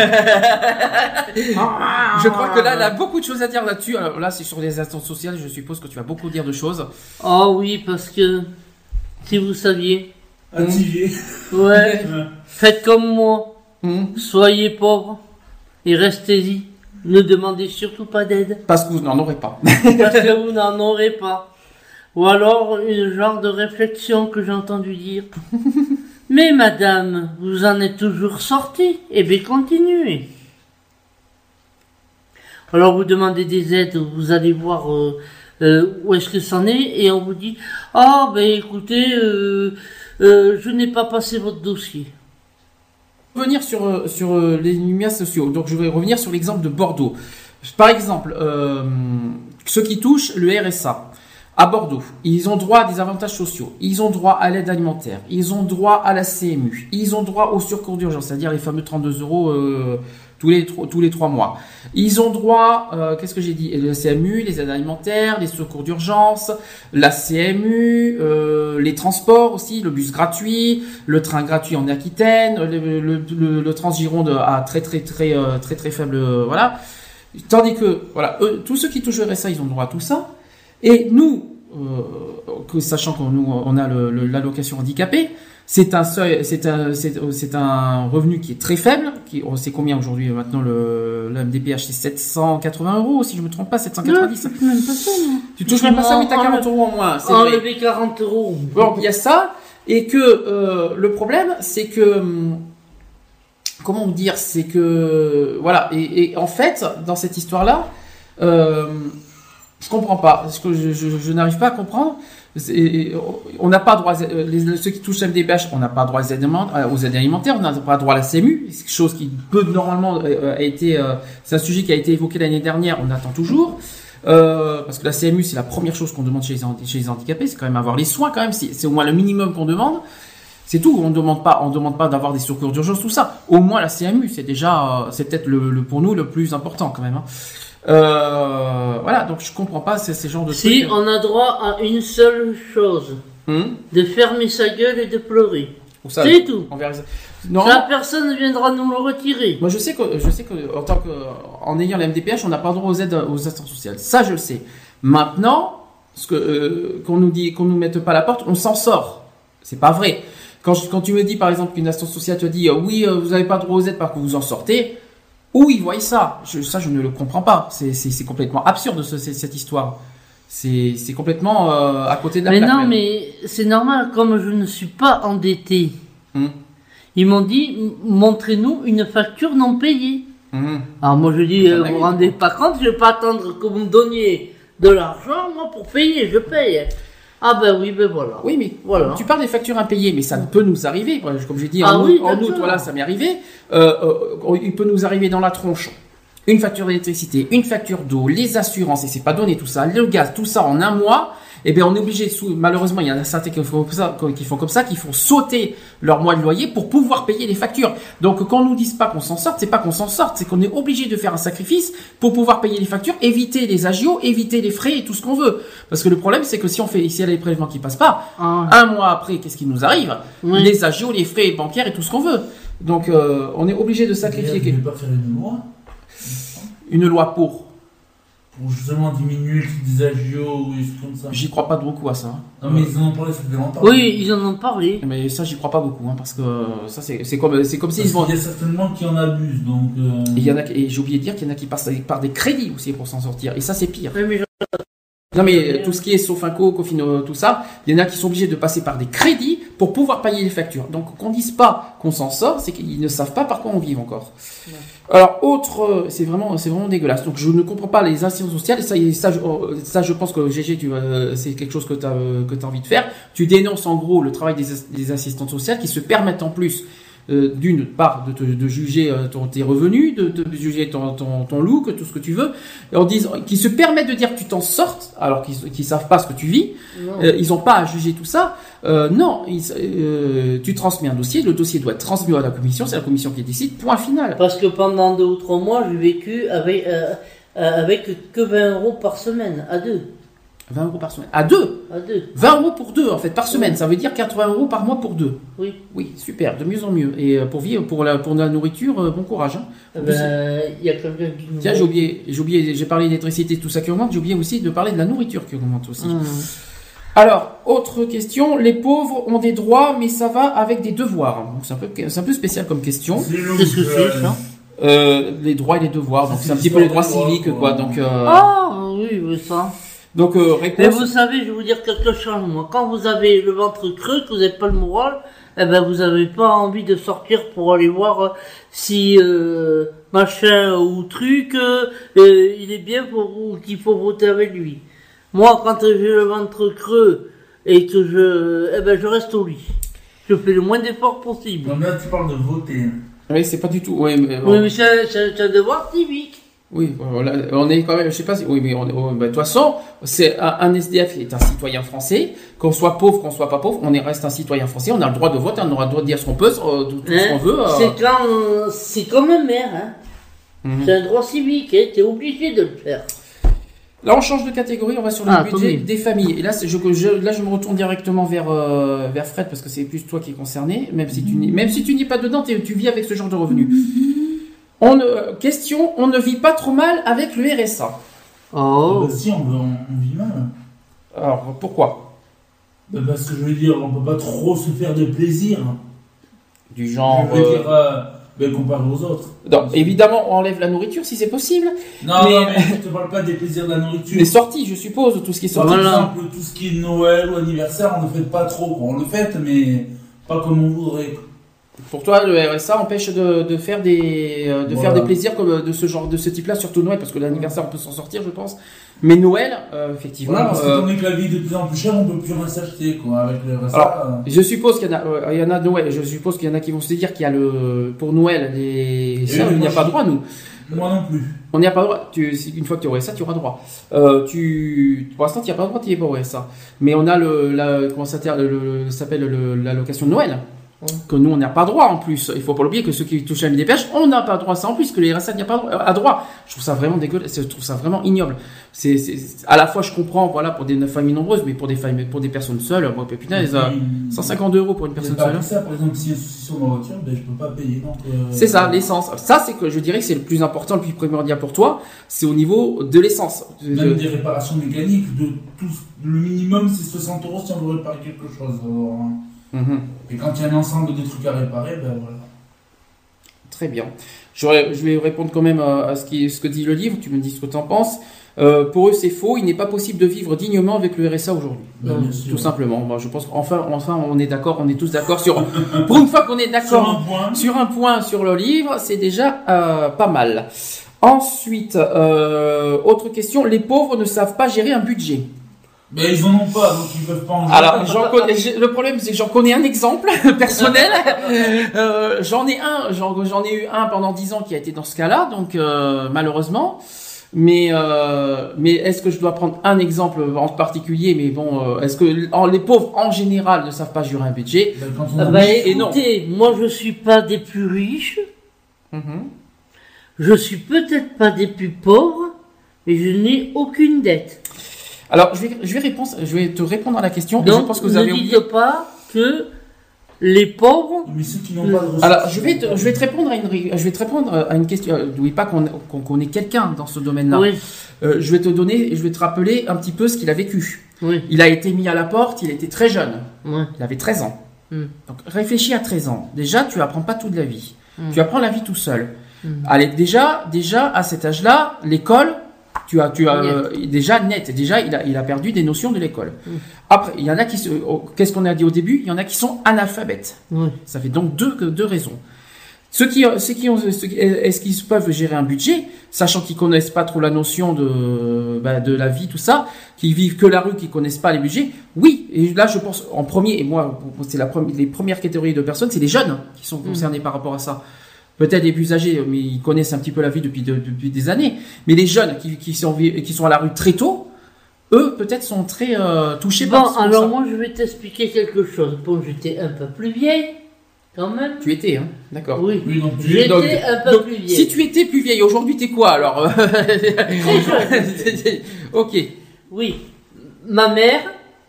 je crois que là, elle a beaucoup de choses à dire là-dessus. Alors là, c'est sur les instances sociales. Je suppose que tu vas beaucoup dire de choses. Oh oui, parce que si vous saviez, Attivé. ouais, faites comme moi, Hmm. soyez pauvres et restez-y. Ne demandez surtout pas d'aide. Parce que vous n'en aurez pas. parce que vous n'en aurez pas. Ou alors une genre de réflexion que j'ai entendu dire. Mais madame, vous en êtes toujours sortie. Eh bien, continuez. Alors vous demandez des aides, vous allez voir euh, euh, où est-ce que c'en est, et on vous dit ah ben écoutez, euh, euh, je n'ai pas passé votre dossier. Revenir sur, euh, sur euh, les lumières sociaux. Donc, je vais revenir sur l'exemple de Bordeaux. Par exemple, euh, ceux qui touchent le RSA à Bordeaux, ils ont droit à des avantages sociaux, ils ont droit à l'aide alimentaire, ils ont droit à la CMU, ils ont droit au surcours d'urgence, c'est-à-dire les fameux 32 euros tous les tous les trois mois. Ils ont droit, euh, qu'est-ce que j'ai dit, la CMU, les aides alimentaires, les secours d'urgence, la CMU, euh, les transports aussi, le bus gratuit, le train gratuit en Aquitaine, le, le, le, le Transgironde à très très très euh, très très faible, euh, voilà. Tandis que voilà, eux, tous ceux qui touchent le RSA, ils ont droit à tout ça. Et nous, que, sachant qu'on nous on a l'allocation handicapée, c'est un seuil, c'est un c'est un revenu qui est très faible. Qui, on sait combien aujourd'hui maintenant le, le MDPH c'est 780 euros si je me trompe pas 790. Non, même pas ça, non. Tu touches même pas ça, mais t'as En- 40 euros en moins. C'est. Enlever 40 euros. Bon, il y a ça, et que euh, le problème, c'est que hum, comment vous dire, c'est que voilà, et, et en fait, dans cette histoire-là, euh, je comprends pas, je, je, je n'arrive pas à comprendre. On n'a pas droit, euh, ceux qui touchent MDBH, on n'a pas droit aux aides, alimentaires- euh, alimentaires, on n'a pas droit à la CMU, chose qui peut normalement euh, a été, c'est un sujet qui a été évoqué l'année dernière, on attend toujours. Euh, parce que la CMU, c'est la première chose qu'on demande chez les, chez les handicapés, c'est quand même avoir les soins quand même, c'est au moins le minimum qu'on demande. C'est tout, on ne demande pas, on demande pas d'avoir des secours d'urgence, tout ça. Au moins la CMU, c'est déjà, c'est peut-être le, le- pour nous le plus important quand même. hein. Euh, voilà, donc je comprends pas ces, ces genres de Si trucs. on a droit à une seule chose, Hum de fermer sa gueule et de pleurer. Ça, C'est tout. on verra ça. Non, Ça, personne ne viendra nous le retirer. moi je sais que je sais que en tant que en ayant la MDPH, on n'a pas droit aux aides aux assistances sociales. Ça je le sais. Maintenant, ce que euh, qu'on nous dit qu'on nous mette pas à la porte, on s'en sort. C'est pas vrai. Quand, je- quand tu me dis par exemple qu'une assistance sociale te dit euh, oui euh, vous n'avez pas droit aux aides parce que vous en sortez, où ils voient ça je, Ça je ne le comprends pas. C'est complètement absurde ce- ce- cette histoire. C'est complètement euh, à côté de la Mais plaque, non, même. mais c'est normal, comme je ne suis pas endetté. Hum, Ils m'ont dit, montrez-nous une facture non payée. hum. Alors moi je dis, euh, vous vous rendez pas compte, je vais pas attendre que vous me donniez de l'argent, moi, pour payer, je paye. Ah ben oui, ben voilà. Oui, mais Voilà. tu parles des factures impayées, mais ça peut nous arriver. Comme j'ai dit, Ah en, oui, août, en d'accord. août, voilà, ça m'est arrivé. Euh, euh, il peut nous arriver dans la tronche. Une facture d'électricité, une facture d'eau, les assurances, et c'est pas donné tout ça, le gaz, tout ça en un mois. Eh bien, on est obligé. sous- Malheureusement, il y en a certains qui font comme ça, qui font comme ça, qui font sauter leur mois de loyer pour pouvoir payer les factures. Donc, quand on nous dise pas qu'on s'en sorte, c'est pas qu'on s'en sorte, c'est qu'on est obligé de faire un sacrifice pour pouvoir payer les factures, éviter les agios, éviter les frais et tout ce qu'on veut. Parce que le problème, c'est que si on fait, si il y a les prélèvements qui passent pas, Ah. un mois après, qu'est-ce qui nous arrive? Oui. Les agios, les frais bancaires et tout ce qu'on veut. Donc, euh, on est obligé de sacrifier quelque- Je vais pas faire une loi? Une loi pour. Pour justement diminuer le prix des agios ou des comme ça. J'y crois pas beaucoup à ça. Non, mais ils en ont parlé, ça fait longtemps. Oui, ils en ont parlé. Mais ça, j'y crois pas beaucoup, hein, parce que ça, c'est comme, c'est comme s'ils vont. qu'il y a certainement qui en abusent, donc. euh, Et il y en a, et j'ai oublié de dire qu'il y en a qui passent par des crédits aussi pour s'en sortir. Et ça, c'est pire. Oui, mais je- Non, mais euh, tout ce qui est Sofinco, Cofino, tout ça, il y en a qui sont obligés de passer par des crédits pour pouvoir payer les factures. Donc, qu'on dise pas qu'on s'en sort, c'est qu'ils ne savent pas par quoi on vit encore. Alors, autre, euh, c'est vraiment, c'est vraiment dégueulasse. Donc, je ne comprends pas les institutions sociales. Et ça, ça, euh, ça, je pense que GG, tu, vas- c'est quelque chose que tu as, que as envie de faire. Tu dénonces en gros le travail des, des assistantes sociales qui se permettent en plus euh, d'une part de, te- de juger euh, ton, tes revenus, de, de juger ton, ton, ton look, tout ce que tu veux, et en disant, qui se permettent de dire que tu t'en sortes, alors qu'ils qu'ils savent pas ce que tu vis, euh, ils ont pas à juger tout ça. Euh, non, ils- tu transmets un dossier, le dossier doit être transmis à la commission, c'est la commission qui décide, point final. Parce que pendant deux ou trois mois, j'ai vécu avec, avec que 20 euros par semaine, à deux. 20 euros par semaine. À deux À deux, 20 euros pour deux, en fait, par semaine. Ça veut dire 80 euros par mois pour deux. oui. Oui, super, de mieux en mieux. Et euh, pour vivre, pour la, pour la nourriture, euh, bon courage. Hein. Eh ben, Il y a quelqu'un qui nous Tiens, j'ai oublié, j'ai oublié, j'ai parlé d'électricité, tout ça qui augmente, j'ai oublié aussi de parler de la nourriture qui augmente aussi. Hum. Alors, autre question, les pauvres ont des droits, mais ça va avec des devoirs. Donc, C'est un, peu, c'est un peu spécial comme question. Qu'est-ce que c'est, ça Euh, les droits et les devoirs, donc C'est un petit peu les droits civiques, quoi. quoi. Donc, euh, Ah, oui, oui, ça. Donc euh, Mais vous savez, je vais vous dire quelque chose, moi. Quand vous avez le ventre creux, que vous n'avez pas le moral, eh ben, vous n'avez pas envie de sortir pour aller voir euh, si euh, machin ou truc, euh, il est bien pour ou qu'il faut voter avec lui. Moi, quand j'ai le ventre creux et que je, eh ben, je reste au lit. Je fais le moins d'efforts possible. Non, mais là, tu parles de voter. hein. Oui, c'est pas du tout. Ouais, mais, Oui, mais c'est un devoir civique. Oui, voilà, on est quand même, je sais pas si, oui, mais on, on- bah, de toute façon, c'est un, un SDF qui est un citoyen français, qu'on soit pauvre, qu'on soit pas pauvre, on est reste un citoyen français, on a le droit de voter, on aura le droit de dire ce qu'on peut, euh, tout, tout ce Hein? qu'on veut. euh. C'est quand, c'est comme un maire, hein. Mhm. C'est un droit civique, hein. T'es obligé de le faire. Là, on change de catégorie, on va sur le Ah, budget des familles. Et là, je, je- là, je me retourne directement vers, euh, vers Fred parce que c'est plus toi qui est concerné, même si tu n'es, même si tu n'es pas dedans, tu vis avec ce genre de revenus. On ne, question, on ne vit pas trop mal avec le RSA. Oh. Bah, si, on, veut- on, on vit mal. Alors, pourquoi? Bah, parce que je veux dire, on peut pas trop se faire de plaisir. Du genre. je veux euh, dire, euh, ben, comparé aux autres. non, évidemment, on enlève la nourriture si c'est possible. Non, Mais- non, mais je te parle pas des plaisirs de la nourriture. Les sorties, je suppose, tout ce qui est Par sorti. Voilà. exemple, tout ce qui est Noël ou anniversaire, on ne fait pas trop. quoi. On le fait, mais pas comme on voudrait. Pour toi, le RSA empêche de, de faire des euh, de Voilà. faire des plaisirs comme de ce genre de ce type-là, surtout Noël, parce que l'anniversaire on peut s'en sortir, je pense. Mais Noël, euh, effectivement. Voilà, parce que euh, que la vie est de plus en plus chère, on peut plus rien s'acheter, quoi, avec le RSA. Alors, euh, je suppose qu'il y en a, euh, il y en a Noël. Je suppose qu'il y en a qui vont se dire qu'il y a le pour Noël des ça, oui, il n'y a pas je- droit nous. moi non plus. On n'y a pas droit. Tu, une fois que tu aurais ça, tu auras droit. Euh, tu, pour l'instant, tu n'y as pas droit, tu n'y es pas ouais, ça. Mais on a le, la, comment ça s'appelle, l'allocation de Noël. Que nous, on n'a pas droit en plus. Il faut pas l'oublier que ceux qui touchent à la MDPH, on n'a pas droit à ça en plus, que les RSA n'y a pas droit, à droit. Je trouve ça vraiment dégueulasse. Je trouve ça vraiment ignoble. C'est, à la fois, je comprends, voilà, pour des familles nombreuses, mais pour des familles, pour des personnes seules, moi, putain, euh, Puis, 150 euros pour une personne seule. que ça, par exemple, souci sur ma voiture, ben, je peux pas payer. euh, C'est ça, l'essence. Ça, c'est que je dirais que c'est le plus important, le plus primordial pour toi. C'est au niveau de l'essence. Même des réparations mécaniques, de tout, le minimum c'est 60 euros si on veut réparer quelque chose. alors, hein. Mhm. Et quand il y a un ensemble de trucs à réparer, ben voilà. Très bien. Je vais répondre quand même à à ce, qui, ce que dit le livre. Tu me dis ce que tu en penses. Euh, pour eux, c'est faux. Il n'est pas possible de vivre dignement avec le RSA aujourd'hui. Ben, sûr. Tout simplement. Moi, je pense qu'enfin, enfin, on est d'accord. On est tous d'accord sur. pour une fois qu'on est d'accord sur un point sur le livre, c'est déjà euh, pas mal. Ensuite, euh, autre question. Les pauvres ne savent pas gérer un budget. Ben, ils en ont pas, donc ils peuvent pas en jouer. Alors, j'en connais, j'ai- le problème, c'est que j'en connais un exemple personnel. Euh, j'en ai un, j'en, j'en ai eu un pendant dix ans qui a été dans ce cas-là, donc euh, malheureusement. Mais euh, mais est-ce que je dois prendre un exemple en particulier? Mais bon, euh, est-ce que en- les pauvres en général ne savent pas gérer un budget? Ben, quand on Ah a- bah, et non. écoutez, moi je suis pas des plus riches, Mhm. je suis peut-être pas des plus pauvres, mais je n'ai aucune dette. Alors je vais je vais répondre je vais te répondre à la question. et je Donc pense que vous ne avez oublié. pas que les pauvres, Mais ceux qui n'ont pas de ressources. Alors je vais te, je vais te répondre à une ré- je vais te répondre à une question. euh, N'oublie pas qu'on qu'on connaît quelqu'un dans ce domaine-là. oui, Euh, je vais te donner je vais te rappeler un petit peu ce qu'il a vécu. oui, Il a été mis à la porte. Il était très jeune. oui, Il avait 13 ans. Mm. Donc réfléchis à 13 ans. Déjà, tu apprends pas toute la vie. Mm. Tu apprends la vie tout seul. Mm. Allez, déjà, déjà à cet âge-là, l'école, tu as, tu as euh, déjà net. Déjà, il a, il a perdu des notions de l'école. Mm. Après, il y en a qui, se- oh, qu'est-ce qu'on a dit au début? Il y en a qui sont analphabètes. Ça fait donc deux, deux raisons. Ceux qui, ceux qui ont, ceux qui- est-ce qu'ils peuvent gérer un budget, sachant qu'ils connaissent pas trop la notion de, bah, de la vie, tout ça, qui vivent que la rue, qui connaissent pas les budgets? Oui. Et là, je pense en premier, et moi, c'est la première, les premières catégories de personnes, c'est les jeunes qui sont concernés par rapport à ça. Peut-être les plus âgés, mais ils connaissent un petit peu la vie depuis, de- depuis des années. Mais les jeunes qui, qui sont, qui sont à la rue très tôt, eux, peut-être sont très euh, touchés Bon, par alors ça. moi je vais t'expliquer quelque chose. Bon, j'étais un peu plus vieille, quand même. Tu étais, hein D'accord. Oui, j'étais un peu Donc, plus vieille. si tu étais plus vieille, aujourd'hui t'es quoi alors? Très jeune. Ok. Oui, ma mère,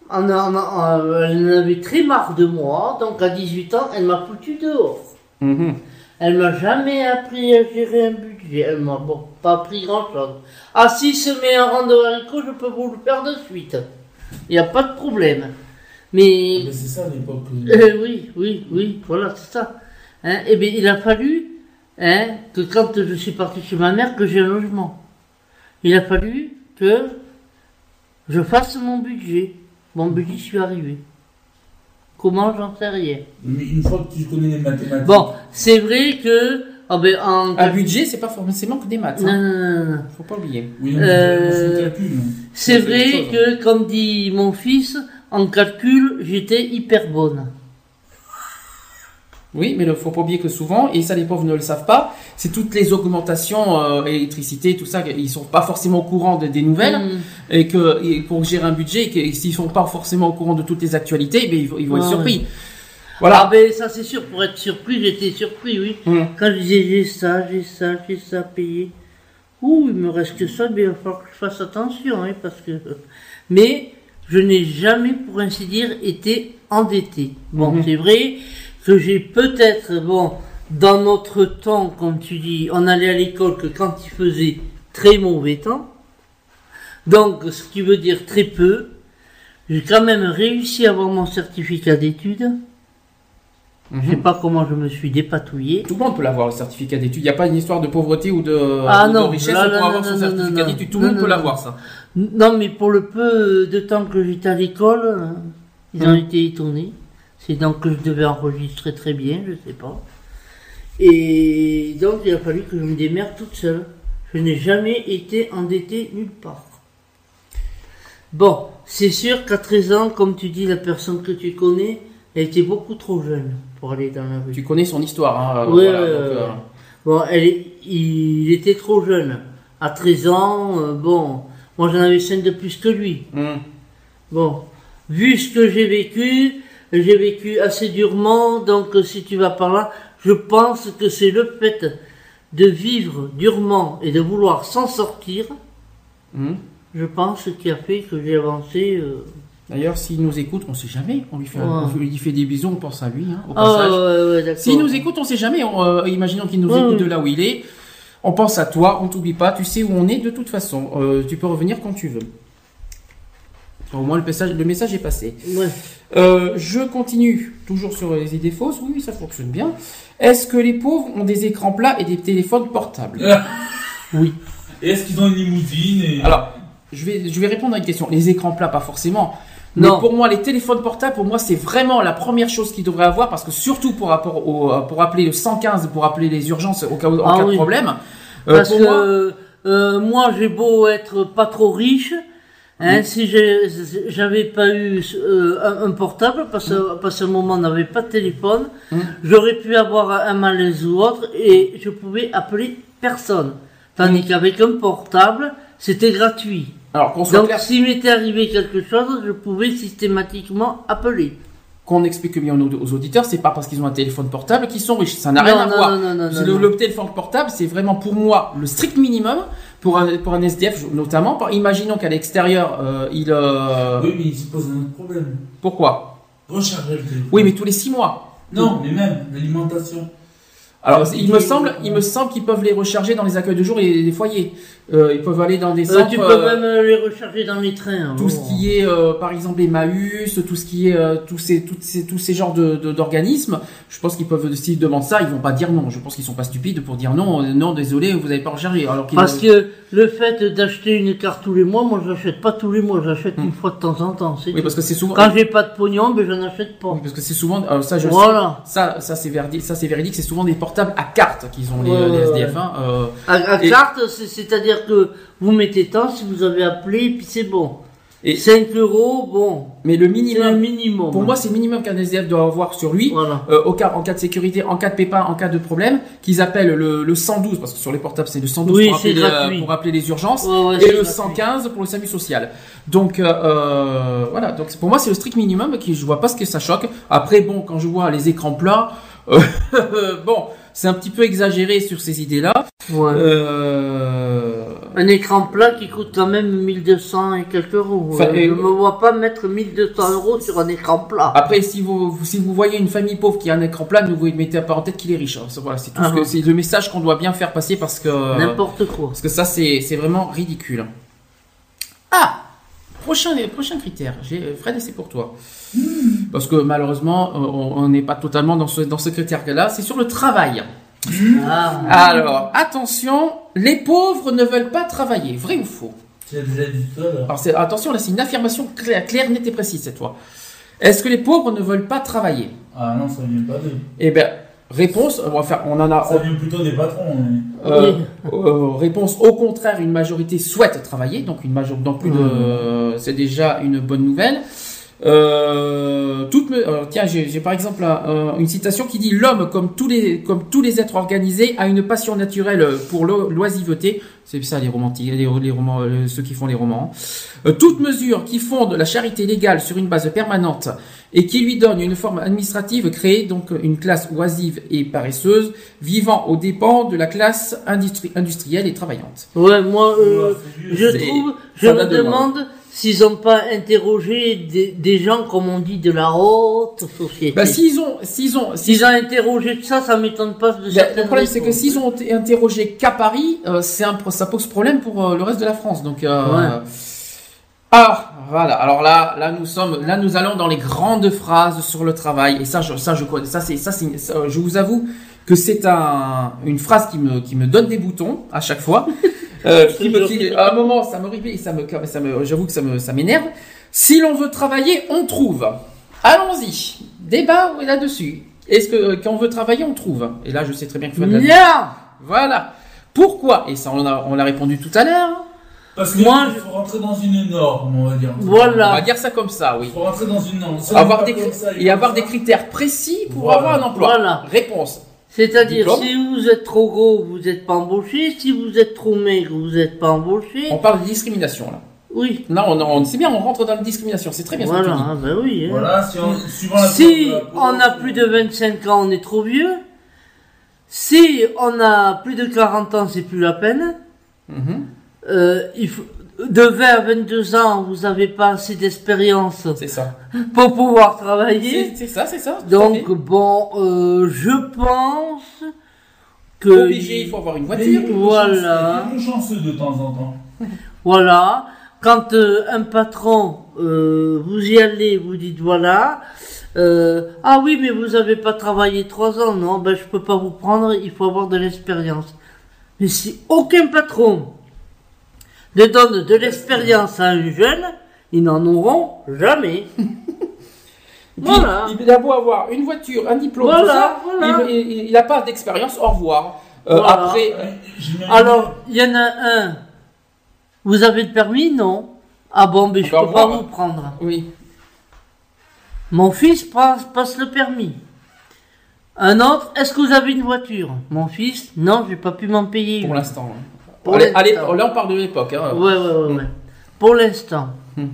en, en- en- elle en avait très marre de moi, donc à 18 ans, elle m'a foutu dehors. Mhm. Elle m'a jamais appris à gérer un budget. Elle m'a bon, pas appris grand chose. Ah, si se met un rang de haricot, je peux vous le faire de suite. Il n'y a pas de problème. Mais, Mais c'est ça l'époque. euh, oui, oui, oui, voilà, c'est ça. Hein, eh bien, il a fallu hein, que quand je suis parti chez ma mère, que j'ai un logement. Il a fallu que je fasse mon budget. Bon, ben, j'y suis arrivé. Comment, j'en sais rien. Mais une fois que tu connais les mathématiques. Bon, c'est vrai que... ah ben, en... Un budget, c'est pas forcément que des maths. Non, Hein. non, non, non. Faut pas oublier. Oui, Euh, c'est hein. Vrai chose. que, comme dit mon fils, en calcul, j'étais hyper bonne. Oui, mais il faut pas oublier que souvent, et ça les pauvres ne le savent pas, c'est toutes les augmentations, euh, électricité, tout ça, ils sont pas forcément au courant de- des nouvelles, Mm. et que et pour gérer un budget, et s'ils sont pas forcément au courant de toutes les actualités, ben, ils, vont- ils vont être Ouais, surpris. Ah Voilà. ben ça c'est sûr, pour être surpris, j'étais surpris, oui. Mm. Quand je disais j'ai ça, j'ai ça, j'ai ça à payer. Ouh, il me reste que ça, mais il va falloir que je fasse attention, hein, parce que... Mais je n'ai jamais, pour ainsi dire, été endetté. Bon, Mhm. c'est vrai que j'ai peut-être, bon, dans notre temps, comme tu dis, on allait à l'école que quand il faisait très mauvais temps. Donc, ce qui veut dire très peu. J'ai quand même réussi à avoir mon certificat d'études. Je sais Mhm. pas comment je me suis dépatouillé. Tout le monde peut l'avoir, le certificat d'études. Il n'y a pas une histoire de pauvreté ou de, Ah ou de non, richesse là, pour avoir non, son non, certificat d'études. Tout le monde peut l'avoir, ça. Non, mais pour le peu de temps que j'étais à l'école, euh, ils ont Mhm. été étonnés. C'est donc que je devais enregistrer très bien, je sais pas. Et donc il a fallu que je me démerde toute seule. Je n'ai jamais été endettée nulle part. Bon, c'est sûr qu'à 13 ans, comme tu dis, la personne que tu connais, elle était beaucoup trop jeune pour aller dans la rue. Tu connais son histoire, hein. Voilà, ouais, donc, ouais. euh, Bon, elle est- il était trop jeune. À 13 ans, euh, bon, moi j'en avais 5 de plus que lui. hum. Bon, vu ce que j'ai vécu, j'ai vécu assez durement, donc si tu vas par là, je pense que c'est le fait de vivre durement et de vouloir s'en sortir, Hum. je pense, qui a fait que j'ai avancé. euh. D'ailleurs, s'il nous écoute, on sait jamais. On lui fait, un- Ouais. on lui fait des bisous, on pense à lui, hein, au Ah passage. ouais, ouais, ouais, d'accord. S'il nous écoute, on sait jamais. on, euh, imaginons qu'il nous écoute de là où il est. On pense à toi, on t'oublie pas. Tu sais où on est de toute façon. Euh, tu peux revenir quand tu veux. Au moins le message, le message est passé. Ouais. Euh, je continue toujours sur les idées fausses. Oui, ça fonctionne bien. Est-ce que les pauvres ont des écrans plats et des téléphones portables? Oui. Et est-ce qu'ils ont une limousine et... Alors, je vais, je vais répondre à une question. Les écrans plats, pas forcément. Mais Non. pour moi, les téléphones portables, pour moi, c'est vraiment la première chose qu'ils devraient avoir parce que surtout pour rapport au, pour appeler le 115, pour appeler les urgences au cas, où- en Ah cas de oui. problème. euh, Parce pour que moi, euh, moi, j'ai beau être pas trop riche, hein, si j'avais pas eu euh, un, un portable, parce que qu'à un moment on n'avait pas de téléphone, Mm. j'aurais pu avoir un malaise ou autre et je pouvais appeler personne. Tandis qu'avec un portable, c'était gratuit. Alors qu'on soit Donc s'il m'était arrivé quelque chose, je pouvais systématiquement appeler. qu'on explique bien aux, auditeurs, c'est pas parce qu'ils ont un téléphone portable qu'ils sont riches. Ça n'a rien Non, à non, voir. non, le, non. le téléphone portable, c'est vraiment pour moi le strict minimum pour un, pour un SDF notamment. Imaginons qu'à l'extérieur, euh, il. euh, Oui, mais il se pose un autre problème. Pourquoi? Recharger le téléphone. Oui, mais tous les six mois. Non, mais même l'alimentation. Alors, me semble, il me semble qu'ils peuvent les recharger dans les accueils de jour et les foyers. Euh, ils peuvent aller dans des Euh, centres. tu peux euh, même euh, les recharger dans les trains. tout oh. ce qui est, par exemple, Emmaüs, tout ce qui est, tous ces, toutes ces, tous ces genres de, d'organismes, je pense qu'ils peuvent, s'ils demandent ça, ils vont pas dire non. Je pense qu'ils sont pas stupides pour dire non, non, désolé, vous n'avez pas rechargé. Alors Parce que le fait d'acheter une carte tous les mois, moi je l'achète pas tous les mois, j'achète Hmm. une fois de temps en temps. oui, tout. parce que c'est souvent, Quand j'ai pas de pognon, ben je n'achète pas. oui, parce que c'est souvent, ça, je Voilà. sais. ça, ça c'est véridique, ça c'est véridique, c'est souvent des portables à carte qu'ils ont les, Ouais, les ouais, SDF. hein, À, à Et- carte, c'est- c'est-à-dire que vous mettez tant si vous avez appelé, puis c'est bon. Et- 5 euros, bon, mais le c'est le minimum, minimum. pour moi, c'est le minimum qu'un SDF doit avoir sur lui. Voilà. Euh, au cas, en cas de sécurité, en cas de pépin, en cas de problème, qu'ils appellent le, le 112, parce que sur les portables c'est le 112 Oui, pour, appeler les, euh, pour appeler les urgences, Ouais, ouais, et le gratuit. 115 pour le SAMU social. Donc euh, euh, voilà, donc pour moi c'est le strict minimum, qui je vois pas ce que ça choque. Après bon, quand je vois les écrans plats, euh, bon, c'est un petit peu exagéré sur ces idées-là. Ouais. Euh, Un écran plat qui coûte quand même 1200 et quelques euros. Enfin, Euh, et- Je me vois pas mettre 1200 euros sur un écran plat. Après, si vous, si vous voyez une famille pauvre qui a un écran plat, ne vous mettez pas en tête qu'il est riche. hein. Voilà, c'est tout Ah ce que, bon. c'est le message qu'on doit bien faire passer parce que. N'importe quoi. Parce que ça, c'est c'est vraiment ridicule. Ah Prochain, prochain critère. J'ai- Fred, c'est pour toi. Parce que malheureusement, euh, on on n'est pas totalement dans ce, dans ce critère-là. C'est sur le travail. Ah. Alors, attention, les pauvres ne veulent pas travailler. Vrai ou faux? Déjà dit l'heure. Alors, c'est- attention, là, c'est une affirmation claire, claire, nette et précise cette fois. Est-ce que les pauvres ne veulent pas travailler? Ah non, ça vient pas d'eux. Eh bien, réponse, on va faire, on en a, Ça vient plutôt des patrons. mais- Euh, Oui. euh, réponse au contraire, une majorité souhaite travailler, donc une majorité, donc plus de, c'est déjà une bonne nouvelle. Euh, toute me- euh, tiens, j'ai par exemple un- une citation qui dit l'homme, comme tous les comme tous les êtres organisés, a une passion naturelle pour l'o- l'oisiveté. C'est ça les romantiques, les, les romans, euh, ceux qui font les romans. Euh, toute mesure qui fonde la charité légale sur une base permanente et qui lui donne une forme administrative crée donc une classe oisive et paresseuse vivant aux dépens de la classe industri- industrielle et travaillante. Ouais, moi, euh, Ouais, je trouve, je me demande s'ils n'ont pas interrogé des, des gens, comme on dit, de la haute société. Bah s'ils ont s'ils ont s'ils ont interrogé que ça, ça m'étonne pas de Le certaines problème, c'est que s'ils ont été interrogés qu'à Paris, euh, c'est un, ça pose problème pour euh, le reste de la France. Donc, euh, Ouais. ah, voilà. Alors là, là, nous sommes, là, nous allons dans les grandes phrases sur le travail. Et ça, je, ça, je connais. Ça, c'est, ça, c'est, je vous avoue que c'est un, une phrase qui me, qui me donne des boutons à chaque fois. Euh, qui me, qui- à un moment, ça me, ça me, j'avoue que ça me, ça m'énerve. Si l'on veut travailler, on trouve. Allons-y. Débat là-dessus. Est-ce que euh, quand on veut travailler, on trouve? Et là, je sais très bien que l'a dit. Non Voilà. Pourquoi? Et ça, on l'a on l'a répondu tout à l'heure. Parce que Moi, il faut rentrer dans une norme, on va dire. Voilà. On va dire ça comme ça, Il oui. faut rentrer dans une norme. Avoir des, ça, et avoir ça, des critères précis pour Voilà. avoir un emploi. Voilà. Réponse. C'est-à-dire, si vous êtes trop gros, vous n'êtes pas embauché. Si vous êtes trop maigre, vous n'êtes pas embauché. On parle de discrimination là. Oui. Non, on, on- c'est bien, on rentre dans la discrimination. C'est très bien ce que Voilà, tu dis. ah ben oui. hein. Voilà, si on, suivant la Si forme de la peau, on a plus de 25 ans, on est trop vieux. Si on a plus de 40 ans, c'est plus la peine. Mhm. Euh, il faut, de 20 à 22 ans, vous n'avez pas assez d'expérience C'est ça. pour pouvoir travailler. C'est ça, c'est ça. Donc bon, euh, je pense que obligé, il faut avoir une voiture. Voilà. chanceux, livres chanceux de temps en temps. voilà. Quand euh, un patron, euh, vous y allez, vous dites voilà. euh, ah oui, mais vous avez pas travaillé trois ans, non Ben je peux pas vous prendre. Il faut avoir de l'expérience. Mais si aucun patron ne donne de l'expérience à un jeune, ils n'en auront jamais. Puis, Voilà. Il a beau avoir une voiture, un diplôme, Voilà, tout ça, voilà. il n'a pas d'expérience. Au revoir. Euh, Voilà. Après, Euh, Alors, il y en a un. Vous avez le permis? Non. Ah bon, mais je On va peux pas vous prendre. oui. Mon fils passe, passe le permis. Un autre, est-ce que vous avez une voiture? Mon fils, non, j'ai pas pu m'en payer. Pour l'instant. hein. Pour Allez, allez, l'instant. là, on parle de l'époque. Hein. Ouais, ouais, ouais, ouais. Pour l'instant, Hmm.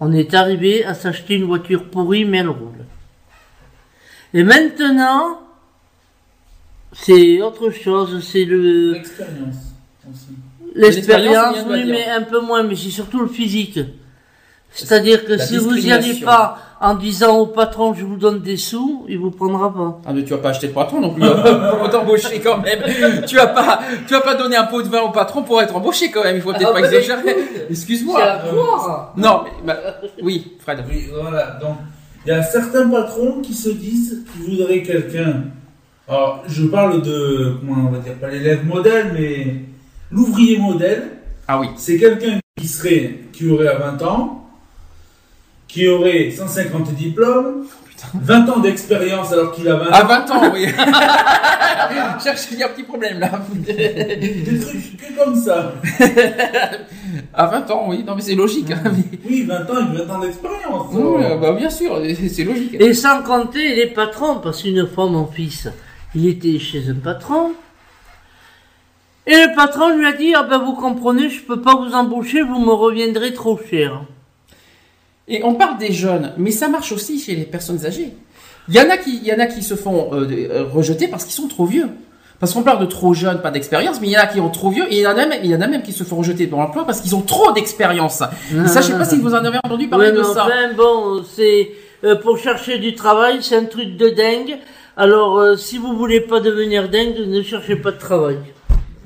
on est arrivé à s'acheter une voiture pourrie, mais elle roule. Et maintenant, c'est autre chose, c'est le L'expérience aussi. L'expérience, oui, mais un peu moins, mais c'est surtout le physique. C'est-à-dire que La si vous n'y allez pas en disant au patron je vous donne des sous, il vous prendra pas. Ah mais tu vas pas acheter le patron non plus hein, pour t'embaucher quand même. Tu vas pas, tu vas pas donner un pot de vin au patron pour être embauché quand même. Il faut peut-être Ah pas bah, exagérer. Excuse-moi. C'est à voir. Non, mais bah, oui, Fred. Oui, voilà. Donc, il y a certains patrons qui se disent qu'ils voudraient quelqu'un. Alors, je parle de, comment on va dire, pas l'élève modèle, mais l'ouvrier modèle. Ah oui. C'est quelqu'un qui serait, qui aurait à 20 ans, qui aurait 150 diplômes, 20 ans d'expérience alors qu'il a 20 À ans. 20 ans, oui. Cherche, il y a un petit problème là. Des trucs que comme ça. À 20 ans, oui. Non mais c'est logique. hein, mais- Oui, 20 ans et 20 ans d'expérience. Oui, euh, bah, bien sûr, c'est logique. Et sans compter les patrons, parce qu'une fois mon fils, il était chez un patron. Et le patron lui a dit, ah ben vous comprenez, je peux pas vous embaucher, vous me reviendrez trop cher. Et on parle des jeunes, mais ça marche aussi chez les personnes âgées. Il y en a qui, il y en a qui se font euh, euh, rejeter parce qu'ils sont trop vieux. Parce qu'on parle de trop jeunes, pas d'expérience, mais il y en a qui ont trop vieux, et il y en a même, il y en a même qui se font rejeter dans l'emploi parce qu'ils ont trop d'expérience. Et ça, je sais pas si vous en avez entendu parler Ouais, de ça. enfin, bon, c'est euh, pour chercher du travail, c'est un truc de dingue. Alors, euh, si vous voulez pas devenir dingue, ne cherchez pas de travail.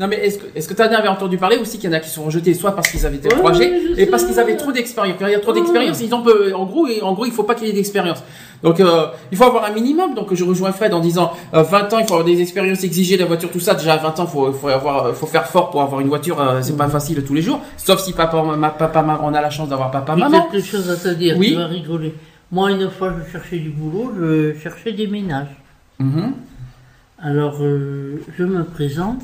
Non, mais est-ce que, est-ce que tu en avais entendu parler aussi qu'il y en a qui sont rejetés soit parce qu'ils avaient été Ouais, trop âgés, ouais, je et parce qu'ils avaient trop d'expérience. Quand il y a trop d'expérience, ils ont peu, en gros, en gros, il faut pas qu'il y ait d'expérience. Donc, euh, il faut avoir un minimum. Donc, je rejoins Fred en disant, euh, 20 ans, il faut avoir des expériences exigées, la voiture, tout ça. Déjà, à 20 ans, faut, faut avoir, euh, faut faire fort pour avoir une voiture. euh, c'est pas facile tous les jours. Sauf si papa, ma, papa, maman, on a la chance d'avoir papa, J'ai maman. quelque chose à te dire, Oui. tu vas rigoler. Moi, une fois, je cherchais du boulot, je cherchais des ménages. Mhm. Alors, euh, je me présente,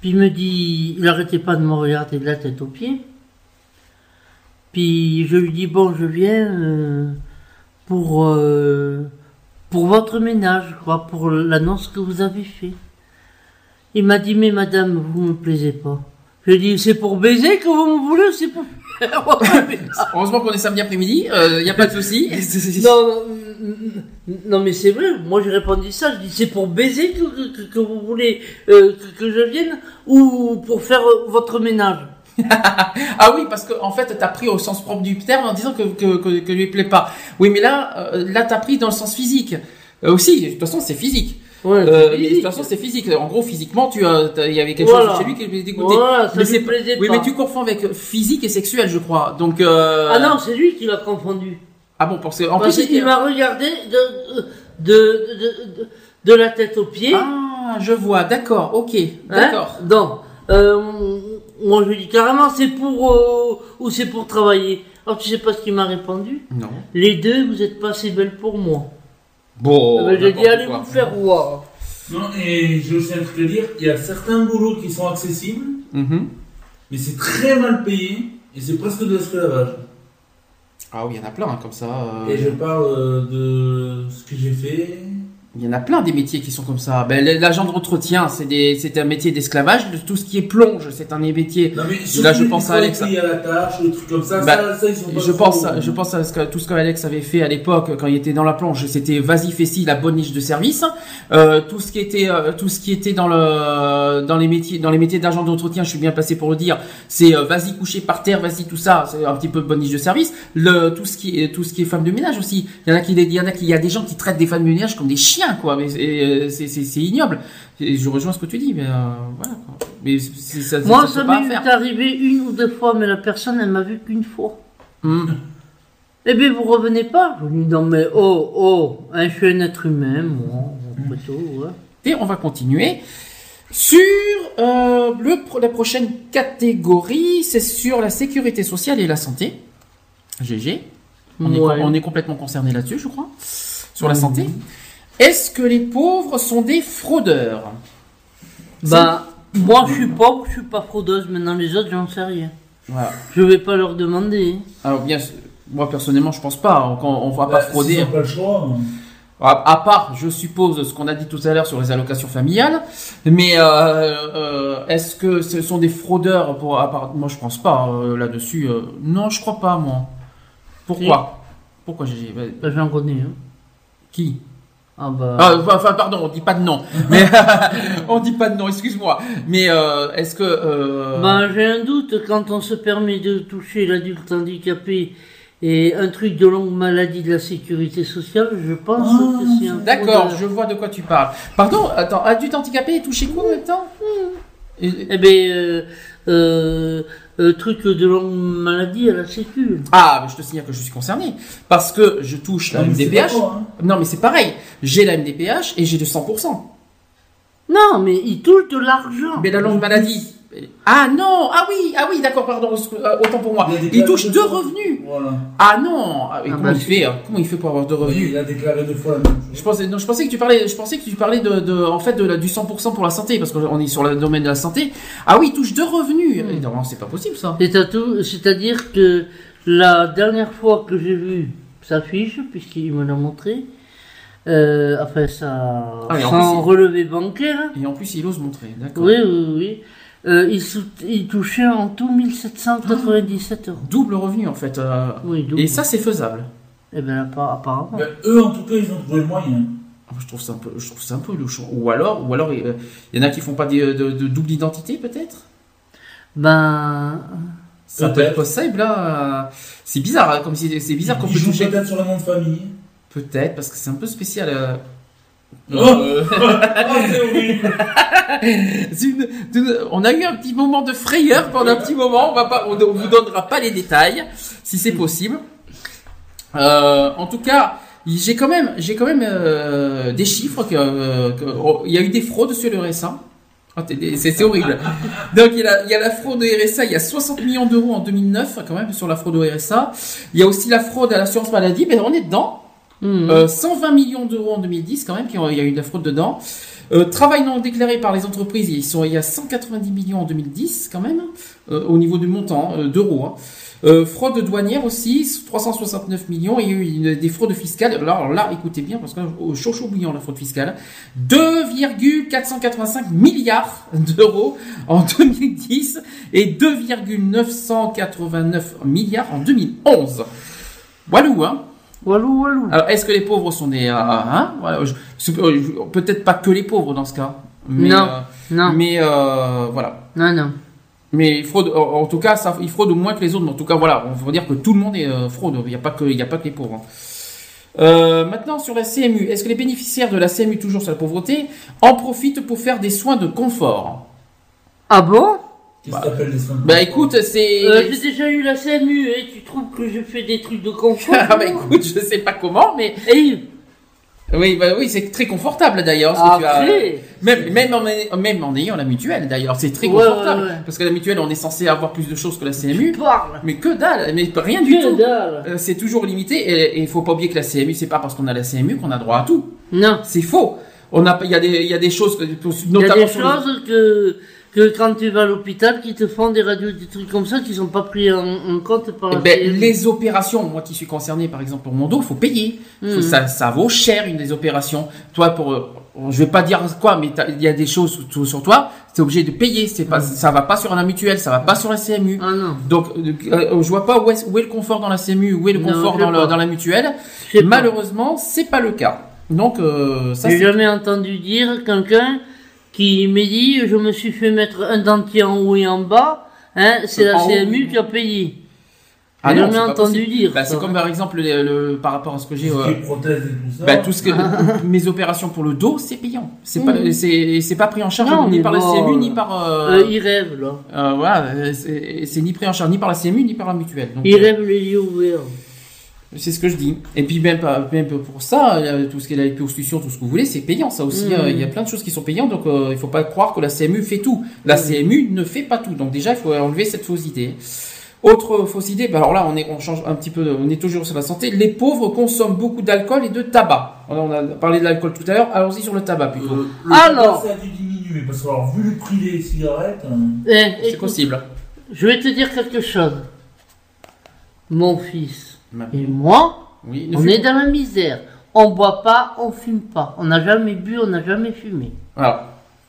puis il me dit, il arrêtait pas de me regarder de la tête aux pieds. Puis je lui dis, bon, je viens euh, pour, euh, pour votre ménage, quoi, pour l'annonce que vous avez fait. Il m'a dit, mais madame, vous me plaisez pas. Je lui ai c'est pour baiser que vous me voulez, ou c'est pour Heureusement qu'on est samedi après-midi. Il y a pas de souci. non, non, non, mais c'est vrai, moi j'ai répondu ça, je dis c'est pour baiser que, que, que vous voulez euh, que, que je vienne ou pour faire euh, votre ménage? Ah oui, parce que en fait, t'as pris au sens propre du terme en disant que que, que, que lui plaît pas. Oui, mais là, euh, là, t'as pris dans le sens physique. Euh, aussi, de toute façon, c'est physique. Ouais, Euh, mais de toute façon, c'est physique. En gros, physiquement, tu il y avait quelque Voilà. chose chez lui qui lui dégoûtait. Voilà, mais c'est Oui, pas. mais tu confonds avec physique et sexuel, je crois. Donc. Euh... Ah non, c'est lui qui l'a confondu. Ah bon, pour ce... en Parce plus, qu'il m'a regardé de, de, de, de, de la tête aux pieds. Ah, je vois. D'accord. Ok. hein. D'accord. Donc, euh, moi je lui dis carrément c'est pour ou c'est pour travailler. Alors tu sais pas ce qu'il m'a répondu? Non. Les deux, vous êtes pas assez belles pour moi. Bon. Eh ben, J'ai dit allez quoi. vous faire voir. Non, et je aussi un truc à dire, il y a certains boulots qui sont accessibles, Mhm. mais c'est très mal payé, et c'est presque de l'esclavage. Ah oui, il y en a plein hein, comme ça. euh, Et je parle euh, de ce que j'ai fait. Il y en a plein des métiers qui sont comme ça. Ben, l'agent d'entretien, c'est des, c'est un métier d'esclavage. Tout ce qui est plonge, c'est un métier. Non, mais Là, je pense à Alex. à la tâche, les trucs comme ça, Bah, ça, ça, ils sont pas Je pense, je pense à ce que, tout ce qu'Alex avait fait à l'époque quand il était dans la plonge. C'était vas-y fais-ci la bonne niche de service. Euh, tout ce qui était, euh, tout ce qui était dans le, dans les métiers, dans les métiers d'agent d'entretien, je suis bien placé pour le dire. C'est euh, vas-y coucher par terre, vas-y tout ça. C'est un petit peu bonne niche de service. Le, tout ce qui est, tout ce qui est femme de ménage aussi. Il y en a qui, il y en a qui, il y a des gens qui traitent des femmes de ménage comme des chiens, quoi. Mais c'est, euh, c'est, ignoble. Et je rejoins ce que tu dis, mais euh, voilà. Quoi. Mais c'est, ça, Moi, ça, m'est arrivé une ou deux fois, mais la personne, elle m'a vu qu'une fois. Hum. Eh bien, vous revenez pas Je lui dis, non, mais oh, oh, hein, je suis un être humain, moi, après tout, ouais. Et on va continuer sur euh, le, la prochaine catégorie, c'est sur la sécurité sociale et la santé. GG. On, est, Ouais. on est complètement concerné là-dessus, je crois, sur la santé. Est-ce que les pauvres sont des fraudeurs? Bah, moi, je suis pauvre, je suis pas fraudeuse, maintenant les autres, j'en sais rien. Voilà. Je vais pas leur demander. Alors bien, moi personnellement, je pense pas. On, on va Bah, pas frauder. Ils n'ont pas le choix. hein. À, à part, je suppose, ce qu'on a dit tout à l'heure sur les allocations familiales, mais euh, euh, est-ce que ce sont des fraudeurs pour à part- Moi, je pense pas euh, là-dessus. euh, non, je crois pas, moi. Pourquoi? Pourquoi j'ai Ben, J'en connais. Hein. qui? Ah bah. Ah, enfin, pardon, on dit pas de nom. Mais on dit pas de nom, excuse-moi. Mais euh, est-ce que euh, Ben, j'ai un doute quand on se permet de toucher l'adulte handicapé et un truc de longue maladie de la sécurité sociale, je pense Ah, que c'est un D'accord, je vois de quoi tu parles. Pardon, attends, adulte handicapé est touché quoi en même temps? Et- Eh ben, euh, euh, truc de longue maladie à la sécu. Ah, mais je te signale que je suis concerné parce que je touche la MDPH. hein. Non, mais c'est pareil. J'ai la MDPH et j'ai de 100%. Non, mais il touche de l'argent. Mais la longue maladie. Ah non, ah oui, ah oui, d'accord, pardon, euh, autant pour moi. Il touche deux revenus. Voilà. Ah non, ah, Ah comment bah, il fait hein Comment il fait pour avoir deux revenus Il a déclaré deux fois la même Je chose. pensais, non, je pensais que tu parlais, je pensais que tu parlais de, de en fait, de la, du 100% pour la santé, parce qu'on est sur le domaine de la santé. Ah oui, il touche deux revenus. Et Non, c'est pas possible ça. C'est à tout- C'est-à-dire que la dernière fois que j'ai vu sa fiche, puisqu'il me l'a montré, euh, enfin, ça, Ah, sans plus, relevé bancaire, Et en plus, il ose montrer, d'accord. oui, oui, oui, euh, il, sou- il touchait en tout 1797 euros. Double revenu en fait. euh, Oui, double. et ça, c'est faisable. Eh bien, apparemment. Ben, eux, en tout cas, ils ont trouvé le moyen. Je trouve ça un peu, je trouve ça un peu louche. Ou alors, ou alors, il y en a qui font pas de, de double identité peut-être? Ben, Ça peut être possible là. euh, C'est bizarre, hein, comme si c'est bizarre qu'on Ils peut jouent toucher. peut-être sur le nom de famille. Peut-être parce que c'est un peu spécial. Oh Euh, Ah, une- une- on a eu un petit moment de frayeur pendant un petit moment. On va pas, on, on vous donnera pas les détails si c'est possible. Euh, en tout cas, j'ai quand même, j'ai quand même euh, des chiffres que, euh, que- oh, il y a eu des fraudes sur le RSA. Ah, C'est horrible. Donc il y, a la, il y a la fraude au RSA, il y a 60 millions d'euros en 2009 quand même sur la fraude au RSA. Il y a aussi la fraude à l'assurance maladie, mais on est dedans. Hmm. Euh, 120 millions d'euros en 2010 quand même, il y a eu de la fraude dedans. Euh, travail non déclaré par les entreprises, ils sont, il y a 190 millions en 2010 quand même, euh, au niveau du montant euh, d'euros. hein. Euh, fraude douanière aussi, 369 millions. Il y a eu des fraudes fiscales. Alors, là, écoutez bien, parce que au chaud chaud bouillant la fraude fiscale, 2,485 milliards d'euros en 2010 et 2,989 milliards en 2011. Walou, hein Walou, walou. alors, est-ce que les pauvres sont des... euh, hein? Voilà, euh, je- Peut-être pas que les pauvres dans ce cas. Mais, Non. euh, Non, mais euh, voilà. non, non. Mais il fraude, en tout cas, ça, il fraude moins que les autres. Mais en tout cas, voilà, on veut dire que tout le monde est euh, fraude. Il n'y a pas que, il y a pas que les pauvres. hein. Euh, maintenant, sur la CMU, est-ce que les bénéficiaires de la CMU, toujours sur la pauvreté, en profitent pour faire des soins de confort? Ah bon? Qu'est-ce que t'appelles les soins de Bah écoute, c'est... Euh, J'ai déjà eu la CMU et tu trouves que je fais des trucs de confort ah bah écoute, je sais pas comment, mais oui, bah oui, c'est très confortable d'ailleurs. ce que tu as- après, Même, même, en, même en ayant la mutuelle d'ailleurs, c'est très Ouais, confortable. ouais, ouais. Parce que la mutuelle, on est censé avoir plus de choses que la tu CMU. parles. Mais que dalle, mais rien du Que tout. dalle. Euh, c'est toujours limité et il faut pas oublier que la CMU, c'est pas parce qu'on a la CMU qu'on a droit à tout. Non. C'est faux. On a, il y a des, il y a des choses, que- pour- Il y a notamment des choses que, que quand tu vas à l'hôpital, qui te font des radios, des trucs comme ça, qui sont pas pris en, en compte par Eh la ben, les opérations, moi qui suis concerné par exemple pour mon dos, faut payer. Faut- Mhm. ça, ça vaut cher une des opérations. Toi, pour, euh, je vais pas dire quoi, mais il y a des choses sur, sur toi, t'es obligé de payer. C'est pas, ça va pas sur la mutuelle, ça va pas sur la CMU. Ah non. Donc, euh, euh, je vois pas où est, où est le confort dans la CMU, où est le confort dans, la mutuelle. Malheureusement, c'est pas le cas. Donc, euh, ça, J'ai c'est jamais entendu dire quelqu'un qui me dit je me suis fait mettre un dentier en haut et en bas, hein, c'est la. CMU qui a payé. Ah J'ai non, jamais c'est pas entendu possible. dire. Bah, c'est comme par exemple le, le- par rapport à ce que j'ai. Euh, bah, tout ce que mes opérations pour le dos, c'est payant. C'est pas, Mhm. c'est, c'est pas pris en charge Non, ni par la CMU ni par. Euh, Euh, il rêve là. euh, voilà, c'est, c'est ni pris en charge ni par la CMU ni par la mutuelle. Donc, Il euh, rêve les yeux ouverts. C'est ce que je dis. Et puis même, pour ça, euh, tout ce qui est la liposuction, tout ce que vous voulez, c'est payant. Ça aussi, Mhm. euh, il y a plein de choses qui sont payantes. Donc euh, il faut pas croire que la CMU fait tout. La CMU ne fait pas tout. Donc déjà, il faut enlever cette fausse idée. Autre fausse idée, bah alors là on est on change un petit peu, on est toujours sur la santé. Les pauvres consomment beaucoup d'alcool et de tabac. Alors, on a parlé de l'alcool tout à l'heure, allons-y sur le tabac plutôt. Euh, le Alors. tabac, ça a dû diminuer parce que alors, vu le prix des cigarettes, euh, Eh, C'est écoute, possible. Je vais te dire quelque chose. Mon fils Ma- et moi, Oui, ne on est dans la misère. on boit pas, on fume pas. On n'a jamais bu, on n'a jamais fumé. Alors,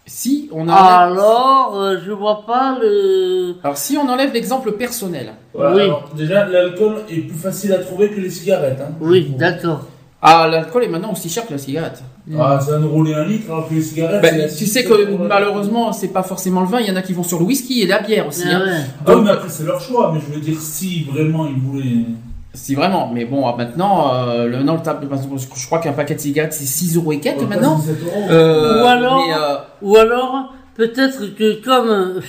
si on enlève, Alors, euh, je vois pas le. alors si on enlève l'exemple personnel. Voilà, Oui. alors, déjà, l'alcool est plus facile à trouver que les cigarettes. Hein. Oui, d'accord. Ah, l'alcool est maintenant aussi cher que la cigarette. Ah, un euro et un litre, alors que les cigarettes. Ben, tu sais 6 que malheureusement, c'est pas forcément le vin. Il y en a qui vont sur le whisky et la bière aussi. Ah hein. ouais. Ah oui, mais après, c'est leur choix. Mais je veux dire, si vraiment ils voulaient. Si vraiment. Mais bon, ah, maintenant, euh, le, non, le tab- parce que je crois qu'un paquet de cigarettes c'est 6 euros et quelques maintenant. pas 17 euros. Euh, Ou alors- mais, euh, Ou alors, peut-être que comme, euh,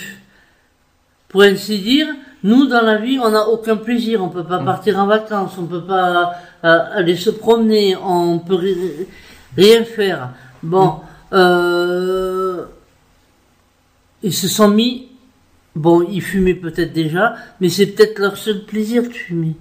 pour ainsi dire, nous dans la vie, on n'a aucun plaisir. On peut pas partir en vacances, on peut pas euh, aller se promener, on peut ri- rien faire. Bon, euh, ils se sont mis. Bon, ils fumaient peut-être déjà, mais c'est peut-être leur seul plaisir de fumer.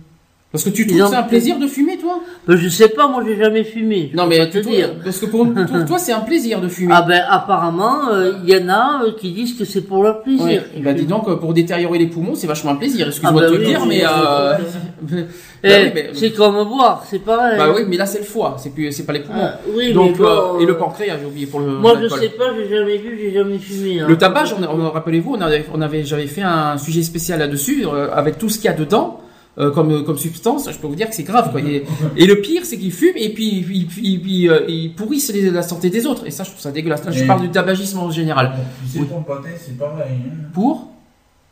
Parce que tu trouves ça un plaisir de fumer, toi Ben, je sais pas, moi j'ai jamais fumé. je Non, mais tu te trouves- dire. parce que pour, pour toi, c'est un plaisir de fumer. Ah ben apparemment, euh, il y en a euh, qui disent que c'est pour leur plaisir. Ouais. Bah dis donc, euh, pour détériorer les poumons, c'est vachement un plaisir. Excuse-moi Ah bah de te le oui, dire, mais. euh, bah Eh, oui, mais- C'est comme boire, c'est pareil. Bah oui, mais là c'est le foie, c'est plus, c'est pas les poumons. Ah, oui, Donc bon, euh, et le euh, pancréas, j'ai oublié pour le. Moi je sais pas, j'ai jamais vu, j'ai jamais fumé. hein. Le tabac, rappelez-vous, on avait, on avait, j'avais fait un sujet spécial là-dessus, euh, avec tout ce qu'il y a dedans. Euh, comme, comme substance, je peux vous dire que c'est grave. Quoi. Et, et le pire, c'est qu'ils fument et puis, puis, puis, puis, euh, ils pourrissent les- la santé des autres. Et ça, je trouve ça dégueulasse. Là, je parle du tabagisme en général. Oui. pour le pâté, c'est pareil. Hein, Pour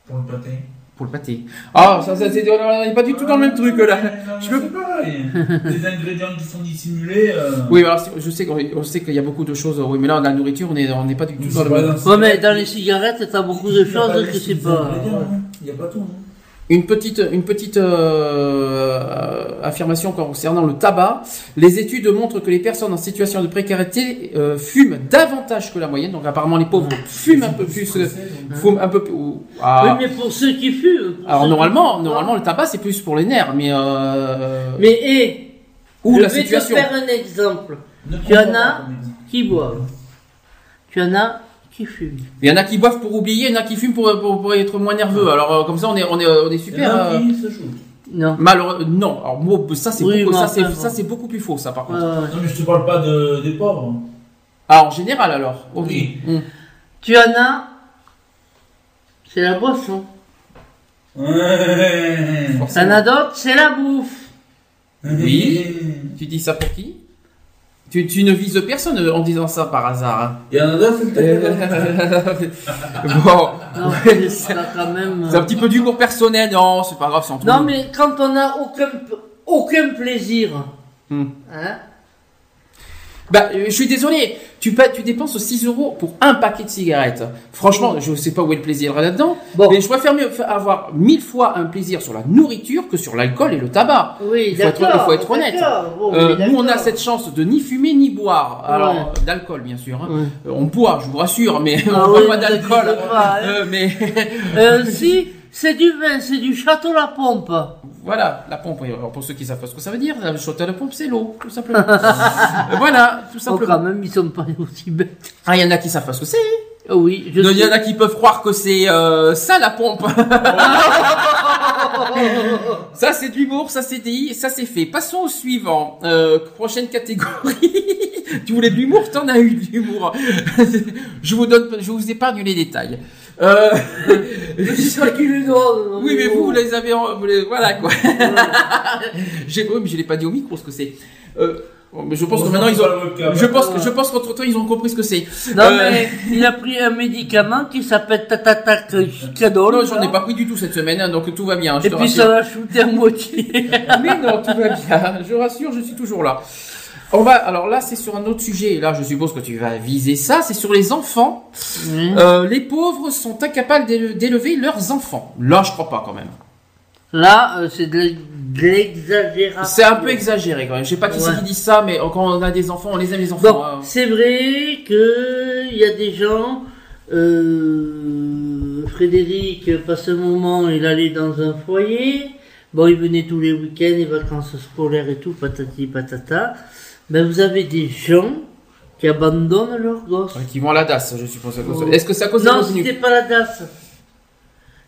pour le pâté. Pour le pâté. Ah, ça, ça c'est, on n'est pas du tout dans le même truc là. Je peux- C'est pareil. Les ingrédients qui sont dissimulés. euh, Oui, alors je sais qu'on on sait qu'il y a beaucoup de choses. Oui, mais là, dans la nourriture, on n'est on n'est pas du tout dans le même. Ouais, mais dans les cigarettes, t'as beaucoup de choses que c'est pas. hein. Il n'y a pas tout. hein. Une petite, une petite euh, affirmation concernant le tabac. Les études montrent que les personnes en situation de précarité euh, fument davantage que la moyenne. Donc apparemment les pauvres fument un peu plus, euh, fument un peu plus. ou- ah. Oui, mais pour ceux qui fument. Alors normalement, qui- normalement le tabac c'est plus pour les nerfs, mais euh, Mais hé, ou je la vais situation. te faire un exemple. Ne Tu en as qui boivent. Tu en as qui fument. Il y en a qui boivent pour oublier, il y en a qui fument pour, pour, pour être moins nerveux. Alors euh, comme ça on est on est on est Il y en super. a euh, qui se. Non. Malheureux, non. Alors moi, ça c'est Oui, beaucoup, ça ça c'est beaucoup plus faux ça par Ouais, contre. ouais. Non, mais je te parle pas de, des pauvres. Ah en général alors. Ok. Oui. Hum. Tu en as. C'est la boisson. Ouais. T'en as d'autres, c'est la bouffe. Oui. Tu dis ça pour qui? Tu, tu ne vises personne en disant ça par hasard. hein. Il y en a d'autres, bon, Non, Ouais, c'est même. c'est un petit peu d'humour personnel. Non, c'est pas grave, c'est Non, mais quand on n'a aucun, aucun plaisir, Hmm. hein, Bah, euh, je suis désolé. Tu, tu dépenses 6 euros pour un paquet de cigarettes. Franchement, je sais pas où est le plaisir là-dedans. Bon. Mais je préfère mieux avoir mille fois un plaisir sur la nourriture que sur l'alcool et le tabac. oui, Il faut être- faut être honnête. bon, Euh, nous, on a cette chance de ni fumer ni boire. Alors, Ouais. euh, d'alcool, bien sûr. hein. Ouais. Euh, on boit, je vous rassure, mais Ah on oui, boit pas ne d'alcool. Euh, mais Euh, si, c'est du vin, c'est du château la pompe. voilà, la pompe. pour ceux qui savent pas ce que ça veut dire, la chaude à la pompe, c'est l'eau, tout simplement. Euh, voilà, tout Oh, quand simplement. même, ils sont pas aussi bêtes. Ah, il y en a qui savent pas ce que c'est. Oh oui, je Il y en a qui peuvent croire que c'est euh, ça la pompe. ça c'est de l'humour, ça c'est dit, ça c'est fait. Passons au suivant. Euh, prochaine catégorie. tu voulais de l'humour, t'en as eu de l'humour. je vous donne, je vous épargne les détails. Euh, qui le donne. oui, mais vous, vous les avez, en- vous les- voilà quoi. J'ai, oui, mais je l'ai pas dit au micro ce que c'est. Euh, bon, mais je pense que maintenant ils ont, je pense que je pense qu'entre temps ils ont compris ce que c'est. Non, Euh, mais il a pris un médicament qui s'appelle tatatac cadol. Non, j'en ai pas pris du tout cette semaine, hein, donc tout va bien. je Et te puis rassure. ça va shooter à moitié. Mais non, tout va bien. Je rassure, je suis toujours là. On va, alors là, c'est sur un autre sujet. Là, je suppose que tu vas viser ça. C'est sur les enfants. Euh, les pauvres sont incapables d'éle- d'élever leurs enfants. Là, je crois pas quand même. Là, euh, c'est de l'e- de l'exagération. C'est un peu exagéré quand même. Je sais pas qui c'est qui dit ça, mais quand on a des enfants, on les aime les enfants. Bon, hein. c'est vrai que il y a des gens. Euh, Frédéric passe un moment, il allait dans un foyer. Bon, il venait tous les week-ends, les vacances scolaires et tout, patati patata. Ben, vous avez des gens qui abandonnent leurs gosses. Qui vont à la DAS, je suppose. Oh. Est-ce que c'est à cause Non, c'était pas la DAS.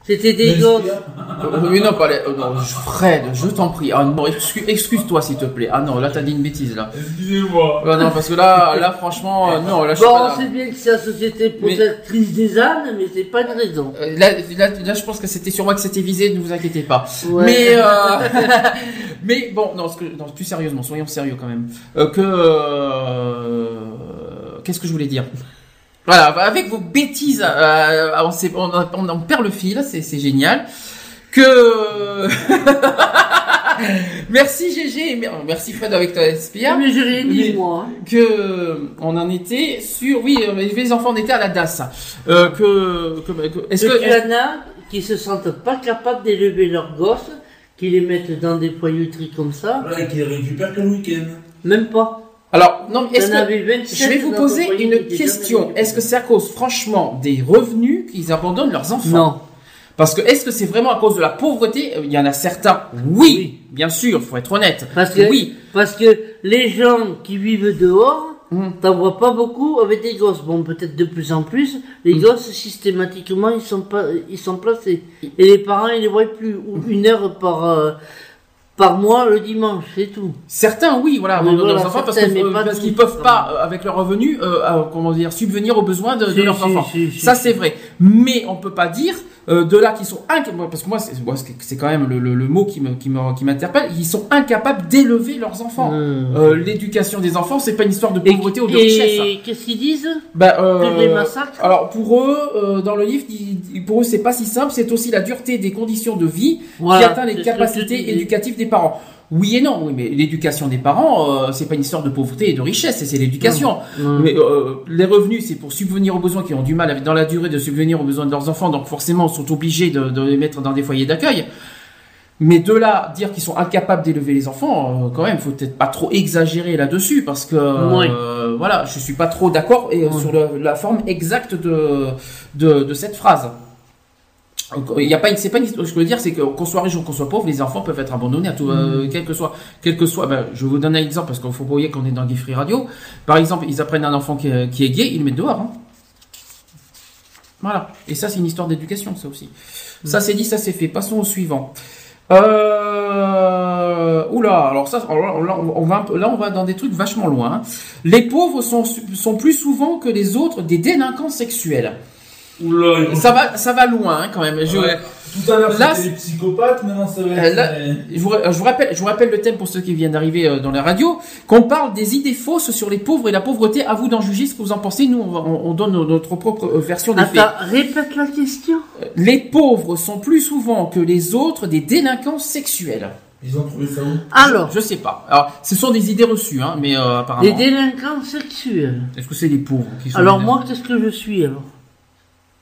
C'était des. SPA. Euh, oui, non, pas les... euh, non, Fred, je t'en prie. Ah non, excuse-toi s'il te plaît. Ah non, là t'as dit une bêtise là. Excusez-moi. Ah non, parce que là, là franchement, euh, non, là je Bon, pas on là. sait bien que c'est la société protectrice des ânes, mais c'est pas une raison. Là, là, là, je pense que c'était sur moi que c'était visé, ne vous inquiétez pas. Ouais. Mais, euh, mais bon, non, ce que, non, plus sérieusement, soyons sérieux quand même. Euh, que, euh, qu'est-ce que je voulais dire? Voilà, bah, avec vos bêtises, euh, on, sait- on, on, on perd le fil, c'est, c'est génial. Que, merci GG, et mer- merci Fred avec ta SPA. Mais j'ai rien dit, moi. Que, on en était sur, oui, euh, les enfants, on était à la DAS. Euh, que, que, que- est-ce Est-ce que, en a qui se sentent pas capables d'élever leurs gosses, qui les mettent dans des foyauteries comme ça Voilà, qui les récupère que le week-end. Même pas. Alors, non, est-ce que, avait 27 Je vais vous poser une question. Est-ce que c'est à cause, franchement, des revenus qu'ils abandonnent leurs enfants? Non. Parce que est-ce que c'est vraiment à cause de la pauvreté? Il y en a certains, oui, Oui. bien sûr, faut être honnête. Parce que, oui, parce que les gens qui vivent dehors, Mhm. t'en vois pas beaucoup avec des gosses. Bon, peut-être de plus en plus. Les Mhm. gosses, systématiquement, ils sont pas, ils sont placés. Et les parents, ils les voient plus. Ou une heure par, euh, par mois le dimanche, c'est tout. certains, oui, voilà, leurs enfants parce mais tous. qu'ils peuvent pas, euh, avec leurs revenus, euh, euh, comment dire, subvenir aux besoins de, leurs si, enfants. si, Ça, c'est vrai. Mais on peut pas dire euh, de là qu'ils sont incapables, parce que moi, c'est quand même le, le- le mot qui me- qui me- qui m'interpelle. Ils sont incapables d'élever leurs enfants. Euh, L'éducation des enfants, c'est pas une histoire de Et, pauvreté ou de richesse. hein. et qu'est-ce qu'ils disent Bah, euh, Que je les massacre alors pour eux, euh, dans le livre, pour eux c'est pas si simple, c'est aussi la dureté des conditions de vie Voilà, qui atteint les capacités éducatives des parents. Oui et non, oui, mais l'éducation des parents, euh, c'est pas une histoire de pauvreté et de richesse, c'est l'éducation. Mais euh, les revenus, c'est pour subvenir aux besoins qui ont du mal dans la durée de subvenir aux besoins de leurs enfants, donc forcément sont obligés de, de les mettre dans des foyers d'accueil. Mais de là, dire qu'ils sont incapables d'élever les enfants, euh, quand même, faut peut-être pas trop exagérer là-dessus, parce que Oui. voilà, je suis pas trop d'accord sur le- la forme exacte de, de, de cette phrase. Il y a pas, une- c'est pas une, ce que je veux dire, c'est que qu'on soit riche ou qu'on soit pauvre, les enfants peuvent être abandonnés à tout, euh, quel que soit, quel que soit. Ben, je vous donner un exemple parce qu'il faut pas oublier qu'on est dans Gay Free Radio. Par exemple, ils apprennent un enfant qui est, qui est gay, ils le mettent dehors. hein. Voilà. Et ça, c'est une histoire d'éducation, ça aussi. Ça, c'est dit, ça, c'est fait. Passons au suivant. Euh... Oula, alors ça, là, on va, là, on va dans des trucs vachement loin. hein. Les pauvres sont, sont plus souvent que les autres des délinquants sexuels. Oula, Ça va, ça va loin hein, quand même. Je, Ouais. Tout à l'heure, Là, c'était les psychopathes, maintenant ça va Euh, être. là- je, vous, je vous rappelle, je vous rappelle le thème pour ceux qui viennent d'arriver euh, dans la radio, qu'on parle des idées fausses sur les pauvres et la pauvreté. À vous d'en juger ce que vous en pensez. Nous, on, va- on- on donne notre propre euh, version des faits. Répète la question. Les pauvres sont plus souvent que les autres des délinquants sexuels. Ils ont trouvé ça où? Alors, Je sais pas. Alors, ce sont des idées reçues, hein, mais euh, apparemment. les délinquants sexuels. Est-ce que c'est les pauvres qui sont Alors moi, qu'est-ce que je suis alors?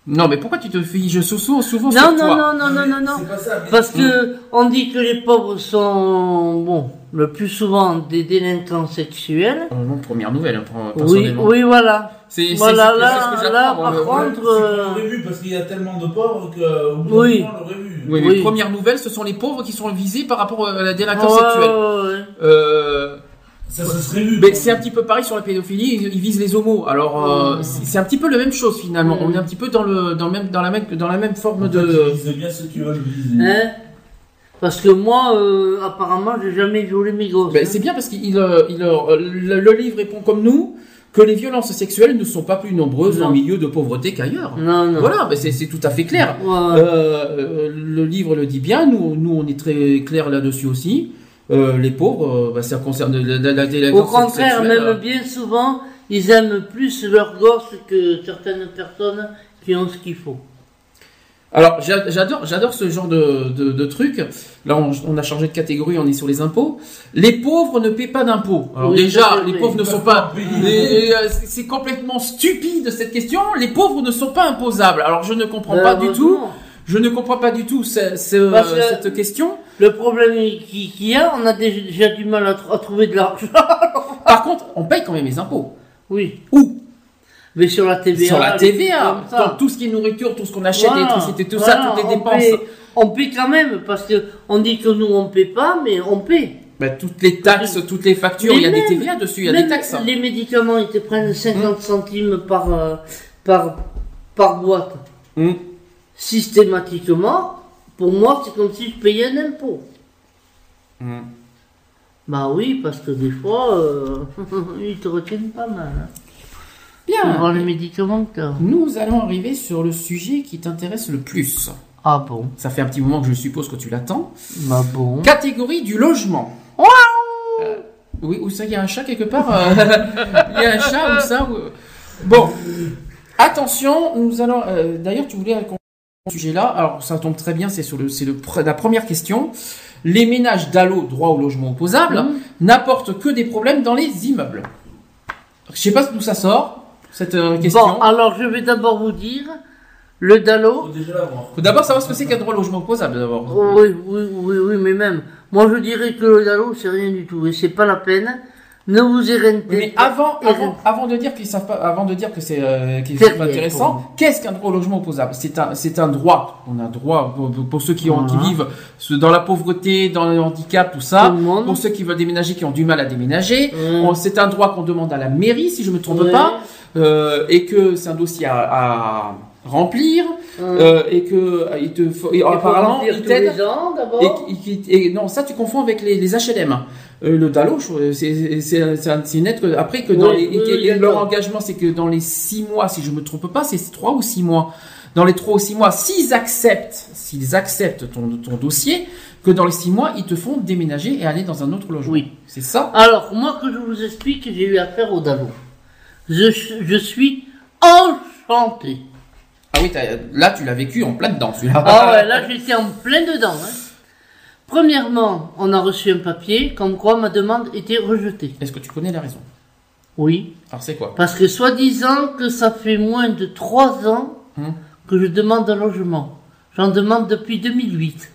Non, mais pourquoi tu te figes souvent, souvent Non, sur non, toi non, non, non, non, non. C'est pas ça. mais- Parce que on dit que les pauvres sont, bon, le plus souvent des délinquants sexuels. Euh, non, première nouvelle, hein, pour- Oui, oui, voilà. C'est, c'est- Voilà, c'est- là, c'est ce que là, par moi, contre. C'est euh, l'aurait vu parce qu'il y a tellement de pauvres bout d'un Oui. Oui, mais Oui. première nouvelle, ce sont les pauvres qui sont visés par rapport à la délinquance Ouais, sexuelle. ouais, ouais. Euh, Ça se serait vu. mais c'est un petit peu pareil sur la pédophilie, ils, ils visent les homos. Alors euh, c'est un petit peu la même chose finalement. On est un petit peu dans le dans le même dans la même dans la même forme En fait, de. Ils visent bien ceux qui veulent viser. Hein? Parce que moi, euh, apparemment, j'ai jamais violé mes gosses. Ben, hein. c'est bien parce qu'il euh, il, euh, le, le livre répond comme nous que les violences sexuelles ne sont pas plus nombreuses Non. en milieu de pauvreté qu'ailleurs. Non, non. Voilà, ben, c'est tout à fait clair. Ouais. Le livre le dit bien, nous, nous on est très clair là-dessus aussi. Euh, les pauvres, euh, bah, ça concerne la, la, la Au contraire, sexuelle, même euh, bien souvent, ils aiment plus leurs gosses que certaines personnes qui ont ce qu'il faut. Alors j'a- j'adore, j'adore ce genre de, de, de truc. Là, on, on a changé de catégorie, on est sur les impôts. Les pauvres ne paient pas d'impôts. Alors Oui, déjà, les pauvres ne sont pas. c'est- complètement stupide cette question. Les pauvres ne sont pas imposables. Alors je ne comprends pas du tout. Je ne comprends pas du tout ce- ce- Parce que- cette question. Le problème qui- qu'il y a, on a déjà du mal à, tr- à trouver de l'argent. Par contre, on paye quand même les impôts. oui. Où? Mais sur la TVA. Sur la TVA, dans tout ce qui est nourriture, tout ce qu'on achète, Voilà. l'électricité, tout Voilà, ça, toutes les on dépenses. paie- on paie quand même, parce que on dit que nous on paie pas, mais on paie. Bah, toutes les taxes, toutes les factures, il y a des TVA dessus, il y a des taxes. Les médicaments, ils te prennent 50 centimes par, euh, par, par boîte. Hmm. Systématiquement, Pour moi, c'est comme si je payais un impôt. Hmm. Bah oui, parce que des fois, euh, ils te retiennent pas mal. Hein. Bien. Suivant les médicaments que. Nous allons arriver sur le sujet qui t'intéresse le plus. Ah bon? Ça fait un petit moment que je suppose que tu l'attends. Bah bon. Catégorie du logement. Euh, oui, où ça, il y a un chat quelque part euh, Il y a un chat ou ça ou- Bon, attention, nous allons. euh, D'ailleurs, tu voulais qu'on sujet-là. Alors, ça tombe très bien, c'est sur le, c'est la première question. Les ménages d'allo droit au logement opposable Mhm. n'apportent que des problèmes dans les immeubles. Je sais pas d'où ça sort cette euh, question. Bon, alors je vais d'abord vous dire, le Dalo, Faut déjà l'avoir. Faut d'abord savoir ce que c'est qu'un droit au logement opposable d'abord. oui, oui, oui, oui, mais même, moi je dirais que le Dalo, c'est rien du tout, et c'est pas la peine. Ne vous Oui, mais avant, avant, avant de dire qu'ils savent pas, avant de dire que c'est euh, rien intéressant, qu'est-ce qu'un droit au logement opposable? C'est un, c'est un droit. On a un droit pour, pour ceux qui ont, qui vivent dans la pauvreté, dans le handicap, tout ça. Tout. Pour ceux qui veulent déménager, qui ont du mal à déménager, Mm. On- c'est un droit qu'on demande à la mairie, si je me trompe Ouais. pas, euh, et que c'est un dossier à, à remplir, Hum. euh, et que euh, il te faut, et apparemment il t'aide. Et, qui- et non, ça tu confonds avec les, les HLM. Euh, le DALO, c'est net que après que dans Oui, les, oui, et- et leur engagement, c'est que dans les six mois, si je me trompe pas, c'est trois ou six mois. Dans les trois ou six mois, s'ils acceptent, s'ils acceptent ton, ton dossier, que dans les six mois, ils te font déménager et aller dans un autre logement. Oui. C'est ça? Alors, moi que je vous explique, j'ai eu affaire au Dalo. Je, je suis enchanté. Ah oui, là tu l'as vécu en plein dedans, celui-là. Ah ouais, là j'étais en plein dedans. hein. Premièrement, on a reçu un papier comme quoi ma demande était rejetée. Est-ce que tu connais la raison? Oui, Alors c'est quoi? Parce que soi-disant que ça fait moins de trois ans Hmm. que je demande un logement. J'en demande depuis 2008.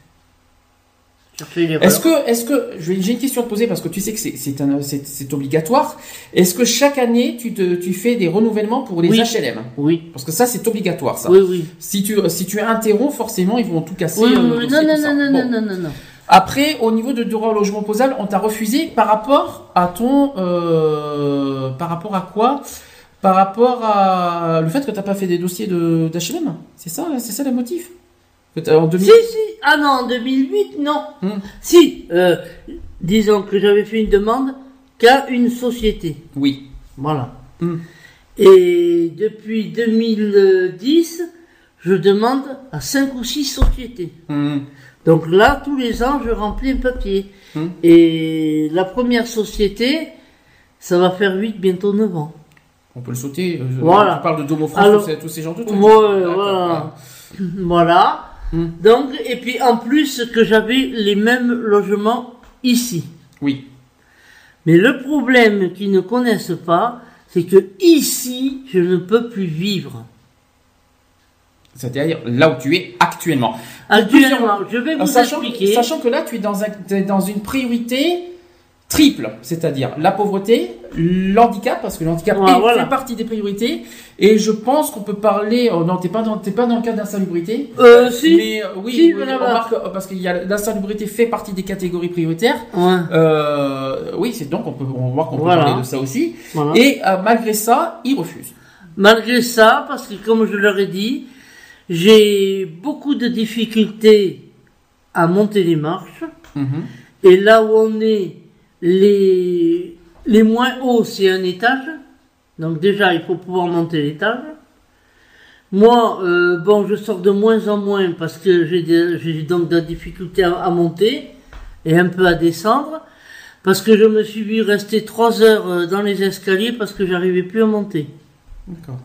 Est-ce que, est-ce que, j'ai une question à te poser parce que tu sais que c'est, obligatoire. Est-ce que chaque année tu te, tu fais des renouvellements pour les Oui. HLM Oui, Parce que ça c'est obligatoire ça. oui, oui. Si tu, si tu interromps, forcément ils vont tout casser. Oui, euh, dossier, Non, non, ça. non, non, Bon. non, non, non, non. Après, au niveau de droit au logement opposable, on t'a refusé par rapport à ton, euh, par rapport à quoi? Par rapport à le fait que t'as pas fait des dossiers de d'HLM. C'est ça, c'est ça le motif? En 2000 Si, si. Ah non, en 2008, non. Hmm. Si, euh, disons que j'avais fait une demande qu'à une société. Oui. Voilà. Hmm. Et depuis 2010, je demande à cinq ou six sociétés. Hmm. Donc là, tous les ans, je remplis un papier. Et la première société, ça va faire 8, bientôt 9 ans. On peut le sauter. euh, Voilà. Tu parles de Domo France, tous, ces, genres de trucs. Ouais, D'accord. voilà. Voilà. Hmm. Donc, et puis en plus que j'avais les mêmes logements ici. Oui. Mais le problème qu'ils ne connaissent pas, c'est que ici, je ne peux plus vivre. C'est-à-dire là où tu es actuellement. Actuellement, je vais vous sachant, expliquer. sachant que là, tu es dans, un- t'es dans une priorité triple, c'est-à-dire la pauvreté, l'handicap, parce que l'handicap voilà. fait partie des priorités, et je pense qu'on peut parler, oh non, t'es pas dans, t'es pas dans le cas d'insalubrité, Euh, si. mais euh, oui, Si, oui, voilà, on voilà. euh, parce qu'il y a l'insalubrité fait partie des catégories prioritaires, Ouais, euh, oui, c'est donc on peut, on va voir qu'on Voilà. peut parler de ça aussi, voilà. et euh, malgré ça, ils refusent. Malgré ça, parce que comme je leur ai dit, j'ai beaucoup de difficultés à monter les marches. Mhm. Et là où on est, les, les moins hauts, c'est un étage. Donc déjà, il faut pouvoir monter l'étage. Moi, euh, bon, je sors de moins en moins parce que j'ai donc de la difficulté à, à monter et un peu à descendre. Parce que je me suis vu rester trois heures euh, dans les escaliers parce que j'arrivais plus à monter. D'accord.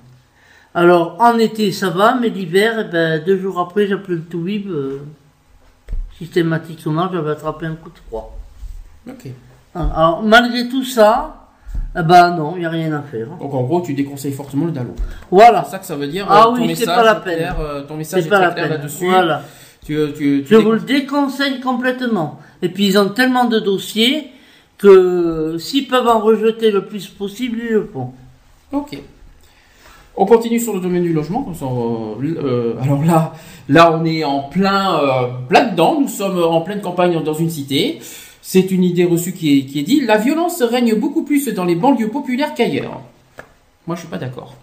Alors, en été, ça va, mais l'hiver, eh ben, deux jours après, j'appelais le Toubib. euh, systématiquement, j'avais attrapé un coup de froid. Ok. Alors, malgré tout ça, eh ben non, il n'y a rien à faire. Donc en gros, tu déconseilles fortement le DALO. Voilà, C'est ça que ça veut dire. Ah euh, ton oui, c'est pas la peine. clair, euh, ton message est pas très la clair peine. là-dessus. Voilà, Tu, tu, tu je vous le déconseille complètement. Et puis, ils ont tellement de dossiers que s'ils peuvent en rejeter le plus possible, ils le font. Ok. On continue sur le domaine du logement. euh, euh, alors là, là, on est en plein, euh, plein dedans. Nous sommes en pleine campagne dans une cité. C'est une idée reçue qui est, qui est dit. La violence règne beaucoup plus dans les banlieues populaires qu'ailleurs. Moi, je suis pas d'accord.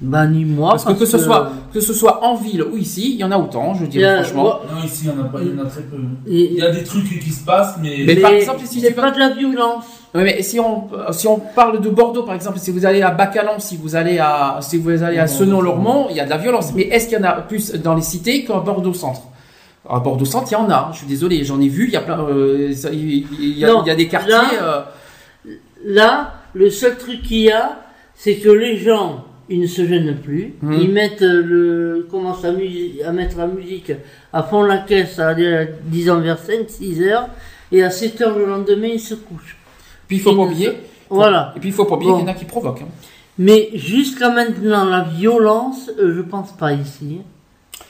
Bah, ni moi. Parce que que ce soit que ce soit en ville ou ici, il y en a autant, je dirais a- franchement. Non, ici, il y en a pas, il y en a très peu. Et- Il y a des trucs qui se passent, mais. Mais Mais par exemple, si tu pas de la violence. Mais si on si on parle de Bordeaux par exemple, si vous allez à Bacalan, si vous allez à si vous allez à Non, Senon-Lormont, il y a de la violence. Mais est-ce qu'il y en a plus dans les cités qu'à Bordeaux centre À Bordeaux centre, il y en a. Je suis désolé, j'en ai vu. Il y a plein. euh, ça- il il y, a, Non, il y a des quartiers. là- euh, Là, le seul truc qu'il y a, c'est que les gens, ils ne se gênent plus. Mhm. Ils mettent le, commencent à, mettre la musique à fond la caisse, à aller, disons vers 5, 6 heures, et à 7 heures le lendemain, ils se couchent. puis il faut pas oublier. Voilà. Et puis il faut pas oublier Bon. qu'il y en a qui provoquent. hein. Mais jusqu'à maintenant, la violence, euh, je pense pas ici.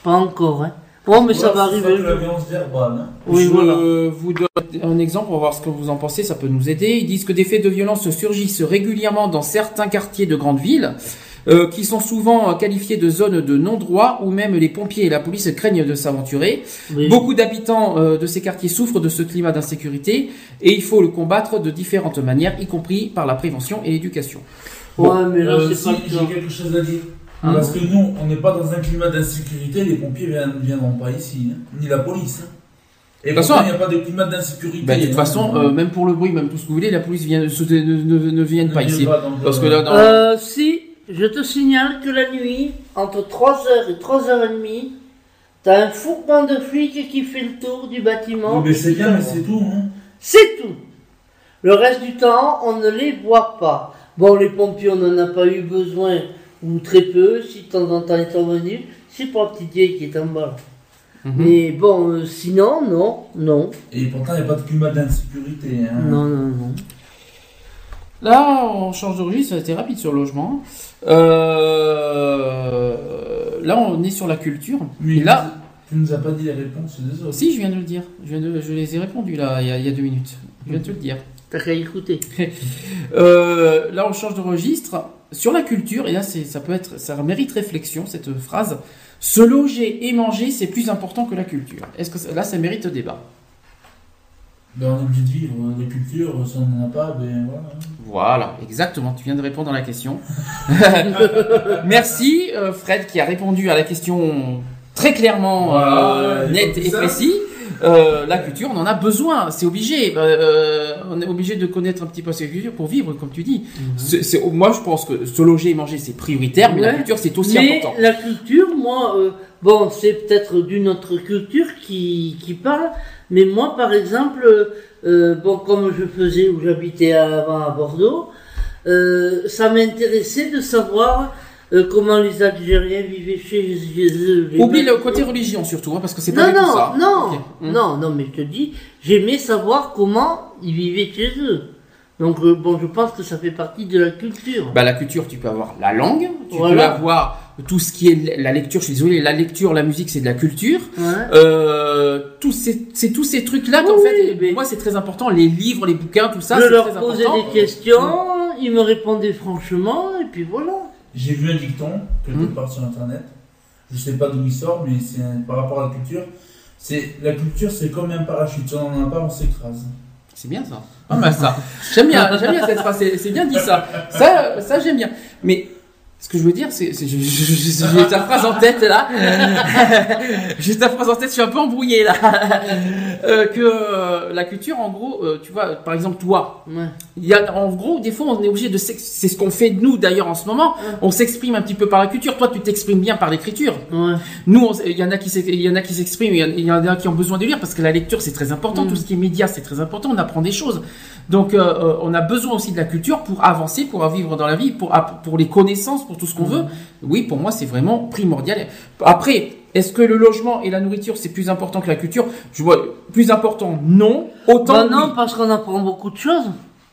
Pas encore, hein. Bon, mais ça va arriver. hein. Oui, je voilà. vous donne un exemple, on va voir ce que vous en pensez, ça peut nous aider. Ils disent que des faits de violence surgissent régulièrement dans certains quartiers de grandes villes, euh, qui sont souvent euh, qualifiés de zones de non-droit, où même les pompiers et la police craignent de s'aventurer. Oui. Beaucoup d'habitants euh, de ces quartiers souffrent de ce climat d'insécurité, et il faut le combattre de différentes manières, y compris par la prévention et l'éducation. Ouais, mais là, Euh, c'est si, j'ai quelque chose à dire. Hum. Parce que nous, on n'est pas dans un climat d'insécurité, les pompiers ne viendront pas ici, hein, ni la police. hein. Et De toute façon- il n'y a pas de climat d'insécurité. Bah, de toute hein. façon, euh, même pour le bruit, même tout ce que vous voulez, la police vient, ne, ne, ne viennent Ne pas ici. pas, Parce que euh, là, dans- Euh, si, je te signale que la nuit, entre 3h et 3h30, t'as un fourgon de flics qui fait le tour du bâtiment. oui, mais c'est bien, mais c'est tout. Hein. C'est tout. Le reste du temps, on ne les voit pas. Bon, les pompiers, on n'en a pas eu besoin, ou très peu, si de temps en temps ils sont venus. C'est pour la petite vieille qui est en bas. Mhm. Mais bon, euh, sinon, non, non, Et pourtant, il n'y a pas de climat d'insécurité. Hein. non, non, non. Là, on change de registre, ça a été rapide sur le logement. Euh, là, on est sur la culture. Mais Et là, tu nous as pas dit les réponses des autres. si, je viens de le dire. Je, viens de- je les ai répondus là, il y a, il y a deux minutes. Je viens de te le dire. T'as qu'à écouter. Euh, là, on change de registre. Sur la culture, et là, c'est, ça peut être, ça mérite réflexion, cette phrase. Se loger et manger, c'est plus important que la culture. Est-ce que ça- là, ça mérite débat? Ben, on est obligé de vivre des cultures, si on n'en a pas, ben voilà. Voilà, exactement. Tu viens de répondre à la question. Merci, euh, Fred, qui a répondu à la question très clairement, Voilà, euh, il net faut et précis. Euh, la culture, on en a besoin, c'est obligé. Euh, on est obligé de connaître un petit peu cette culture pour vivre, comme tu dis. C'est- c'est- moi, je pense que se loger et manger, c'est prioritaire, mais la culture, c'est aussi Mais important. la culture, moi, euh, bon, c'est peut-être d'une autre culture qui, qui parle, mais moi, par exemple, euh, bon, comme je faisais où j'habitais avant à Bordeaux, euh, ça m'intéressait de savoir euh, comment les Algériens vivaient chez, eux. Oublie le côté religion surtout, hein, parce que c'est pas Non, du tout non, ça. non. Hmm. non, non, mais je te dis, j'aimais savoir comment ils vivaient chez eux. Donc, euh, bon, je pense que ça fait partie de la culture. Bah, la culture, tu peux avoir la langue, tu Voilà. peux avoir tout ce qui est la lecture. Je suis désolé, la lecture, la musique, c'est de la culture. Ouais. Euh, c'est tous ces trucs-là qu'en Oui, fait, mais- moi, c'est très important. Les livres, les bouquins, tout ça, je leur posais des questions, ils me répondaient franchement, et puis voilà. J'ai vu un dicton, quelque Hmm. part sur internet. Je sais pas d'où il sort, mais c'est par rapport à la culture. C'est la culture, c'est comme un parachute. Si on n'en a pas, on s'écrase. C'est bien ça. Pas mal ça. J'aime bien, j'aime bien cette phrase. C'est bien dit ça. Ça, ça j'aime bien. Mais ce que je veux dire, c'est, j'ai ta phrase en tête là. j'ai ta phrase en tête. Je suis un peu embrouillé là. Euh, que euh, la culture, en gros, euh, tu vois, par exemple toi, Ouais. Il y a, en gros, des fois, on est obligé de, c'est ce qu'on fait nous d'ailleurs en ce moment. On s'exprime un petit peu par la culture. Toi, tu t'exprimes bien par l'écriture. Ouais. Nous, il y en a qui, s'expriment, il y en- il y en a qui ont besoin de lire parce que la lecture c'est très important. Mm. Tout ce qui est média c'est très important. On apprend des choses. Donc, on a besoin aussi de la culture pour avancer, pour vivre dans la vie, pour pour les connaissances, pour tout ce qu'on veut. Oui, pour moi, c'est vraiment primordial. Après. Est-ce que le logement et la nourriture c'est plus important que la culture? Je vois plus important non. Autant Bah non, oui. parce qu'on apprend beaucoup de choses,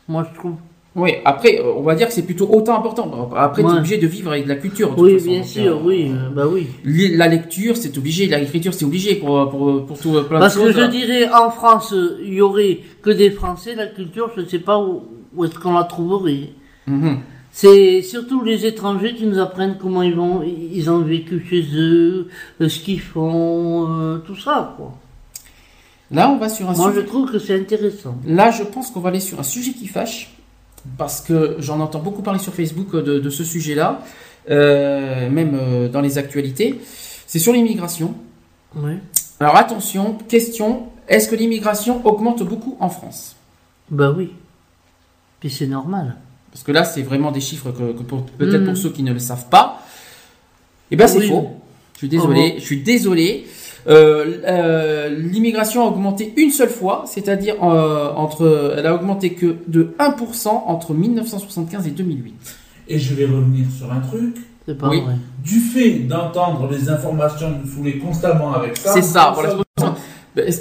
moi je trouve. Oui, après, euh, on va dire que c'est plutôt autant important. Après, tu es Ouais. obligé de vivre avec de la culture. de toute Oui, façon. bien Donc, sûr, euh, oui, euh, bah oui. La lecture, c'est obligé. L'écriture, c'est obligé pour, pour, pour tout, plein Parce de que choses. je dirais, en France, il y aurait que des Français, la culture, je ne sais pas où, où est-ce qu'on la trouverait. Mhm. C'est surtout les étrangers qui nous apprennent comment ils vont, ils ont vécu chez eux, euh, ce qu'ils font, euh, tout ça, quoi. Là, on va sur un Moi, je sujet. trouve que c'est intéressant. Là, je pense qu'on va aller sur un sujet qui fâche. Parce que j'en entends beaucoup parler sur Facebook de, de ce sujet-là. euh, même euh, dans les actualités. C'est sur l'immigration. Oui. Alors attention, question, est-ce que l'immigration augmente beaucoup en France? Bah oui. Puis c'est normal. Parce que là, c'est vraiment des chiffres que, peut-être pour ceux qui ne le savent pas. Eh ben c'est Oui. faux. Je suis désolé. Oh. Je suis désolé. Euh, euh, l'immigration a augmenté une seule fois, c'est-à-dire euh, entre, elle a augmenté que de 1% entre 1975 et 2008. Et je vais revenir sur un truc. C'est pas Oui. vrai. Du fait d'entendre les informations nous saouler constamment avec ça. C'est ça. ça- Voilà.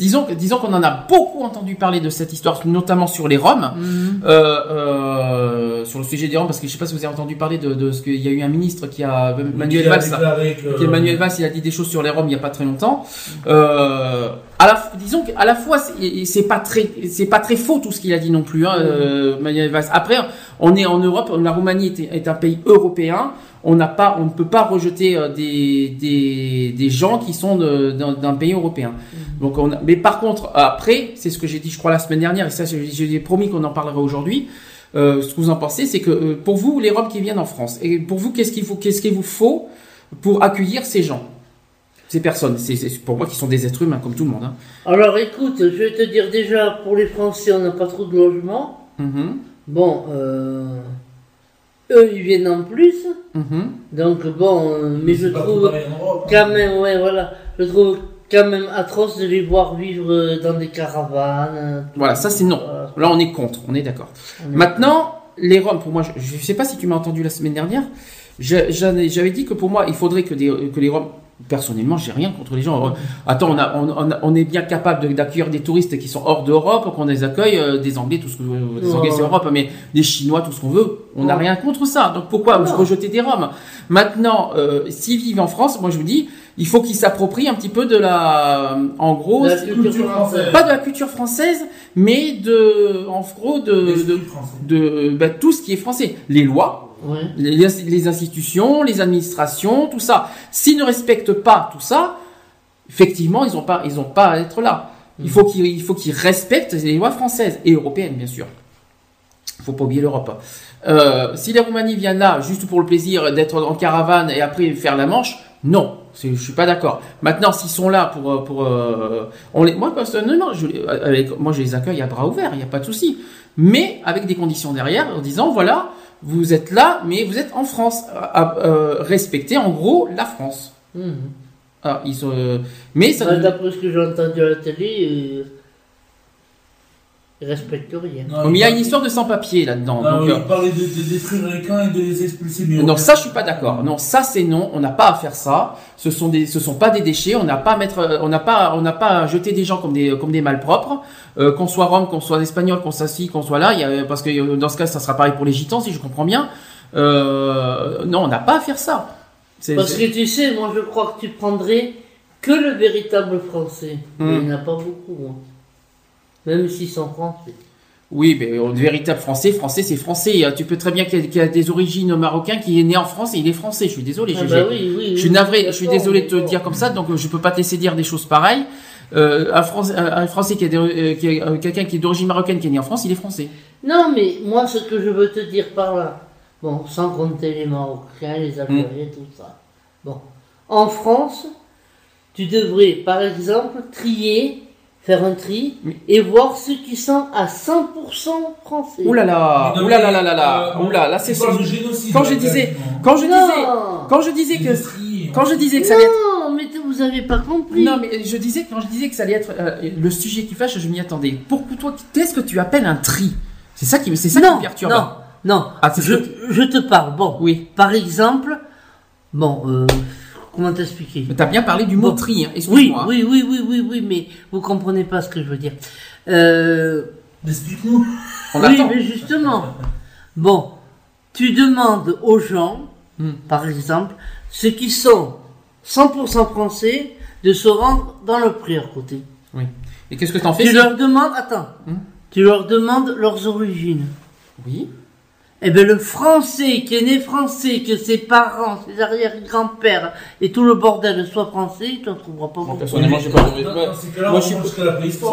Disons, que- disons qu'on en a beaucoup entendu parler de cette histoire, notamment sur les Roms. Mhm. Euh, euh, sur le sujet des Roms, parce que je sais pas si vous avez entendu parler de, de ce qu'il y a eu un ministre qui a Manuel qui a Valls, déclaré que- qui est Manuel Valls, il a dit des choses sur les Roms il y a pas très longtemps. Euh, à la, disons qu'à la fois c'est pas très c'est pas très faux tout ce qu'il a dit non plus, hein, euh, Manuel Valls. Après, on est en Europe, la Roumanie est, est un pays européen. On n'a pas, on ne peut pas rejeter euh, des, des, des gens qui sont d'un pays européen. Donc on a- mais par contre, après, c'est ce que j'ai dit, je crois la semaine dernière, et ça, j'ai promis qu'on en parlerait aujourd'hui. Euh, ce que vous en pensez, c'est que euh, pour vous, les Roms qui viennent en France, et pour vous, qu'est-ce qu'il faut, qu'est-ce qu'il vous faut pour accueillir ces gens, ces personnes C'est pour moi qui sont des êtres humains comme tout le monde. Hein. Alors écoute, je vais te dire déjà, pour les Français, on n'a pas trop de logement. Mhm, Bon, euh, eux, ils viennent en plus. mhm. Donc bon, euh, mais je trouve hein. quand même, ouais, voilà, je trouve quand même atroce de les voir vivre euh, dans des caravanes. euh, Voilà, ça c'est non. Voilà. Là, on est contre, on est d'accord. Maintenant, les Roms, pour moi, je ne sais pas si tu m'as entendu la semaine dernière, j'avais dit que pour moi, il faudrait que, des- que les Roms, personnellement, j'ai rien contre les gens. Attends, on, a, on, on a- on est bien capable de- d'accueillir des touristes qui sont hors d'Europe, qu'on les accueille, euh, des Anglais, tout ce que des. Anglais c'est Europe, mais des Chinois, tout ce qu'on veut. On n'a rien contre ça. Donc pourquoi rejeter des Roms? Maintenant, euh, s'ils vivent en France, moi je vous dis, il faut qu'ils s'approprient un petit peu de la, en gros, La culture culture française. pas de la culture française, mais de, en gros, de, de, de bah, tout ce qui est français. Les lois, Ouais. les, les institutions, les administrations, tout ça. S'ils ne respectent pas tout ça, effectivement, ils n'ont pas, ils ont pas à être là. Il faut qu'ils, il faut qu'ils respectent les lois françaises et européennes, bien sûr. Il faut pas oublier l'Europe. Euh, si les Roumanies viennent là juste pour le plaisir d'être en caravane et après faire la Manche, non, je suis pas d'accord. Maintenant, s'ils sont là pour, euh, pour, euh, on les, moi personnellement, je, avec, moi je les accueille à bras ouverts, il n'y a pas de souci. Mais avec des conditions derrière, en disant voilà, vous êtes là, mais vous êtes en France, à, euh, respectez en gros la France. Mhm. Ah, ils sont, euh, mais ça, ne- D'après ce que j'ai entendu à la télé, euh, ils respectent rien. Non, mais il y a il une histoire de sans-papier là-dedans. Non, donc, il euh, parlait de, de détruire les camps et de les expulser. Mais Non, ça je suis pas d'accord. Non, ça c'est non. On n'a pas à faire ça. Ce sont des, ce sont pas des déchets. On n'a pas à mettre, euh, on n'a pas, on n'a pas à jeter des gens comme des, comme des malpropres. Euh, qu'on soit rome, qu'on soit espagnol, qu'on soit ci, qu'on soit là. Il y a, parce que dans ce cas, ça sera pareil pour les gitans, si je comprends bien. Euh, non, on n'a pas à faire ça. C'est- Parce c'est- que tu sais, moi je crois que tu prendrais que le véritable français. Hmm. Il n'y en a pas beaucoup. hein. Même s'ils sont français. Oui, mais le véritable français, français, c'est français. Euh, Tu peux très bien qu'il y, y a des origines marocains qui est né en France et il est français. Je suis désolé. Ah je- bah je- oui, oui, Je oui, suis navré, je suis désolé de te dire comme ça, donc euh, je peux pas te laisser dire des choses pareilles. Euh, un, Français, un un Français qui est, euh, qui est, euh, quelqu'un qui est d'origine marocaine qui est né en France, il est français. Non, mais moi, ce que je veux te dire par là, bon, sans compter les Marocains, les Algériens, tout ça. Bon, en France, tu devrais, par exemple, trier, faire un tri, et voir ceux qui sont à 100% français. Ouh là là, Mais non, ouh là là mais, là là là, euh, ouh là, là c'est génocide, Quand je disais, quand je disais, quand je disais que, quand je disais que ça allait être, Non, mais vous avez pas compris. non mais je disais quand je disais que ça allait être euh, le sujet qui fâche, je m'y attendais. Pourquoi toi, qu'est-ce que tu appelles un tri? C'est ça qui, c'est ça qui non, me perturbe. non, non. Ah, je, je te parle. Bon, Oui, par exemple, bon, euh, comment t'expliquer mais t'as bien parlé du mot Bon. tri. Hein. Oui, Excuse-moi. oui, oui, oui, oui, oui, mais vous comprenez pas ce que je veux dire. Euh, Explique-nous. On oui, attend. mais justement. Bon, tu demandes aux gens, Hmm. par exemple, ceux qui sont 100% français, de se rendre dans le prix à côté. Oui. Et qu'est-ce que t'en fais Tu leur demandes, attends, Hmm. tu leur demandes leurs origines. Oui. Eh bien, le français qui est né français, que ses parents, ses arrière-grands-pères et tout le bordel soit français, tu n'en trouveras pas Moi, beaucoup. personnellement, j'ai pas de- moi- je.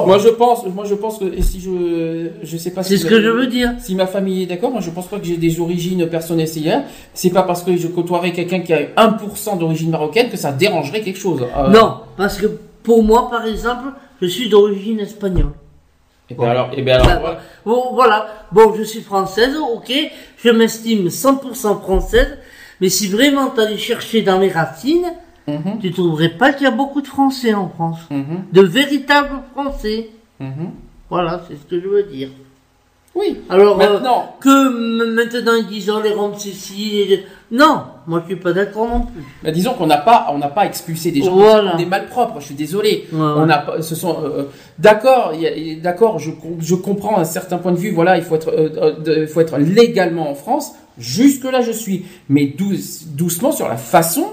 Moi pense, moi je pense que et si je, je sais pas. C'est si ce ma- que je veux dire. Si ma famille est d'accord, moi je pense pas que j'ai des origines personnes essayères. C'est pas parce que je côtoierais quelqu'un qui a 1% d'origine marocaine que ça dérangerait quelque chose. Euh, Non, parce que pour moi, par exemple, je suis d'origine espagnole. Et ben alors, et ben alors, voilà. Bon, voilà. Bon, je suis française, ok. Je m'estime 100% française. Mais si vraiment t'allais chercher dans les racines, Mhm, tu trouverais pas qu'il y a beaucoup de Français en France. mhm, De véritables Français. mhm. Voilà, c'est ce que je veux dire. Oui. Alors, euh, Maintenant, que m- maintenant ils disent oh, les Roms c'est ci, et- Non, moi je suis pas d'accord non plus. bah, disons qu'on n'a pas, on n'a pas expulsé des gens Voilà. des malpropres. Je suis désolé. Ouais, ouais. On pas, ce sont, euh, d'accord, y a- d'accord, je, je comprends un certain point de vue. Voilà, il faut être, euh, euh, de- faut être légalement en France. Jusque là, je suis, mais douce- doucement sur la façon.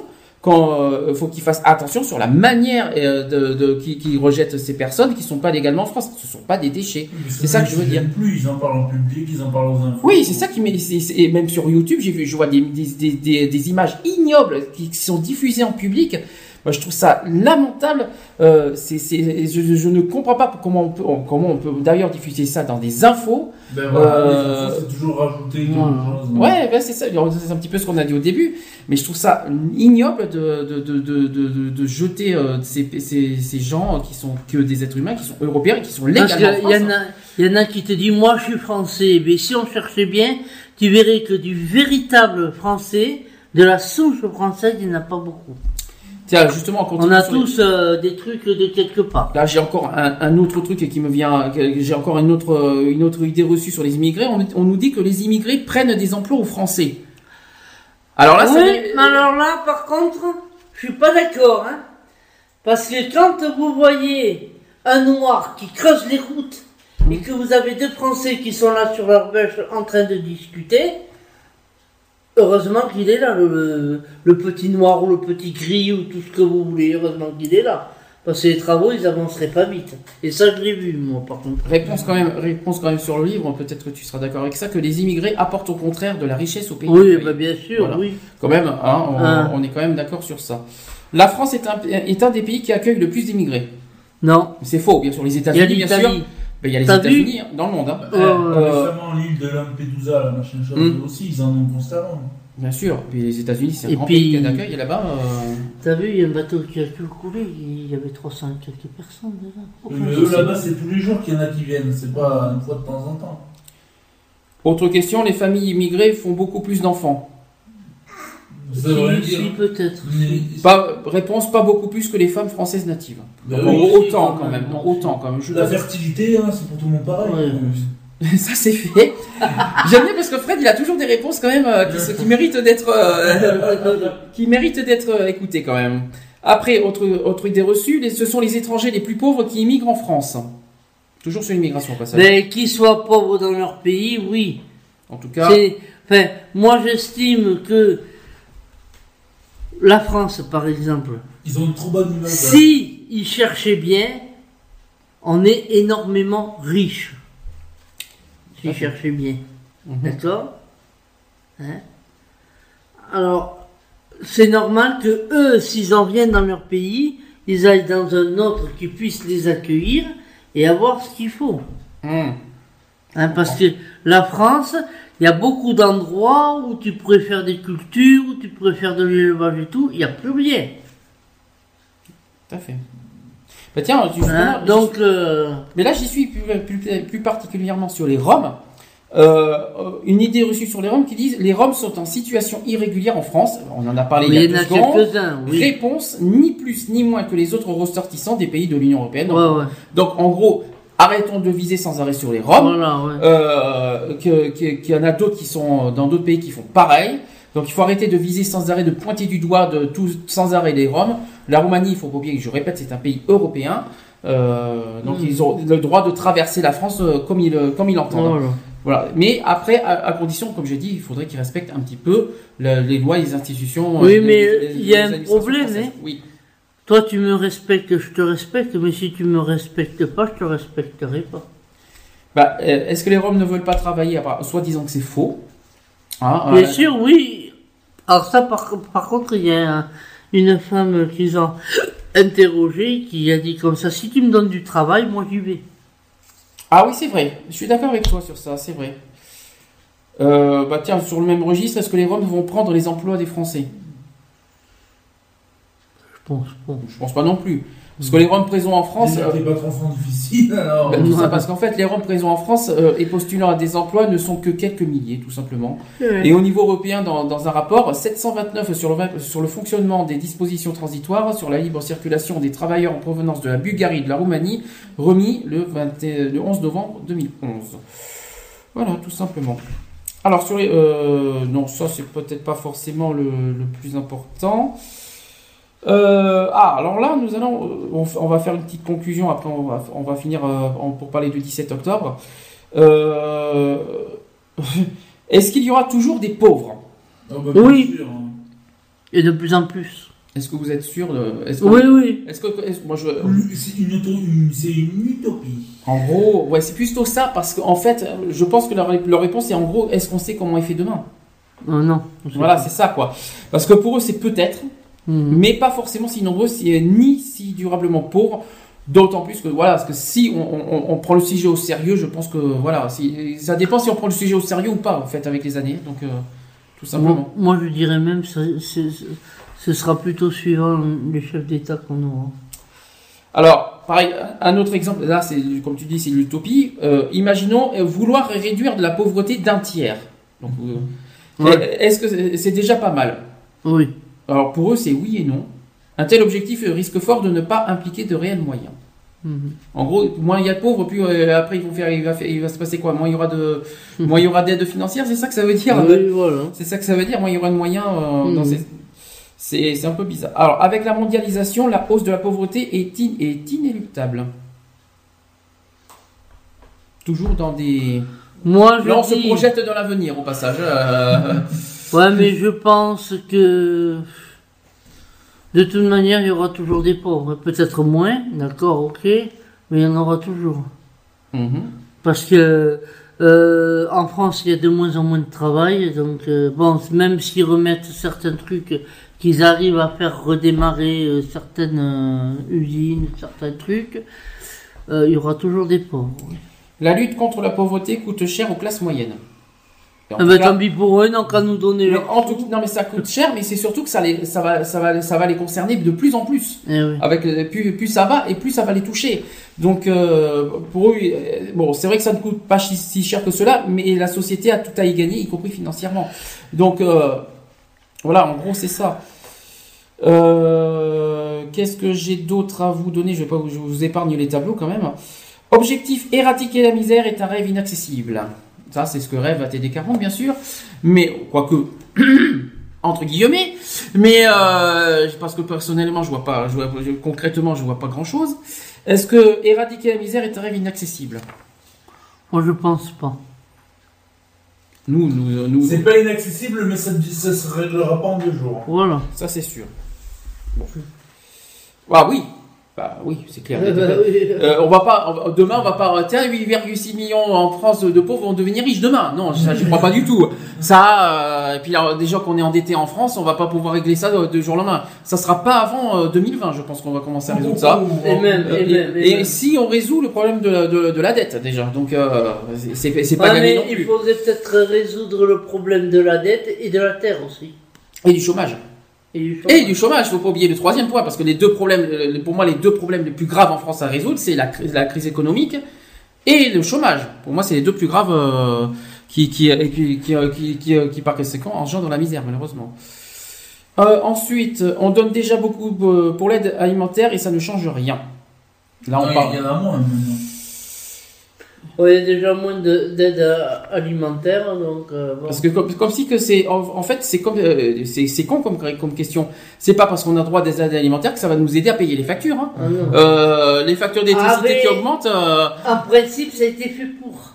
Quand euh, faut qu'ils fassent attention sur la manière euh, de, de qui, qui rejettent ces personnes qui sont pas légalement en France. Ce sont pas des déchets. C'est ça que je veux dire. plus, ils en parlent en public, ils en parlent aux infos. Oui, c'est ça qui c'est- Et même sur YouTube, j'ai vu, je vois des, des, des, des, des images ignobles qui, qui sont diffusées en public. Moi, je trouve ça lamentable. Euh, c'est, c'est, je, je ne comprends pas comment on peut, comment on peut d'ailleurs diffuser ça dans des infos. Ben voilà, Euh, les infos, c'est toujours quelque Voilà. chose. Ouais, ben, c'est ça. C'est un petit peu ce qu'on a dit au début. Mais je trouve ça ignoble de, de, de, de, de, de jeter euh, ces, ces, ces gens qui sont que des êtres humains, qui sont européens, et qui sont Parce légalement a- il y en a qui te disent moi je suis français. Mais si on cherchait bien, tu verrais que du véritable français, de la souche française, il n'y en a pas beaucoup. Tiens, justement, on a les- tous euh, des trucs de quelque part. Là, j'ai encore un, un autre truc qui me vient. J'ai encore une autre, une autre idée reçue sur les immigrés. On, on nous dit que les immigrés prennent des emplois aux Français. Alors là, oui, mais alors là, par contre, je suis pas d'accord, hein. Parce que quand vous voyez un noir qui creuse les routes et que vous avez deux Français qui sont là sur leur bêche en train de discuter, heureusement qu'il est là, le, le- petit noir ou le petit gris ou tout ce que vous voulez, heureusement qu'il est là. Parce que les travaux, ils avanceraient pas vite. Et ça, je l'ai vu, moi, par contre. Réponse quand même, réponse quand même sur le livre. Peut-être que tu seras d'accord avec ça que les immigrés apportent au contraire de la richesse au pays. Oui, bah, bien sûr, Voilà. oui. Quand même, hein, on, Ah. on est quand même d'accord sur ça. La France est un, est un des pays qui accueille le plus d'immigrés. Non. C'est faux, bien sûr. Les États-Unis, bien sûr. Il y a les T'as vu États-Unis hein, dans le monde. hein. Ouais. récemment, l'île de Lampedusa, la machin chose Hmm. aussi, ils en ont constamment. Bien sûr. Puis les États-Unis, c'est un grand puis- pays d'accueil. Et là-bas. euh, T'as vu, il y a un bateau qui a tout coulé, il y avait 300 et quelques personnes déjà. Mais eux là-bas, c'est tous les jours qu'il y en a qui viennent, c'est pas une fois de temps en temps. Autre question, les familles immigrées font beaucoup plus d'enfants. Si, dire. peut-être. Pas, réponse, pas beaucoup plus que les femmes françaises natives. Donc, oui, autant quand même, non, autant quand même. Je La fertilité, hein, c'est pour tout le monde pareil. Ouais. Ça c'est fait. J'aime bien parce que Fred, il a toujours des réponses quand même euh, qui, méritent d'être, euh, qui méritent d'être euh, écoutées quand même. Après, autre, autre idée reçue, les- ce sont les étrangers les plus pauvres qui immigrent en France. Toujours sur l'immigration, pas ça. Mais qu'ils soient pauvres dans leur pays, oui. En tout cas, Enfin, moi j'estime que la France, par exemple, Ils ont une trop bonne image. si ils cherchaient bien, on est énormément riche. S'ils D'accord. cherchaient bien. Mhm. D'accord Hein? Alors, c'est normal que eux, s'ils en viennent dans leur pays, ils aillent dans un autre qui puisse les accueillir et avoir ce qu'il faut. hum, Hein, parce que la France, il y a beaucoup d'endroits où tu pourrais faire des cultures, où tu pourrais faire de l'élevage et tout, il n'y a plus rien. tout à fait. Bah tiens, justement, Hein, donc, euh, Mais là, j'y suis plus, plus- plus particulièrement sur les Roms. Euh, une idée reçue sur les Roms qui disent les Roms sont en situation irrégulière en France. On en a parlé il il y y en a a deux secondes. quelques-uns, oui. Réponse ni plus ni moins que les autres ressortissants des pays de l'Union européenne. Ouais, ouais. Donc en gros, arrêtons de viser sans arrêt sur les Roms. Voilà, ouais. Euh, que- qu'il y en a d'autres qui sont dans d'autres pays qui font pareil. Donc il faut arrêter de viser sans arrêt, de pointer du doigt de tout, sans arrêt les Roms. La Roumanie, il faut pas oublier que je répète, c'est un pays européen. Euh, donc Mm. ils ont le droit de traverser la France euh, comme ils euh, comme ils l'entendent. Voilà. Voilà. Mais après, à, à condition, comme j'ai dit, il faudrait qu'ils respectent un petit peu le- les lois et les institutions. Oui, euh, mais il y a un problème, hein. Oui. Toi, tu me respectes, je te respecte, mais si tu me respectes pas, je te respecterai pas. Bah, euh, est-ce que les Roms ne veulent pas travailler? Bah, Soit disant que c'est faux. Hein, Bien euh, sûr, oui. Alors ça, par, par contre, il y a un- une femme qu'ils ont interrogée qui a dit comme ça, si tu me donnes du travail, moi j'y vais. Ah oui, c'est vrai. Je suis d'accord avec toi sur ça, c'est vrai. Euh, bah tiens, sur le même registre, est-ce que les Roms vont prendre les emplois des Français? Pense pas. Je pense pas non plus. Parce que les Roms présents en France... Déjà, euh, pas trop enfant difficile, alors. tout ça, parce qu'en fait, les Roms présents en France euh, et postulant à des emplois ne sont que quelques milliers, tout simplement. Et au niveau européen, dans, dans un rapport, 729 sur le, va- sur le fonctionnement des dispositions transitoires sur la libre circulation des travailleurs en provenance de la Bulgarie et de la Roumanie, remis le, 20 et- le 11 novembre 2011. Voilà, tout simplement. Alors, sur les. euh, non, ça, c'est peut-être pas forcément le, le plus important. Euh, ah, alors là, nous allons. euh, On, va faire une petite conclusion, après, on va, on va finir euh, en- pour parler du 17 octobre. Euh, Est-ce qu'il y aura toujours des pauvres? Ah bah, Oui. sûr, hein. Et de plus en plus. Est-ce que vous êtes sûr de... est-ce que- Oui, oui. Est-ce que, moi je, C'est une, une- c'est une utopie. en gros, ouais, c'est plutôt ça parce qu'en fait, je pense que leur, leur réponse est en gros, est-ce qu'on sait comment il fait demain? Non. Voilà, c'est ça quoi. Parce que pour eux, c'est peut-être, Mhm. mais pas forcément si nombreux, si, ni si durablement pauvres. D'autant plus que voilà, parce que si on, on- on prend le sujet au sérieux, je pense que voilà, si, ça dépend si on prend le sujet au sérieux ou pas en fait avec les années. Donc euh, tout simplement. Moi, moi, je dirais même c'est- ce sera plutôt suivant les chefs d'État qu'on aura. Alors, pareil, un autre exemple, là, c'est comme tu dis, c'est l'utopie. Euh, imaginons euh, vouloir réduire de la pauvreté d'un tiers. Donc, euh, Ouais. Est-ce que c'est déjà pas mal? Oui. Alors pour eux, c'est oui et non. Un tel objectif risque fort de ne pas impliquer de réels moyens. Mhm. En gros, moins il y a de pauvres, plus euh, après ils vont faire, il va, faire- il va se passer quoi? Moins il y aura de, moins il y aura d'aide financière, c'est ça que ça veut dire? Oui, voilà. C'est ça que ça veut dire. Moins il y aura de moyens. euh, dans Mhm. ces- C'est c'est un peu bizarre. Alors avec la mondialisation, la hausse de la pauvreté est, in- est inéluctable. Toujours dans des. Moi, je Là, on se projette dans l'avenir au passage. euh, Ouais, mais je pense que de toute manière, il y aura toujours des pauvres. Peut-être moins, d'accord, ok, mais il y en aura toujours. mhm. Parce que euh, en France, il y a de moins en moins de travail, donc euh, bon, même s'ils remettent certains trucs, qu'ils arrivent à faire redémarrer euh, certaines usines, certains trucs, il y aura toujours des pauvres. La lutte contre la pauvreté coûte cher aux classes moyennes. Ah cas- tant pis pour eux, non qu'à nous donner Mais leur en tout, non mais ça coûte cher, mais c'est surtout que ça, les, ça, va, ça, va, ça va les concerner de plus en plus. Eh oui. Avec euh, plus, plus ça va et plus ça va les toucher. Donc euh, pour eux, euh, bon, c'est vrai que ça ne coûte pas si, cher que cela, mais la société a tout à y gagner, y compris financièrement. Donc euh, voilà, en gros c'est ça. Euh, Qu'est-ce que j'ai d'autre à vous donner? Je vais pas, vous- je vous épargne les tableaux quand même. Objectif éradiquer la misère est un rêve inaccessible. Ça, c'est ce que rêve ATD40, bien sûr. Mais, quoique, entre guillemets. Mais, euh, parce que personnellement, je vois pas, je vois, je- concrètement, je vois pas grand chose. Est-ce que éradiquer la misère est un rêve inaccessible? Moi je pense pas. Nous, nous, nous. C'est pas inaccessible, mais ça, ça se réglera pas en deux jours. Voilà. Ça, c'est sûr. Bon. Ah oui. Bah oui, c'est clair. Euh, on va pas, on demain, on va pas, tiens, 8,6 millions en France de pauvres vont devenir riches demain. Non, ça, je crois pas du tout. Ça, euh, et puis alors, déjà qu'on est endetté en France, on va pas pouvoir régler ça de, de jour au lendemain. Ça sera pas avant euh, 2020, je pense qu'on va commencer à résoudre ça. Et même, Euh, et même, et, et même. si on résout le problème de, la- de, de la dette déjà, donc euh, c'est- c'est pas Ouais, gagné mais non il plus. faudrait peut-être résoudre le problème de la dette et de la terre aussi. Et du chômage. Et du Et chômage. du chômage, faut pas oublier le troisième point, parce que les deux problèmes, euh, pour moi, les deux problèmes les plus graves en France à résoudre, c'est la, crise- la crise économique et le chômage. Pour moi, c'est les deux plus graves euh, qui, qui, euh, qui, qui, euh, qui, qui, qui, par conséquent, engendrent la misère, malheureusement. Euh, ensuite, on donne déjà beaucoup pour l'aide alimentaire et ça ne change rien. Là, on. Il y en a moins maintenant. Ouais, il y a déjà moins de- d'aide alimentaire, donc euh, bon. Parce que comme, comme si que c'est en, en fait c'est comme euh, c'est c'est con comme comme question. C'est pas parce qu'on a droit des aides alimentaires que ça va nous aider à payer les factures. Hein. Ah. Euh, les factures d'électricité Ah, qui augmentent. euh, En principe, ça a été fait pour.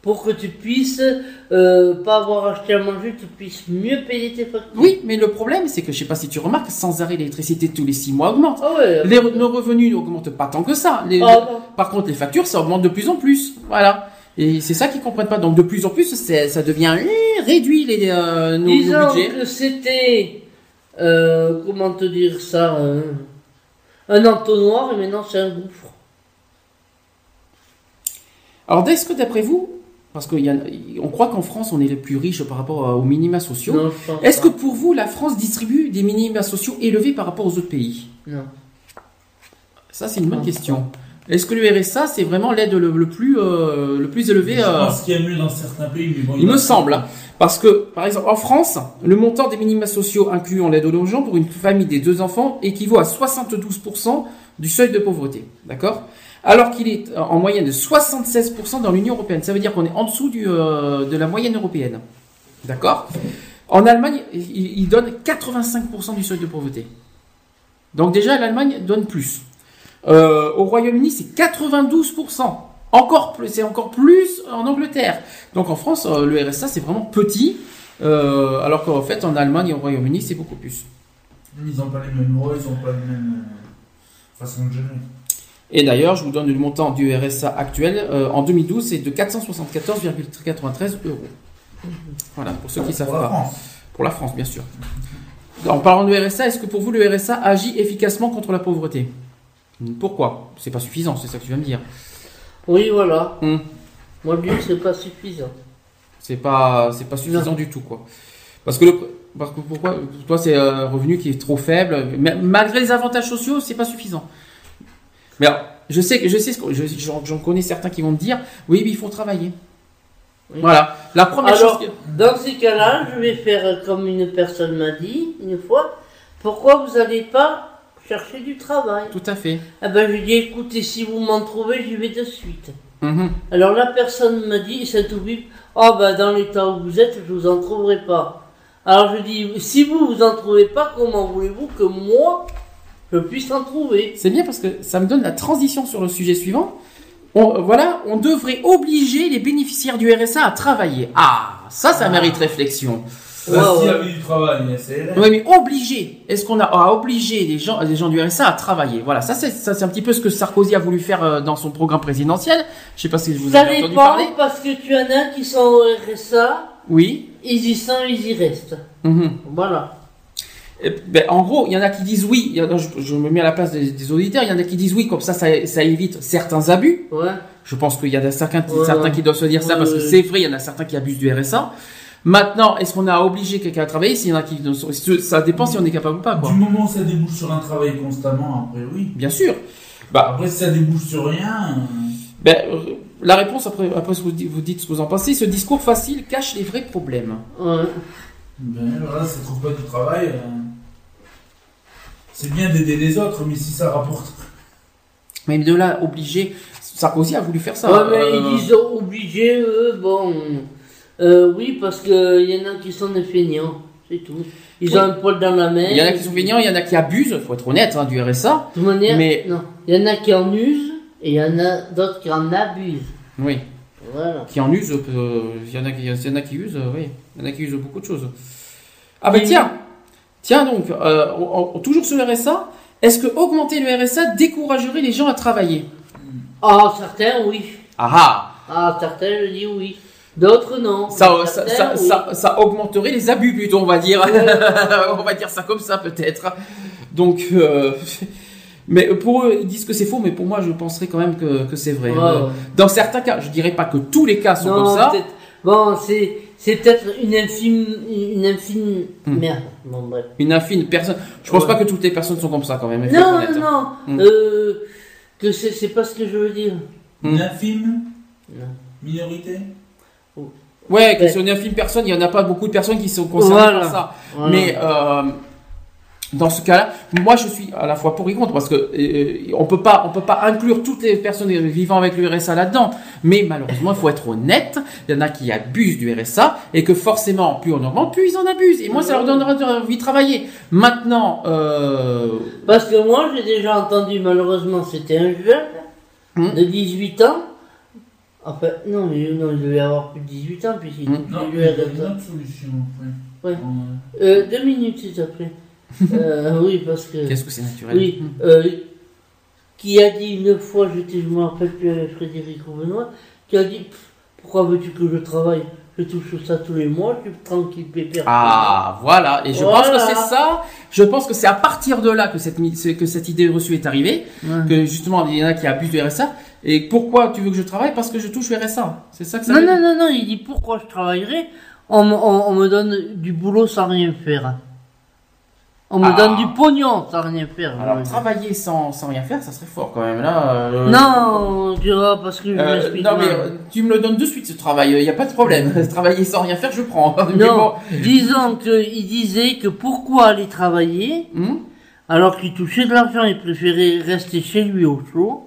Pour que tu puisses euh, pas avoir acheté à manger, tu puisses mieux payer tes factures. Oui, mais le problème, c'est que je sais pas si tu remarques, sans arrêt, l'électricité tous les six mois augmente. Ah ouais. Les, nos revenus n'augmentent pas tant que ça. Les- Ah par contre, les factures, ça augmente de plus en plus. Voilà. Et c'est ça qu'ils comprennent pas. Donc de plus en plus, ça devient euh, réduit les euh, nos, nos Disons budgets. que c'était, euh, comment te dire ça, un entonnoir et maintenant c'est un gouffre. Alors est-ce que d'après vous, parce qu'on croit qu'en France on est les plus riches par rapport aux minima sociaux, est-ce que pour vous la France distribue des minima sociaux élevés par rapport aux autres pays? Non. Ça c'est une bonne Non. question. Est-ce que le RSA c'est vraiment l'aide le, le plus euh, le plus élevé Je euh, pense qu'il y a mieux dans certains pays, mais bon. Il me semble, parce que, par exemple, en France, le montant des minima sociaux incluant l'aide aux logements pour une famille des deux enfants équivaut à 72% du seuil de pauvreté. D'accord? Alors qu'il est euh, en moyenne de 76% dans l'Union européenne. Ça veut dire qu'on est en dessous euh, de la moyenne européenne. D'accord? En Allemagne, il, donne 85% du seuil de pauvreté. Donc déjà, l'Allemagne donne plus. Euh, au Royaume-Uni, c'est 92%. Encore plus, c'est encore plus en Angleterre. Donc en France, le RSA c'est vraiment petit, alors qu'en fait en Allemagne et au Royaume-Uni c'est beaucoup plus. Ils n'ont pas les mêmes lois, ils n'ont pas les mêmes façons de gérer. Et d'ailleurs, je vous donne le montant du RSA actuel. euh, en 2012, c'est de 474,93 euros. Voilà, pour ceux qui savent Pour la pas. France. Pour la France, bien sûr. En parlant du RSA, est-ce que pour vous le RSA agit efficacement contre la pauvreté? Pourquoi? C'est pas suffisant, c'est ça que tu vas me dire. Oui, voilà. Hmm. Moi, je dis que c'est pas suffisant. C'est pas, c'est pas suffisant du tout, quoi. Parce que le, parce que pourquoi? Pour Toi, c'est un revenu qui est trop faible. Malgré les avantages sociaux, c'est pas suffisant. Mais alors, je sais que je sais ce que je- j'en connais certains qui vont me dire, oui, mais il faut travailler. Oui. Voilà. La première Alors, chose. que- dans ces cas-là, je vais faire comme une personne m'a dit une fois. Pourquoi vous n'allez pas chercher du travail? Tout à fait. Ah ben, je dit, écoutez, si vous m'en trouvez, j'y vais de suite. Mhm. Alors la personne m'a dit, c'est tout vite, oh ben dans l'état où vous êtes, je vous en trouverai pas. Alors je dis, si vous vous en trouvez pas, comment voulez-vous que moi, je puisse en trouver C'est bien parce que ça me donne la transition sur le sujet suivant. On, voilà, on devrait obliger les bénéficiaires du RSA à travailler. Ah, ça, ça mérite réflexion. Bah, y ouais. avait du travail, c'est Oui, mais obligé. Est-ce qu'on a, a obligé les gens, les gens du RSA à travailler? Voilà, ça c'est, ça c'est un petit peu ce que Sarkozy a voulu faire euh, dans son programme présidentiel. Je sais pas si vous Ça avez entendu dépend, parler. parce que tu en as qui sont au RSA, Oui. ils y sont, ils y restent. Mhm. Voilà. Ben, en gros, il y en a qui disent oui. Il y en a- je, je me mets à la place des, des auditeurs. Il y en a qui disent oui, comme ça, ça, ça évite certains abus. Ouais. Je pense qu'il y a certains, Ouais, certains qui doivent se dire ça parce que c'est vrai, il y en a certains qui abusent du RSA. Maintenant, est-ce qu'on a obligé quelqu'un à travailler S'il y en a qui ça dépend si on est capable ou pas, quoi. Du moment où ça débouche sur un travail constamment, après oui. Bien sûr. Bah, Après, si ça débouche sur rien. euh, ben, euh, la réponse après, après ce que vous dites- vous dites ce que vous en pensez. Ce discours facile cache les vrais problèmes. Ouais. Ben voilà, ça trouve pas du travail. euh, C'est bien d'aider les autres, mais si ça rapporte. Mais de là, obligé, Sarkozy a voulu faire ça. Ouais, mais Euh, ils ont obligé, eux, bon. Euh, oui, parce qu'il y en a qui sont des feignants, c'est tout. Ils Oui. ont un poil dans la main. il y en a qui sont feignants, il y en a qui abusent, faut être honnête, hein, du RSA. De toute manière, Mais- non. Il y en a qui en usent et il y en a d'autres qui en abusent. Oui. Voilà. Qui en usent, euh, il y en a qui, il y en a qui usent, oui. Il y en a qui usent beaucoup de choses. Ah bah Oui. tiens, tiens donc, euh, on- on- toujours sur le RSA, est-ce que augmenter le RSA découragerait les gens à travailler? Ah, certains, oui. Ah ah Ah, certains, je dis oui. D'autres, non. ça, ça, certains, ça, oui. ça, ça augmenterait les abus plutôt, on va dire. on va dire ça comme ça peut-être. Donc, euh, mais pour eux, ils disent que c'est faux, mais pour moi, je penserais quand même que, que c'est vrai. Ouais, Euh, ouais. Dans certains cas, je dirais pas que tous les cas sont Non, comme ça. Bon, c'est, c'est peut-être une infime, une infime, Hmm. merde. Bon, bref. Une infime personne. Je pense Ouais. pas que toutes les personnes sont comme ça quand même. Non, honnête. non, non. Hmm. Euh, que c'est, c'est pas ce que je veux dire. Hmm. Une infime Non. minorité Ouais, que Ouais. c'est une infime personne, il y en a pas beaucoup de personnes qui sont concernées Voilà. par ça. Voilà. Mais euh, dans ce cas-là, moi je suis à la fois pour et contre parce que euh, on peut pas, on peut pas inclure toutes les personnes vivant avec le RSA là-dedans. Mais malheureusement, il faut être honnête. Il y en a qui abusent du RSA et que forcément, plus on augmente, plus ils en abusent. Et moi, ça leur donnera envie de travailler. Maintenant, euh, Parce que moi, j'ai déjà entendu, malheureusement, c'était un jeune Hmm. de 18 ans. Enfin, non, mais non, il devait avoir plus de 18 ans, puisqu'il Hmm. Non, il y a une autre solution après. Ouais. On, Euh, deux minutes, s'il te plaît. Euh, oui, parce que. qu'est-ce que c'est naturel Oui, euh, qui a dit une fois, je me rappelle plus avec Frédéric ou Benoît, qui a dit Pourquoi veux-tu que je travaille? Je touche ça tous les mois, je suis tranquille, pépère. Ah, voilà. Et je pense que c'est ça. Je pense que c'est à partir de là que cette, que cette idée reçue est arrivée. Ouais. Que justement, il y en a qui abusent du RSA. Et pourquoi tu veux que je travaille? Parce que je touche le RSA. C'est ça que ça Non, veut non, dire. non, non, il dit pourquoi je travaillerai? On, me- on, on me donne du boulot sans rien faire. On me Ah. donne du pognon sans rien faire. Alors, travailler sans, sans rien faire, ça serait fort quand même. Là, euh, Non, tu vois, parce que je euh, m'explique. non, mais euh, tu me le donnes de suite ce travail, il n'y a pas de problème. Travailler sans rien faire, je prends. Non, bon. disons qu'il disait que pourquoi aller travailler Hmm alors qu'il touchait de l'argent, il préférait rester chez lui au chaud.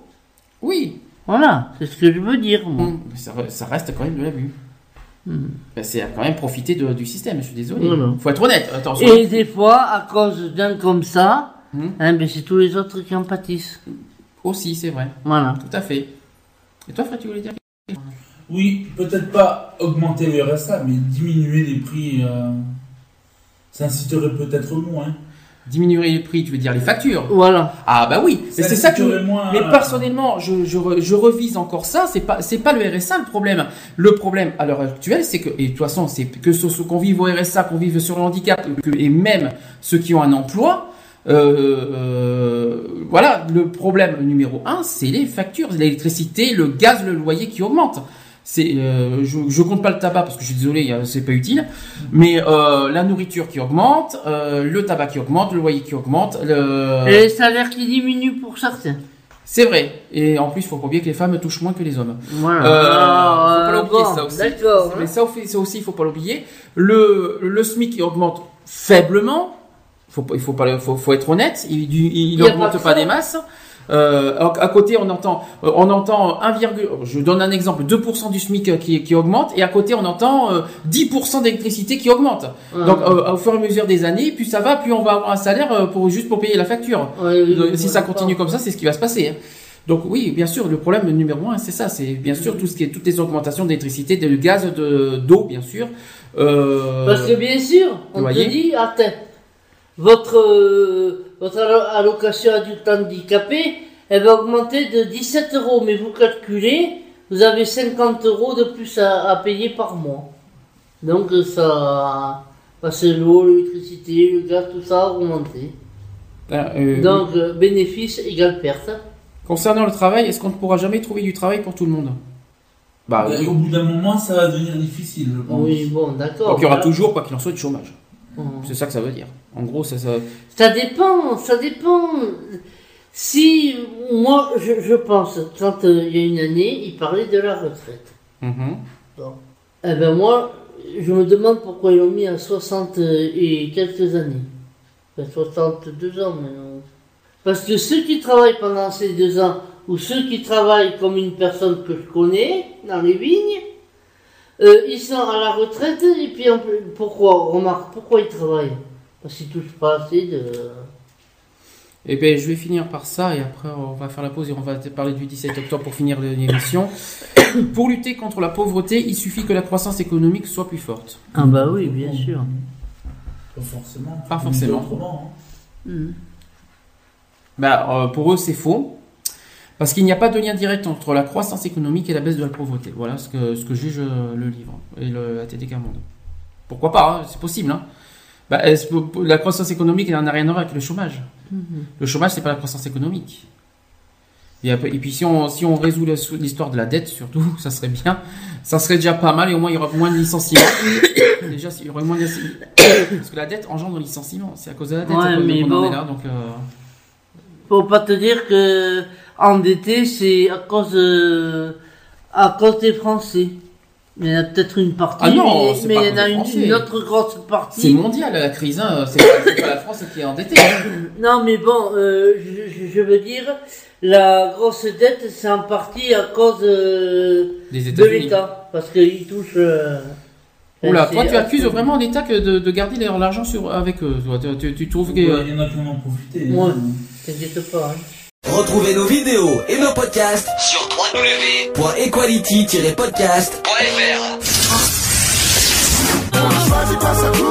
oui, Voilà, c'est ce que je veux dire. moi. Hmm. ça reste quand même de l'abus. Hmm. Ben, c'est quand même profiter de- du système, je suis désolé. Voilà. Faut être honnête, attention. Et des fois, à cause d'un comme ça, Hmm. hein, ben c'est tous les autres qui en pâtissent. Aussi, c'est vrai, Voilà. tout à fait. Et toi, Fred, tu voulais dire Oui, peut-être pas augmenter le RSA, mais diminuer les prix. euh, ça inciterait peut-être moins. Diminuer les prix, tu veux dire les factures Voilà. Ah bah oui, mais c'est ça que... moins, Mais euh, personnellement, je, je, je revise encore ça. C'est pas c'est pas le RSA le problème. Le problème à l'heure actuelle, c'est que et de toute façon, c'est que ce, ce qu'on vive au RSA, qu'on vive sur le handicap, que, et même ceux qui ont un emploi. euh, euh, voilà, le problème numéro un, c'est les factures, l'électricité, le gaz, le loyer qui augmentent. C'est, euh, je, je compte pas le tabac parce que je suis désolé, euh, c'est pas utile, mais euh, la nourriture qui augmente, euh, le tabac qui augmente, le loyer qui augmente, le... Et les salaires qui diminuent pour certains. C'est vrai. Et en plus, il faut pas oublier que les femmes touchent moins que les hommes. Voilà. Euh, Ah, faut pas l'oublier, bon, ça aussi. D'accord. Mais hein. ça, aussi- ça aussi, il faut pas l'oublier. Le, le SMIC il augmente faiblement. Faut, pas- il faut pas, faut, faut être honnête. Il, il, augmente pas des masses. Euh, à côté, on entend, euh, on entend 1, je donne un exemple, 2% du SMIC qui, qui augmente, et à côté, on entend euh, 10% d'électricité qui augmente. Ouais. Donc, euh, au fur et à mesure des années, plus ça va, plus on va avoir un salaire euh, pour juste pour payer la facture. Ouais, si ça continue comme ça, c'est ce qui va se passer. hein. Donc oui, bien sûr, le problème numéro un, c'est ça, c'est bien sûr tout ce qui est toutes les augmentations d'électricité, de gaz, de d'eau, bien sûr. Euh, Parce que bien sûr, on te dit, attends, votre, euh, votre allo- allocation adulte handicapé, elle va augmenter de 17 euros, mais vous calculez, vous avez 50 euros de plus à, à payer par mois. Donc ça, parce que l'eau, l'électricité, le gaz, tout ça a augmenté. euh, Donc euh, bénéfice égale perte. concernant le travail, est-ce qu'on ne pourra jamais trouver du travail pour tout le monde? Bah oui. Au bout d'un moment, ça va devenir difficile, je pense. Oui, bon, d'accord. Donc il y aura voilà. toujours, quoi qu'il en soit, du chômage. Mhm. C'est ça que ça veut dire. En gros, ça, ça... Ça dépend, ça dépend. Si, moi, je, je pense, quand euh, il y a une année, il parlait de la retraite. Mhm. Bon. Eh ben moi, je me demande pourquoi ils l'ont mis à 60 et quelques années. Enfin, 62 ans maintenant. Parce que ceux qui travaillent pendant ces deux ans, ou ceux qui travaillent comme une personne que je connais, dans les vignes, euh, ils sont à la retraite, et puis en plus- pourquoi, remarque, pourquoi ils travaillent Parce qu'ils touchent pas assez de... Eh ben, je vais finir par ça et après on va faire la pause et on va parler du 17 octobre pour finir l'émission. pour lutter contre la pauvreté, il suffit que la croissance économique soit plus forte. Ah bah oui, bien sûr. Pas forcément. Pas forcément. Autrement, hein. Mhm. Bah, euh, pour eux, c'est faux. Parce qu'il n'y a pas de lien direct entre la croissance économique et la baisse de la pauvreté. Voilà ce que, ce que juge euh, le livre et le, la TDK Monde. Pourquoi pas, hein, c'est possible. Hein. Bah, la croissance économique, elle n'a rien à voir avec le chômage. Le chômage, c'est pas la croissance économique. Et, puis si on, si on résout l'histoire de la dette, surtout, ça serait bien. Ça serait déjà pas mal et au moins il y aura moins de licenciements. déjà, il y aurait moins de licenciements. Parce que la dette engendre le licenciement. C'est à cause de la dette Ouais, qu'on en bon. est là. Donc, euh, Faut pas te dire que endetté, c'est à cause, euh, à cause des Français. Il y en a peut-être une partie, Ah non, mais, c'est mais il y en a une, autre grosse C'est partie. mondial la crise, hein. c'est pas, c'est pas la France qui est endettée. Non, mais bon, euh, je, veux dire, la grosse dette, c'est en partie à cause euh, Des de l'État, parce qu'il touche. euh, Oula, c'est- toi tu accuses vraiment l'État de, de garder leur- l'argent sur avec eux. Tu, tu- tu trouves que Ouais, Il y en a qui en ont profité. hein. Ouais. T'inquiète pas. Hein. Retrouvez nos vidéos et nos podcasts sur www.equality-podcast.fr.